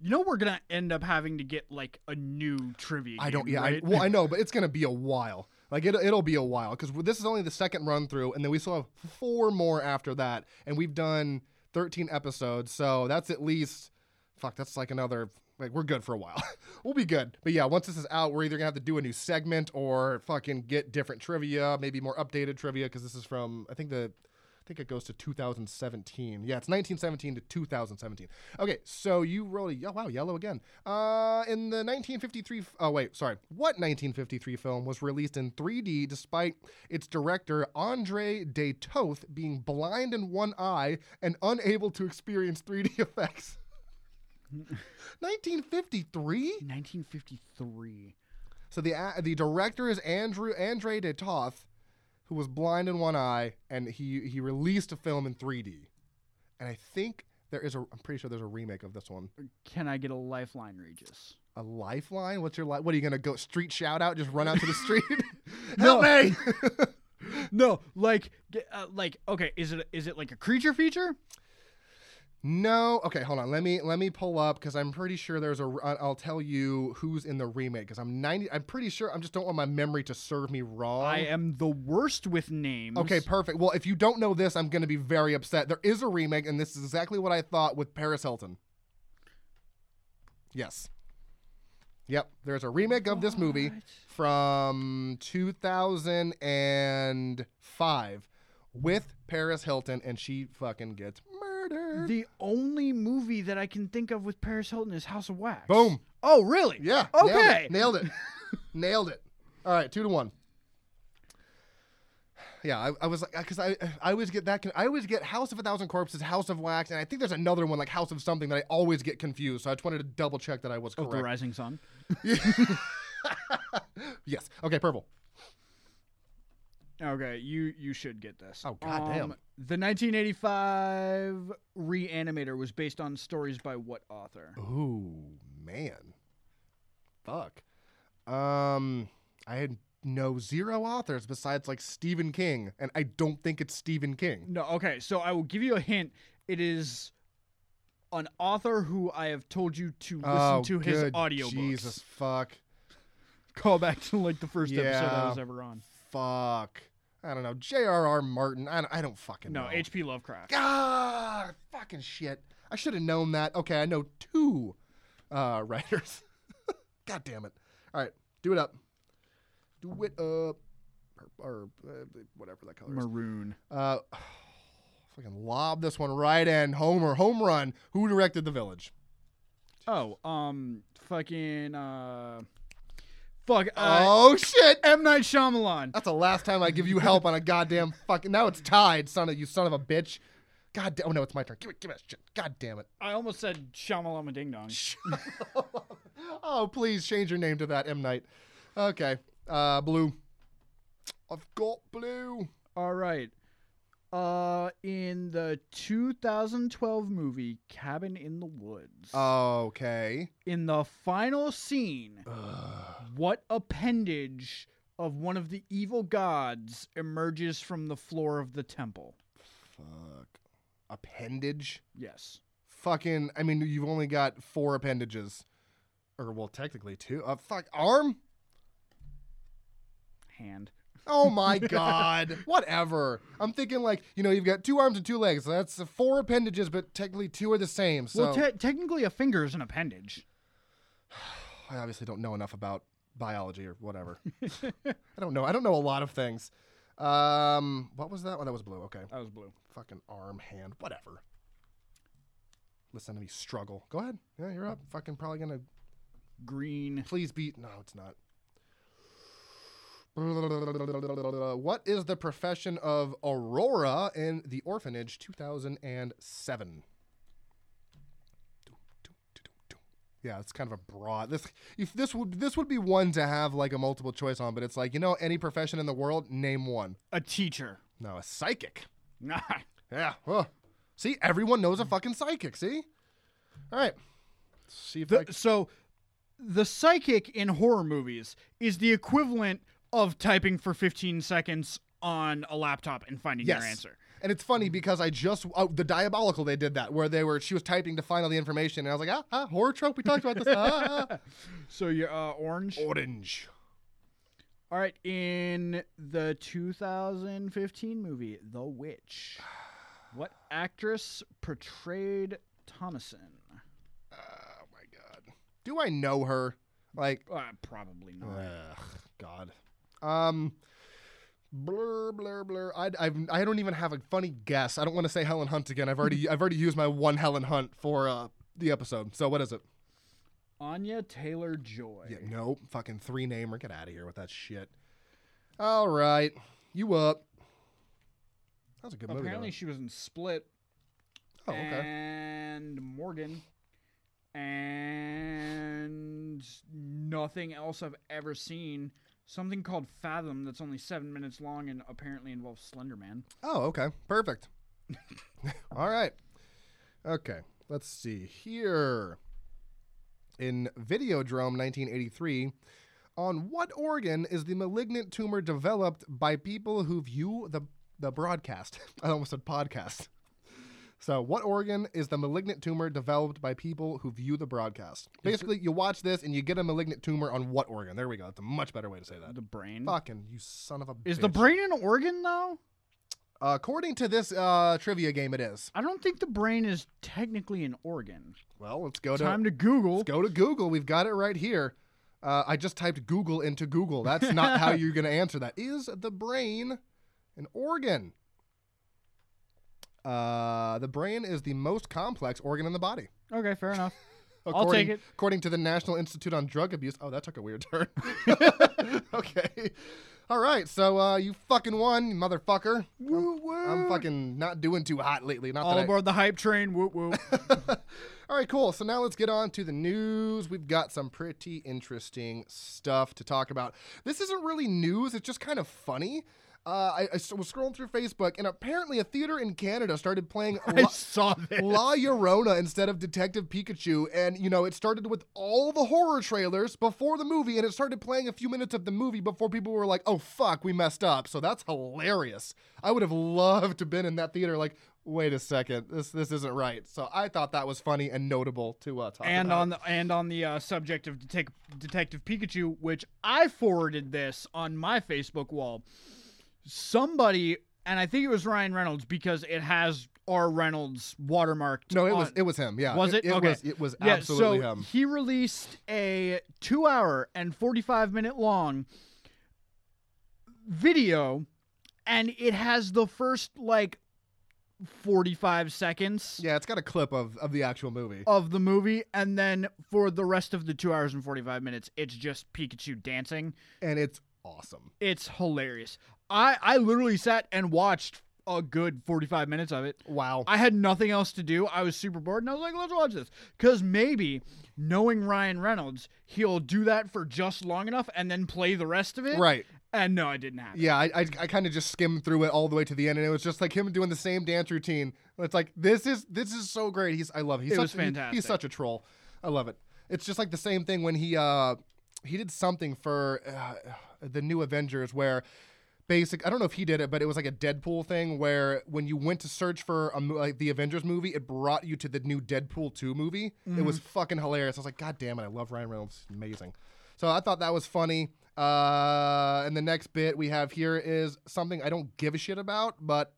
You know we're gonna end up having to get like a new trivia. I don't. game, Yeah, right? I, well, I know, but it's gonna be a while. Like it, it'll be a while because this is only the second run through, and then we still have four more after that, and we've done 13 episodes, so that's at least, fuck, that's like another. Like we're good for a while. we'll be good. But yeah, once this is out, we're either gonna have to do a new segment or fucking get different trivia, maybe more updated trivia, because this is from I think the. I think it goes to 2017. Yeah, it's 1917 to 2017. Okay, so you rolled a oh, wow yellow again. Uh, in the 1953. Oh wait, sorry. What 1953 film was released in 3D despite its director Andre de Toth being blind in one eye and unable to experience 3D effects? 1953. 1953. So the a- the director is Andrew Andre de Toth, who was blind in one eye, and he he released a film in 3D. And I think there is a. I'm pretty sure there's a remake of this one. Can I get a lifeline, Regis? A lifeline? What's your li- What are you gonna go street shout out? Just run out to the street? Help me! No, like, uh, like, okay, is it is it like a creature feature? No. Okay, hold on. Let me let me pull up because I'm pretty sure there's a. Uh, I'll tell you who's in the remake because I'm 90. I'm pretty sure. I just don't want my memory to serve me wrong. I am the worst with names. Okay, perfect. Well, if you don't know this, I'm going to be very upset. There is a remake, and this is exactly what I thought with Paris Hilton. Yes. Yep, there's a remake of this movie from 2005 with Paris Hilton, and she fucking gets murdered. The only movie that I can think of with Paris Hilton is House of Wax. Boom. Oh, really? Yeah. Okay. Nailed it. Nailed it. nailed it. All right, two to one. Yeah, I, I was like, because I I always get that. con- I always get House of a Thousand Corpses, House of Wax, and I think there's another one like House of something that I always get confused. So I just wanted to double check that I was Of the correct. Rising Sun. yes. Okay. Purple. Okay, you you should get this. Oh, goddamn. Um, the 1985 Reanimator was based on stories by what author? Ooh man. Fuck. Um, I had no zero authors besides like Stephen King, and I don't think it's Stephen King. No, okay, so I will give you a hint. It is an author who I have told you to listen oh, to his good audiobooks. Jesus fuck. Call back to like the first episode Yeah. I was ever on. Fuck. I don't know. J.R.R. Martin. I don't, I don't fucking No, know. No, H.P. Lovecraft. God, fucking shit. I should have known that. Okay, I know two uh, writers. God damn it. All right, do it up. Do it up. Or, or uh, whatever that color is. Maroon. Uh, fucking lob this one right in. Homer, home run. Who directed The Village? Oh, um, fucking, uh, fuck, uh, oh, shit. M. Night Shyamalan. That's the last time I give you help on a goddamn fucking. Now it's tied, son of you son of a bitch. God damn. Oh, no, it's my turn. Give it, give it. Shit. God damn it. I almost said Shyamalama Ding Dong. oh, please change your name to that, M. Night. Okay. Uh, blue. I've got blue. All right. Uh, in the 2012 movie Cabin in the Woods, Okay. in the final scene, what appendage of one of the evil gods emerges from the floor of the temple? Fuck. Appendage? Yes. Fucking, I mean, you've only got four appendages. Or, well, technically two. Uh, fuck. Arm? Hand. Oh my god. Whatever. I'm thinking like, you know, you've got two arms and two legs. So that's four appendages, but technically two are the same. So Well, te- technically, a finger is an appendage. I obviously don't know enough about biology or whatever. I don't know. I don't know a lot of things. Um, what was that? Oh, that was blue. Okay. That was blue. Fucking arm, hand, whatever. Listen to me struggle. Go ahead. Yeah, you're up. Fucking probably gonna Green. please beat. No, it's not. What is the profession of Aurora in The Orphanage 2007? Yeah, it's kind of a broad. This if this would this would be one to have like a multiple choice on, but it's like you know any profession in the world, name one. A teacher. No, a psychic. Nah. Yeah. Well, see, everyone knows a fucking psychic. See. All right. Let's see if The- I so, the psychic in horror movies is the equivalent of typing for 15 seconds on a laptop and finding Yes. your answer. And it's funny because I just oh, the diabolical they did that where they were she was typing to find all the information and I was like ah, ah horror trope we talked about this ah, ah. So you're uh, orange. orange All right, in the 2015 movie The Witch, what actress portrayed Thomasin? oh my god do I know her like Uh, probably not. ugh, God um blur blur blur I I've, I don't even have a funny guess I don't want to say Helen Hunt again I've already I've already used my one Helen Hunt for uh the episode so what is it Anya Taylor Joy. Yeah, nope. Fucking three namer. Get out of here with that shit. All right. You up. That was a good movie. Apparently, she was in Split. Oh, okay. and Morgan, and nothing else I've ever seen. Something called Fathom that's only seven minutes long and apparently involves Slenderman. Oh, okay. Perfect. All right. Okay. Let's see here. In Videodrome 1983, on what organ is the malignant tumor developed by people who view the the broadcast? I almost said podcast. So, what organ is the malignant tumor developed by people who view the broadcast? Basically, you watch this and you get a malignant tumor on what organ? There we go. That's a much better way to say that. The brain. Fucking you son of a Is the brain an organ though? Uh, according to this uh, trivia game, it is. I don't think the brain is technically an organ. Well, let's go to Time to Google. let's go to Google. We've got it right here. Uh, I just typed Google into Google. That's not how you're going to answer that. Is the brain an organ? Uh, the brain is the most complex organ in the body. Okay, fair enough. According, I'll take it. According to the National Institute on Drug Abuse. Oh, that took a weird turn. okay. All right. So uh, you fucking won, you motherfucker. Woo woo. I'm fucking not doing too hot lately. Not all that I- the hype train. Woo woo. All right, cool. So now let's get on to the news. We've got some pretty interesting stuff to talk about. This isn't really news, it's just kind of funny. Uh, I, I was scrolling through Facebook, and apparently a theater in Canada started playing I La, saw this. La Llorona instead of Detective Pikachu. And, you know, it started with all the horror trailers before the movie, and it started playing a few minutes of the movie before people were like, oh, fuck, we messed up. So that's hilarious. I would have loved to have been in that theater, like, wait a second, this this isn't right. So I thought that was funny and notable to uh, talk and about. on the and on the uh, subject of Detec- Detective Pikachu, which I forwarded this on my Facebook wall. Somebody, and I think it was Ryan Reynolds because it has R Reynolds watermarked. no, it was it was him. Yeah, Was it? It, Okay. was it was yeah. absolutely so him. he released a two-hour and forty-five minute long video, and it has the first like forty-five seconds. Yeah, it's got a clip of of the actual movie. of the movie, and then for the rest of the two hours and 45 minutes, it's just Pikachu dancing. and it's awesome. It's hilarious. I, I literally sat and watched a good 45 minutes of it. Wow. I had nothing else to do. I was super bored, and I was like, let's watch this. Because maybe, knowing Ryan Reynolds, he'll do that for just long enough and then play the rest of it. right. And no, it didn't happen. Yeah, I I, I kind of just skimmed through it all the way to the end, and it was just like him doing the same dance routine. It's like this is this is so great. He's I love it. He's It such, was he- fantastic. he's such a troll. I love it. It's just like the same thing when he uh he did something for uh, the new Avengers where basic I don't know if he did it, but it was like a Deadpool thing where when you went to search for a, like the Avengers movie, it brought you to the new Deadpool 2 movie. It was fucking hilarious. I was like, God damn it, I love Ryan Reynolds. Amazing. So I thought that was funny. Uh, and the next bit we have here is something I don't give a shit about, but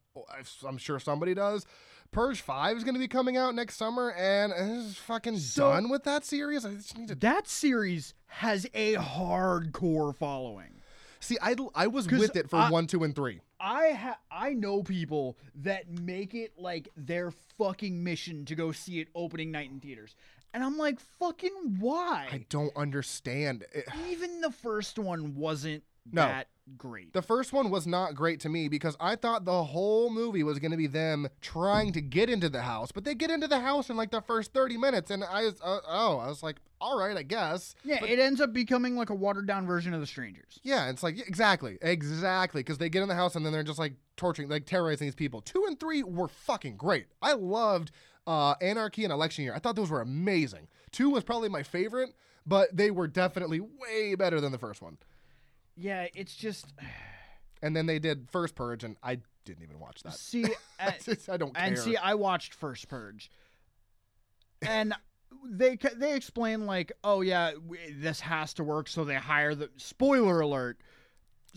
I'm sure somebody does. Purge 5 is going to be coming out next summer, and I'm just fucking So- done with that series. I just need to That series has a hardcore following. See. I, I was with it for I- one, two, and three. I ha- I know people that make it like their fucking mission to go see it opening night in theaters. And I'm like, fucking why? I don't understand. It- Even the first one wasn't No. that great. The first one was not great to me because I thought the whole movie was going to be them trying to get into the house, but they get into the house in like the first 30 minutes and I was uh, oh, I was like, "All right, I guess." yeah, it ends up becoming like a watered down version of The Strangers. Yeah, it's like exactly. Exactly because they get in the house and then they're just like torturing like terrorizing these people. 2 and 3 were fucking great. I loved uh Anarchy and Election Year. I thought those were amazing. 2 was probably my favorite, but they were definitely way better than the first one. Yeah, it's just And then they did First Purge and I didn't even watch that. see uh, I don't care. and see I watched First Purge. And they they explain like, "Oh yeah, w- this has to work so they hire the spoiler alert.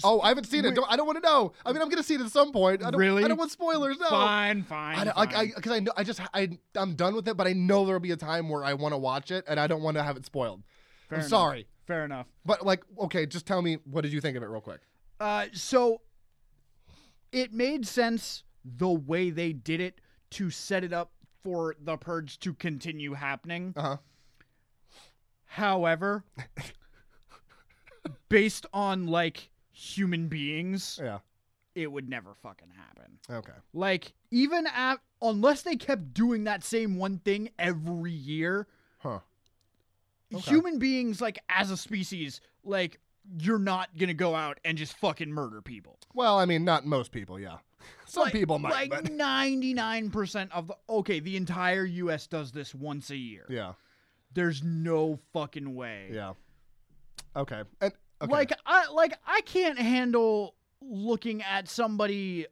Oh, I haven't seen it. Don't, I don't want to know. I mean, I'm gonna see it at some point. I don't, Really? I don't want spoilers. No. Fine, fine. I, don't- I, because I, know, I just, I, I'm done with it. But I know there'll be a time where I want to watch it, and I don't want to have it spoiled. Fair I'm enough. sorry, Fair enough. but like, okay, just tell me what did you think of it, real quick? Uh, so it made sense the way they did it to set it up for the purge to continue happening. Uh huh. However, based on like human beings, Yeah. it would never fucking happen. Okay. Like even at unless they kept doing that same one thing every year. Okay. human beings like as a species, like you're not gonna go out and just fucking murder people. Well, I mean, not most people. Yeah. Some Like- people might. Like but ninety nine percent of the okay, the entire U.S. does this once a year. yeah. There's no fucking way. Yeah. Okay. And okay. Like I like I can't handle looking at somebody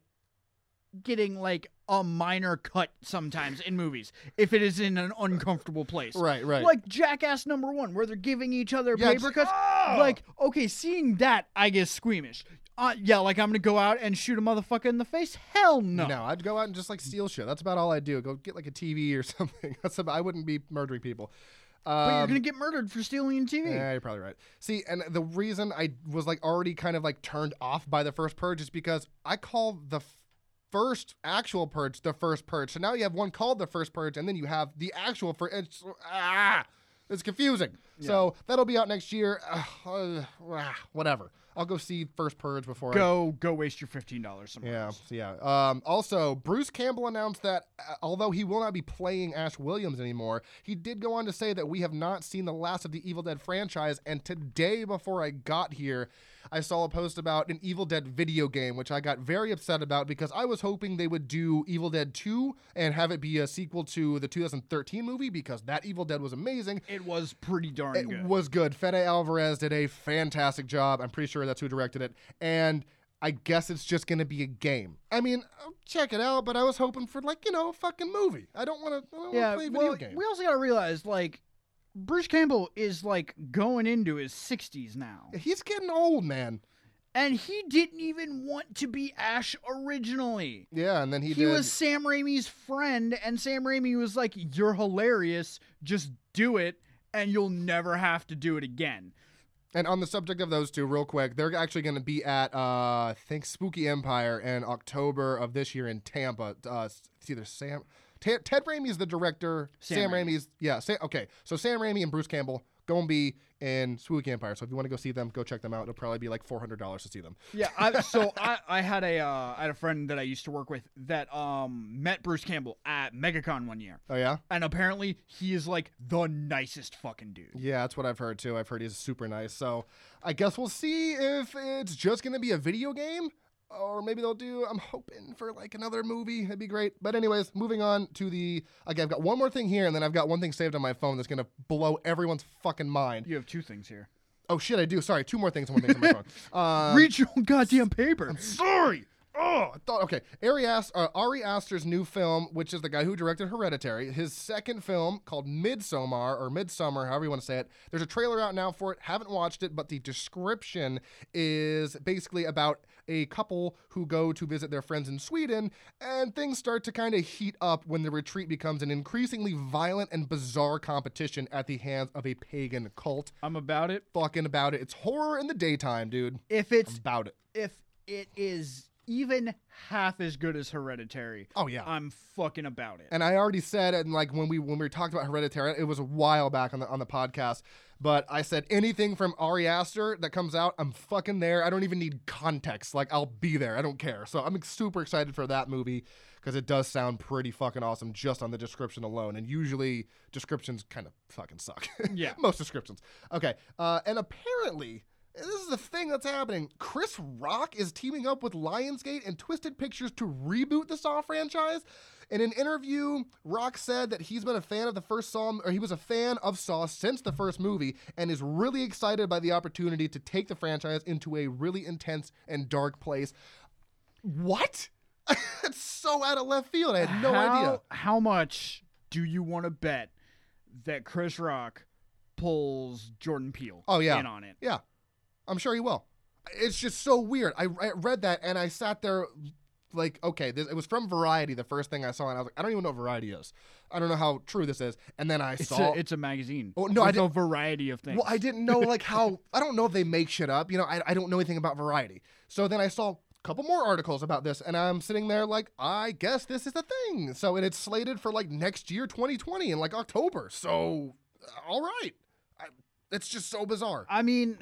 getting like a minor cut sometimes in movies if it is in an uncomfortable place. Right. Right. Like Jackass number one, where they're giving each other Yeah, paper cuts. Oh! Like, okay, seeing that, I get squeamish. Uh, yeah, like I'm gonna go out and shoot a motherfucker in the face? Hell no. No, I'd go out and just like steal shit. That's about all I'd do. Go get like a TV or something. That's about, I wouldn't be murdering people. But you're Um, gonna get murdered for stealing a TV. Yeah, you're probably right. See, and the reason I was like already kind of like turned off by the first purge is because I call the first actual purge the first purge. So now you have one called the first purge, and then you have the actual first. It's, ah, it's confusing. So that'll be out next year. Uh, whatever. I'll go see first purge before I Go, go waste your fifteen dollars somewhere. yeah, else. yeah. Um, also, Bruce Campbell announced that uh, although he will not be playing Ash Williams anymore, he did go on to say that we have not seen the last of the Evil Dead franchise. And today, before I got here, I saw a post about an Evil Dead video game, which I got very upset about because I was hoping they would do Evil Dead 2 and have it be a sequel to the 2013 movie because that Evil Dead was amazing. It was pretty darn It good. was good. Fede Alvarez did a fantastic job. I'm pretty sure that's who directed it. And I guess it's just gonna be a game. I mean, I'll check it out, but I was hoping for like you know a fucking movie. I don't want to. Yeah, play a well, video game. we also gotta realize like Bruce Campbell is like going into his 60s now, He's getting old, man. and he didn't even want to be Ash originally. Yeah, and then he, He, did. was Sam Raimi's friend, and Sam Raimi was like, "You're hilarious. Just do it, and you'll never have to do it again." And on the subject of those two, real quick, they're actually going to be at uh, I think Spooky Empire in October of this year in Tampa. Uh, it's either Sam, Ta Ted Raimi is the director. Sam Sam, Raimi. Raimi's yeah. Okay, so Sam Raimi and Bruce Campbell going to be in Spooky Empire. So if you want to go see them, go check them out. It'll probably be like four hundred dollars to see them. Yeah, I, so I, I had a uh, I had a friend that I used to work with that um met Bruce Campbell at MegaCon one year, Oh yeah, and apparently he is like the nicest fucking dude. yeah, that's what I've heard too. I've heard he's super nice. So I guess we'll see if it's just going to be a video game. Or maybe they'll do. I'm hoping for like another movie. That'd be great. But anyways, moving on to the. Okay, I've got one more thing here, and then I've got one thing saved on my phone that's gonna blow everyone's fucking mind. You have two things here. Oh shit, I do. Sorry, two more things and one thing on my phone. Uh, Read your own goddamn paper. i'm sorry. Oh, I thought okay. Ari, Ast- uh, Ari Aster's new film, which is the guy who directed Hereditary, his second film called Midsommar or Midsummer, however you want to say it. There's a trailer out now for it. Haven't watched it, but the description is basically about a couple who go to visit their friends in Sweden, and things start to kind of heat up when the retreat becomes an increasingly violent and bizarre competition at the hands of a pagan cult. I'm about it. Fucking about it. It's horror in the daytime, dude. If it's About it. if it is even half as good as Hereditary, Oh yeah. I'm fucking about it. And I already said, and like when we when we talked about Hereditary, it was a while back on the on the podcast. But I said anything from Ari Aster that comes out, I'm fucking there. I don't even need context. Like I'll be there. I don't care. So I'm super excited for that movie because it does sound pretty fucking awesome just on the description alone. And usually descriptions kind of fucking suck. Yeah. most descriptions. Okay. Uh, and apparently. This is the thing that's happening. Chris Rock is teaming up with Lionsgate and Twisted Pictures to reboot the Saw franchise. In an interview, Rock said that he's been a fan of the first Saw, or he was a fan of Saw since the first movie, and is really excited by the opportunity to take the franchise into a really intense and dark place. What? That's so out of left field. I had no how, idea. How much do you want to bet that Chris Rock pulls Jordan Peele Oh, yeah. in on it? Yeah, I'm sure he will. It's just so weird. I, I read that and I sat there like, okay, this, it was from Variety, the first thing I saw, and I was like, I don't even know what Variety is. I don't know how true this is. And then I It's saw. a, it's a magazine. Oh, no, I with a didn't- variety of things. well, I didn't know like how. I don't know if they make shit up. You know, I, I don't know anything about Variety. So then I saw a couple more articles about this, and I'm sitting there like, I guess this is the thing. So and it's slated for like next year, 2020, in like October. So, all right. I, it's just so bizarre. I mean,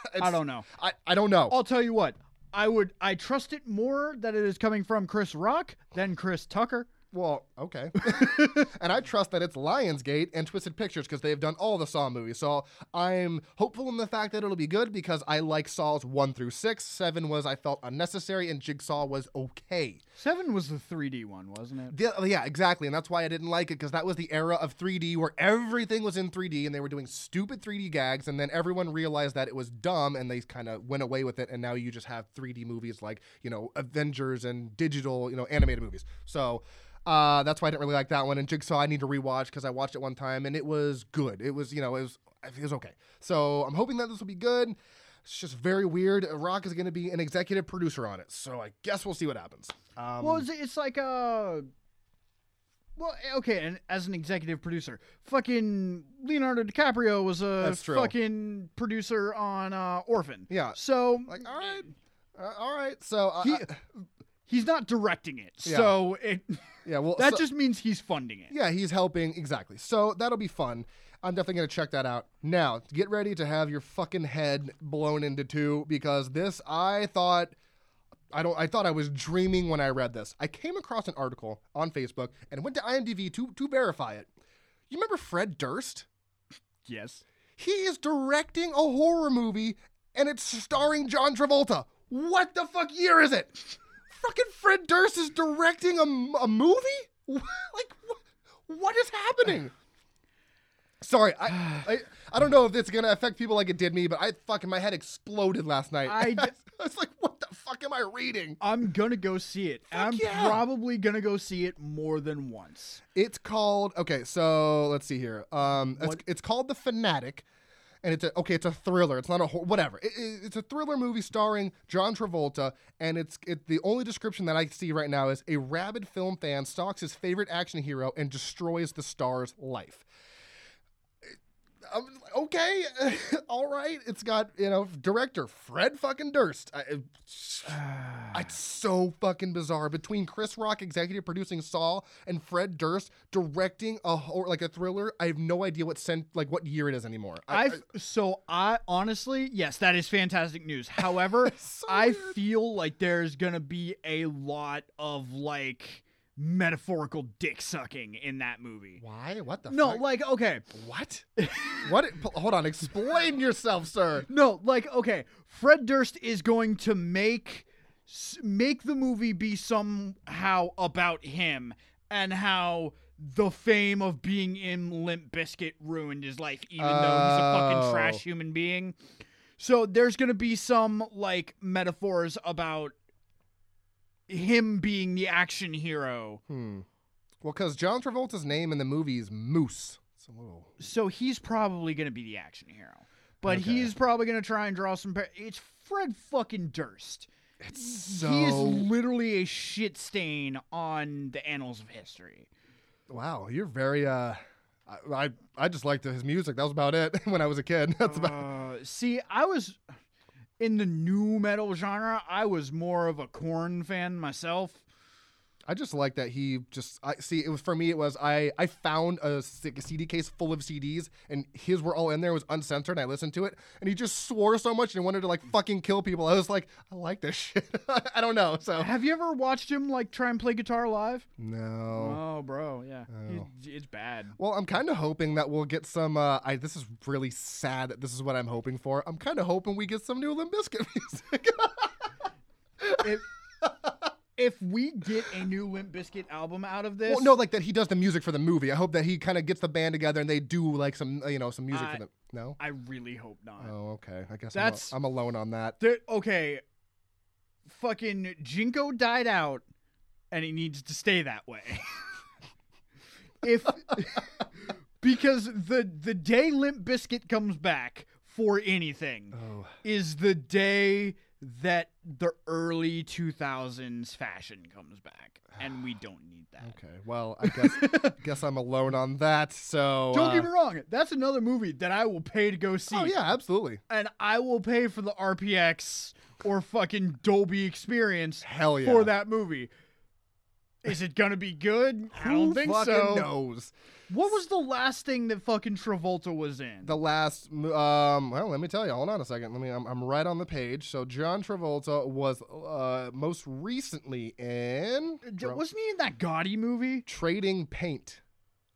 I don't know. I, I don't know. I'll tell you what. I would. I trust it more that it is coming from Chris Rock than Chris Tucker. Well, okay. and I trust that it's Lionsgate and Twisted Pictures because they've done all the Saw movies. So I'm hopeful in the fact that it'll be good because I like Saws 1 through 6. 7 was, I felt, unnecessary, and Jigsaw was okay. Seven was the 3D one, wasn't it? The- yeah, exactly. And that's why I didn't like it because that was the era of 3D where everything was in 3D and they were doing stupid 3D gags. And then everyone realized that it was dumb and they kind of went away with it. And now you just have 3D movies like, you know, Avengers and digital, you know, animated movies. So. Uh, that's why I didn't really like that one. And Jigsaw, I need to rewatch because I watched it one time and it was good. It was, you know, it was, it was okay. So I'm hoping that this will be good. It's just very weird. Rock is going to be an executive producer on it, so I guess we'll see what happens. Um, well, it's, it's like a. Well, eh, okay, and as an executive producer, fucking Leonardo DiCaprio was a fucking producer on uh, Orphan. Yeah. So like, all right, uh, all right. So uh, he uh, he's not directing it. Yeah. So it yeah, well, that so- just means he's funding it. Yeah, he's helping exactly. So that'll be fun. I'm definitely gonna check that out. Now, get ready to have your fucking head blown into two because this I thought I don't I thought I was dreaming when I read this. I came across an article on Facebook and went to IMDb to to verify it. You remember Fred Durst? Yes. He is directing a horror movie and it's starring John Travolta. What the fuck year is it? Fucking Fred Durst is directing a, a movie? like, wh- what is happening? Sorry, I, I I don't know if it's gonna affect people like it did me, but I fucking my head exploded last night. I d- I was like, what the fuck am I reading? I'm gonna go see it. Fuck I'm yeah. probably gonna go see it more than once. It's called okay. So let's see here. Um, it's, it's called The Fanatic, and it's a okay. It's a thriller. It's not a whatever. It, it- it's a thriller movie starring John Travolta, and it's it, the only description that I see right now is a rabid film fan stalks his favorite action hero and destroys the star's life. Um, okay, all right. It's got you know director Fred fucking Durst. I, it's so fucking bizarre between Chris Rock executive producing Saw and Fred Durst directing a like a thriller. I have no idea what cent like what year it is anymore. I, I so I honestly, yes, that is fantastic news. However, so I weird. feel like there's gonna be a lot of like metaphorical dick sucking in that movie. why? What the? No, fuck? like okay, what? what? Hold on. Explain yourself, sir. no, like okay. Fred Durst is going to make make the movie be somehow about him and how the fame of being in Limp Bizkit ruined his life, even though he's a fucking Oh. trash human being. So there's gonna be some like metaphors about him being the action hero. Hmm. Well, because John Travolta's name in the movie is Moose. It's a little. So he's probably gonna be the action hero, but Okay. he's probably gonna try and draw some. Par- it's Fred fucking Durst. It's so. He is literally a shit stain on the annals of history. wow, you're very. uh I, I I just liked his music. That was about it when I was a kid. That's about. Uh, see, I was in the nu metal genre. I was more of a Korn fan myself. I just like that he just I see it was for me it was I I found a CD case full of CDs and his were all in there it was uncensored and I listened to it and he just swore so much and wanted to like fucking kill people. I was like I like this shit. I don't know so. Have you ever watched him like try and play guitar live? no. Oh, bro, yeah, Oh. It's bad. well I'm kind of hoping that we'll get some uh I this is really sad that this is what I'm hoping for. I'm kind of hoping we get some new Limp Bizkit music. If, if we get a new Limp Bizkit album out of this, well no like that he does the music for the movie. I hope that he kind of gets the band together and they do like some uh, you know some music I- for them no? I really hope not. oh okay. I guess That's- I'm, a- I'm alone on that. okay, fucking JNCO died out, and he needs to stay that way. if because the the day Limp Bizkit comes back for anything oh. is the day that the early 2000s fashion comes back, and we don't need that. Okay, well, I guess guess I'm alone on that. So Don't uh, get me wrong, that's another movie that I will pay to go see. Oh yeah, absolutely. and I will pay for the RPX or fucking Dolby experience Hell yeah. for that movie. Is it gonna be good? I Who don't think fucking so. knows? What was the last thing that fucking Travolta was in? The last, um, well, let me tell you. Hold on a second. Let me. I'm, I'm right on the page. So John Travolta was uh, most recently in D- Wasn't he in that Gotti movie? Trading Paint.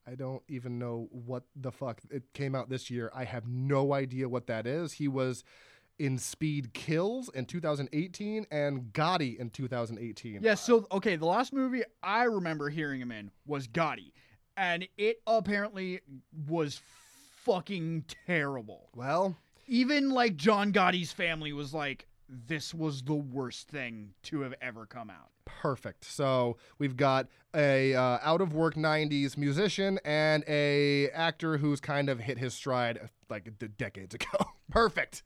I don't even know what the fuck it came out this year. I have no idea what that is. He was in Speed Kills in 2018 and Gotti in 2018. Yeah, so okay, the last movie I remember hearing him in was Gotti. And it apparently was fucking terrible. Well, Even like John Gotti's family was like, this was the worst thing to have ever come out. Perfect. So we've got a uh, out of work '90s musician and a actor who's kind of hit his stride like d- decades ago. Perfect.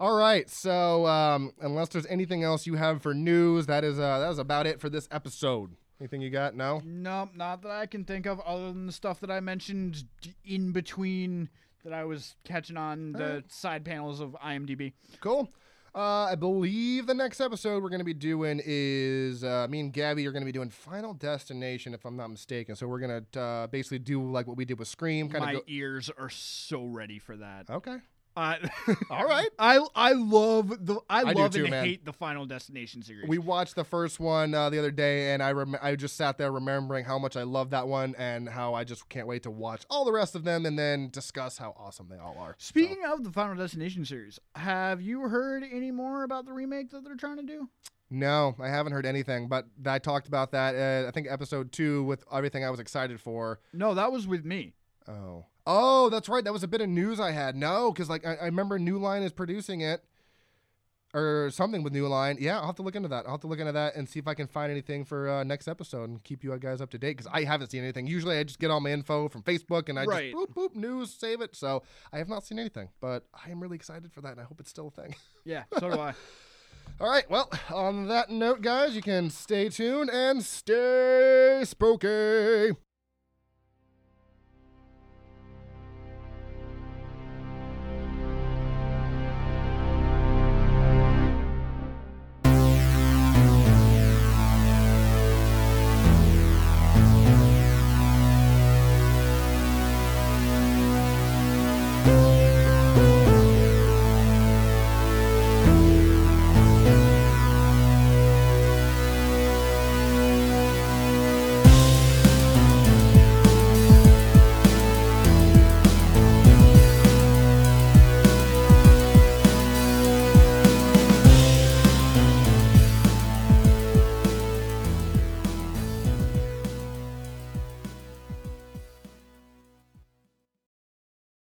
All right. So um, unless there's anything else you have for news, that is uh, that is about it for this episode. Anything you got? No. No, not that I can think of, other than the stuff that I mentioned in between that I was catching on the Alright. side panels of IMDb. Cool. Uh, I believe the next episode we're going to be doing is uh, me and Gabby are going to be doing Final Destination, if I'm not mistaken. So we're going to uh, basically do like what we did with Scream, kind My of ears are so ready for that. Okay. Uh, All right. I I love the I, I love too, and man. hate the Final Destination series. We watched the first one uh, the other day, and I rem- I just sat there remembering how much I love that one and how I just can't wait to watch all the rest of them and then discuss how awesome they all are. So- Speaking of the Final Destination series, have you heard any more about the remake that they're trying to do? no, I haven't heard anything, but I talked about that. Uh, I think episode two with everything I was excited for. No, that was with me. Oh, Oh, that's right. That was a bit of news I had. No, because like I, I remember New Line is producing it, or something with New Line. Yeah, I'll have to look into that. I'll have to look into that and see if I can find anything for uh, next episode and keep you guys up to date because I haven't seen anything. Usually, I just get all my info from Facebook and I Right. just boop boop news, save it. So I have not seen anything, but I am really excited for that, and I hope it's still a thing. Yeah, so do I. All right. Well, on that note, guys, you can stay tuned and stay spooky.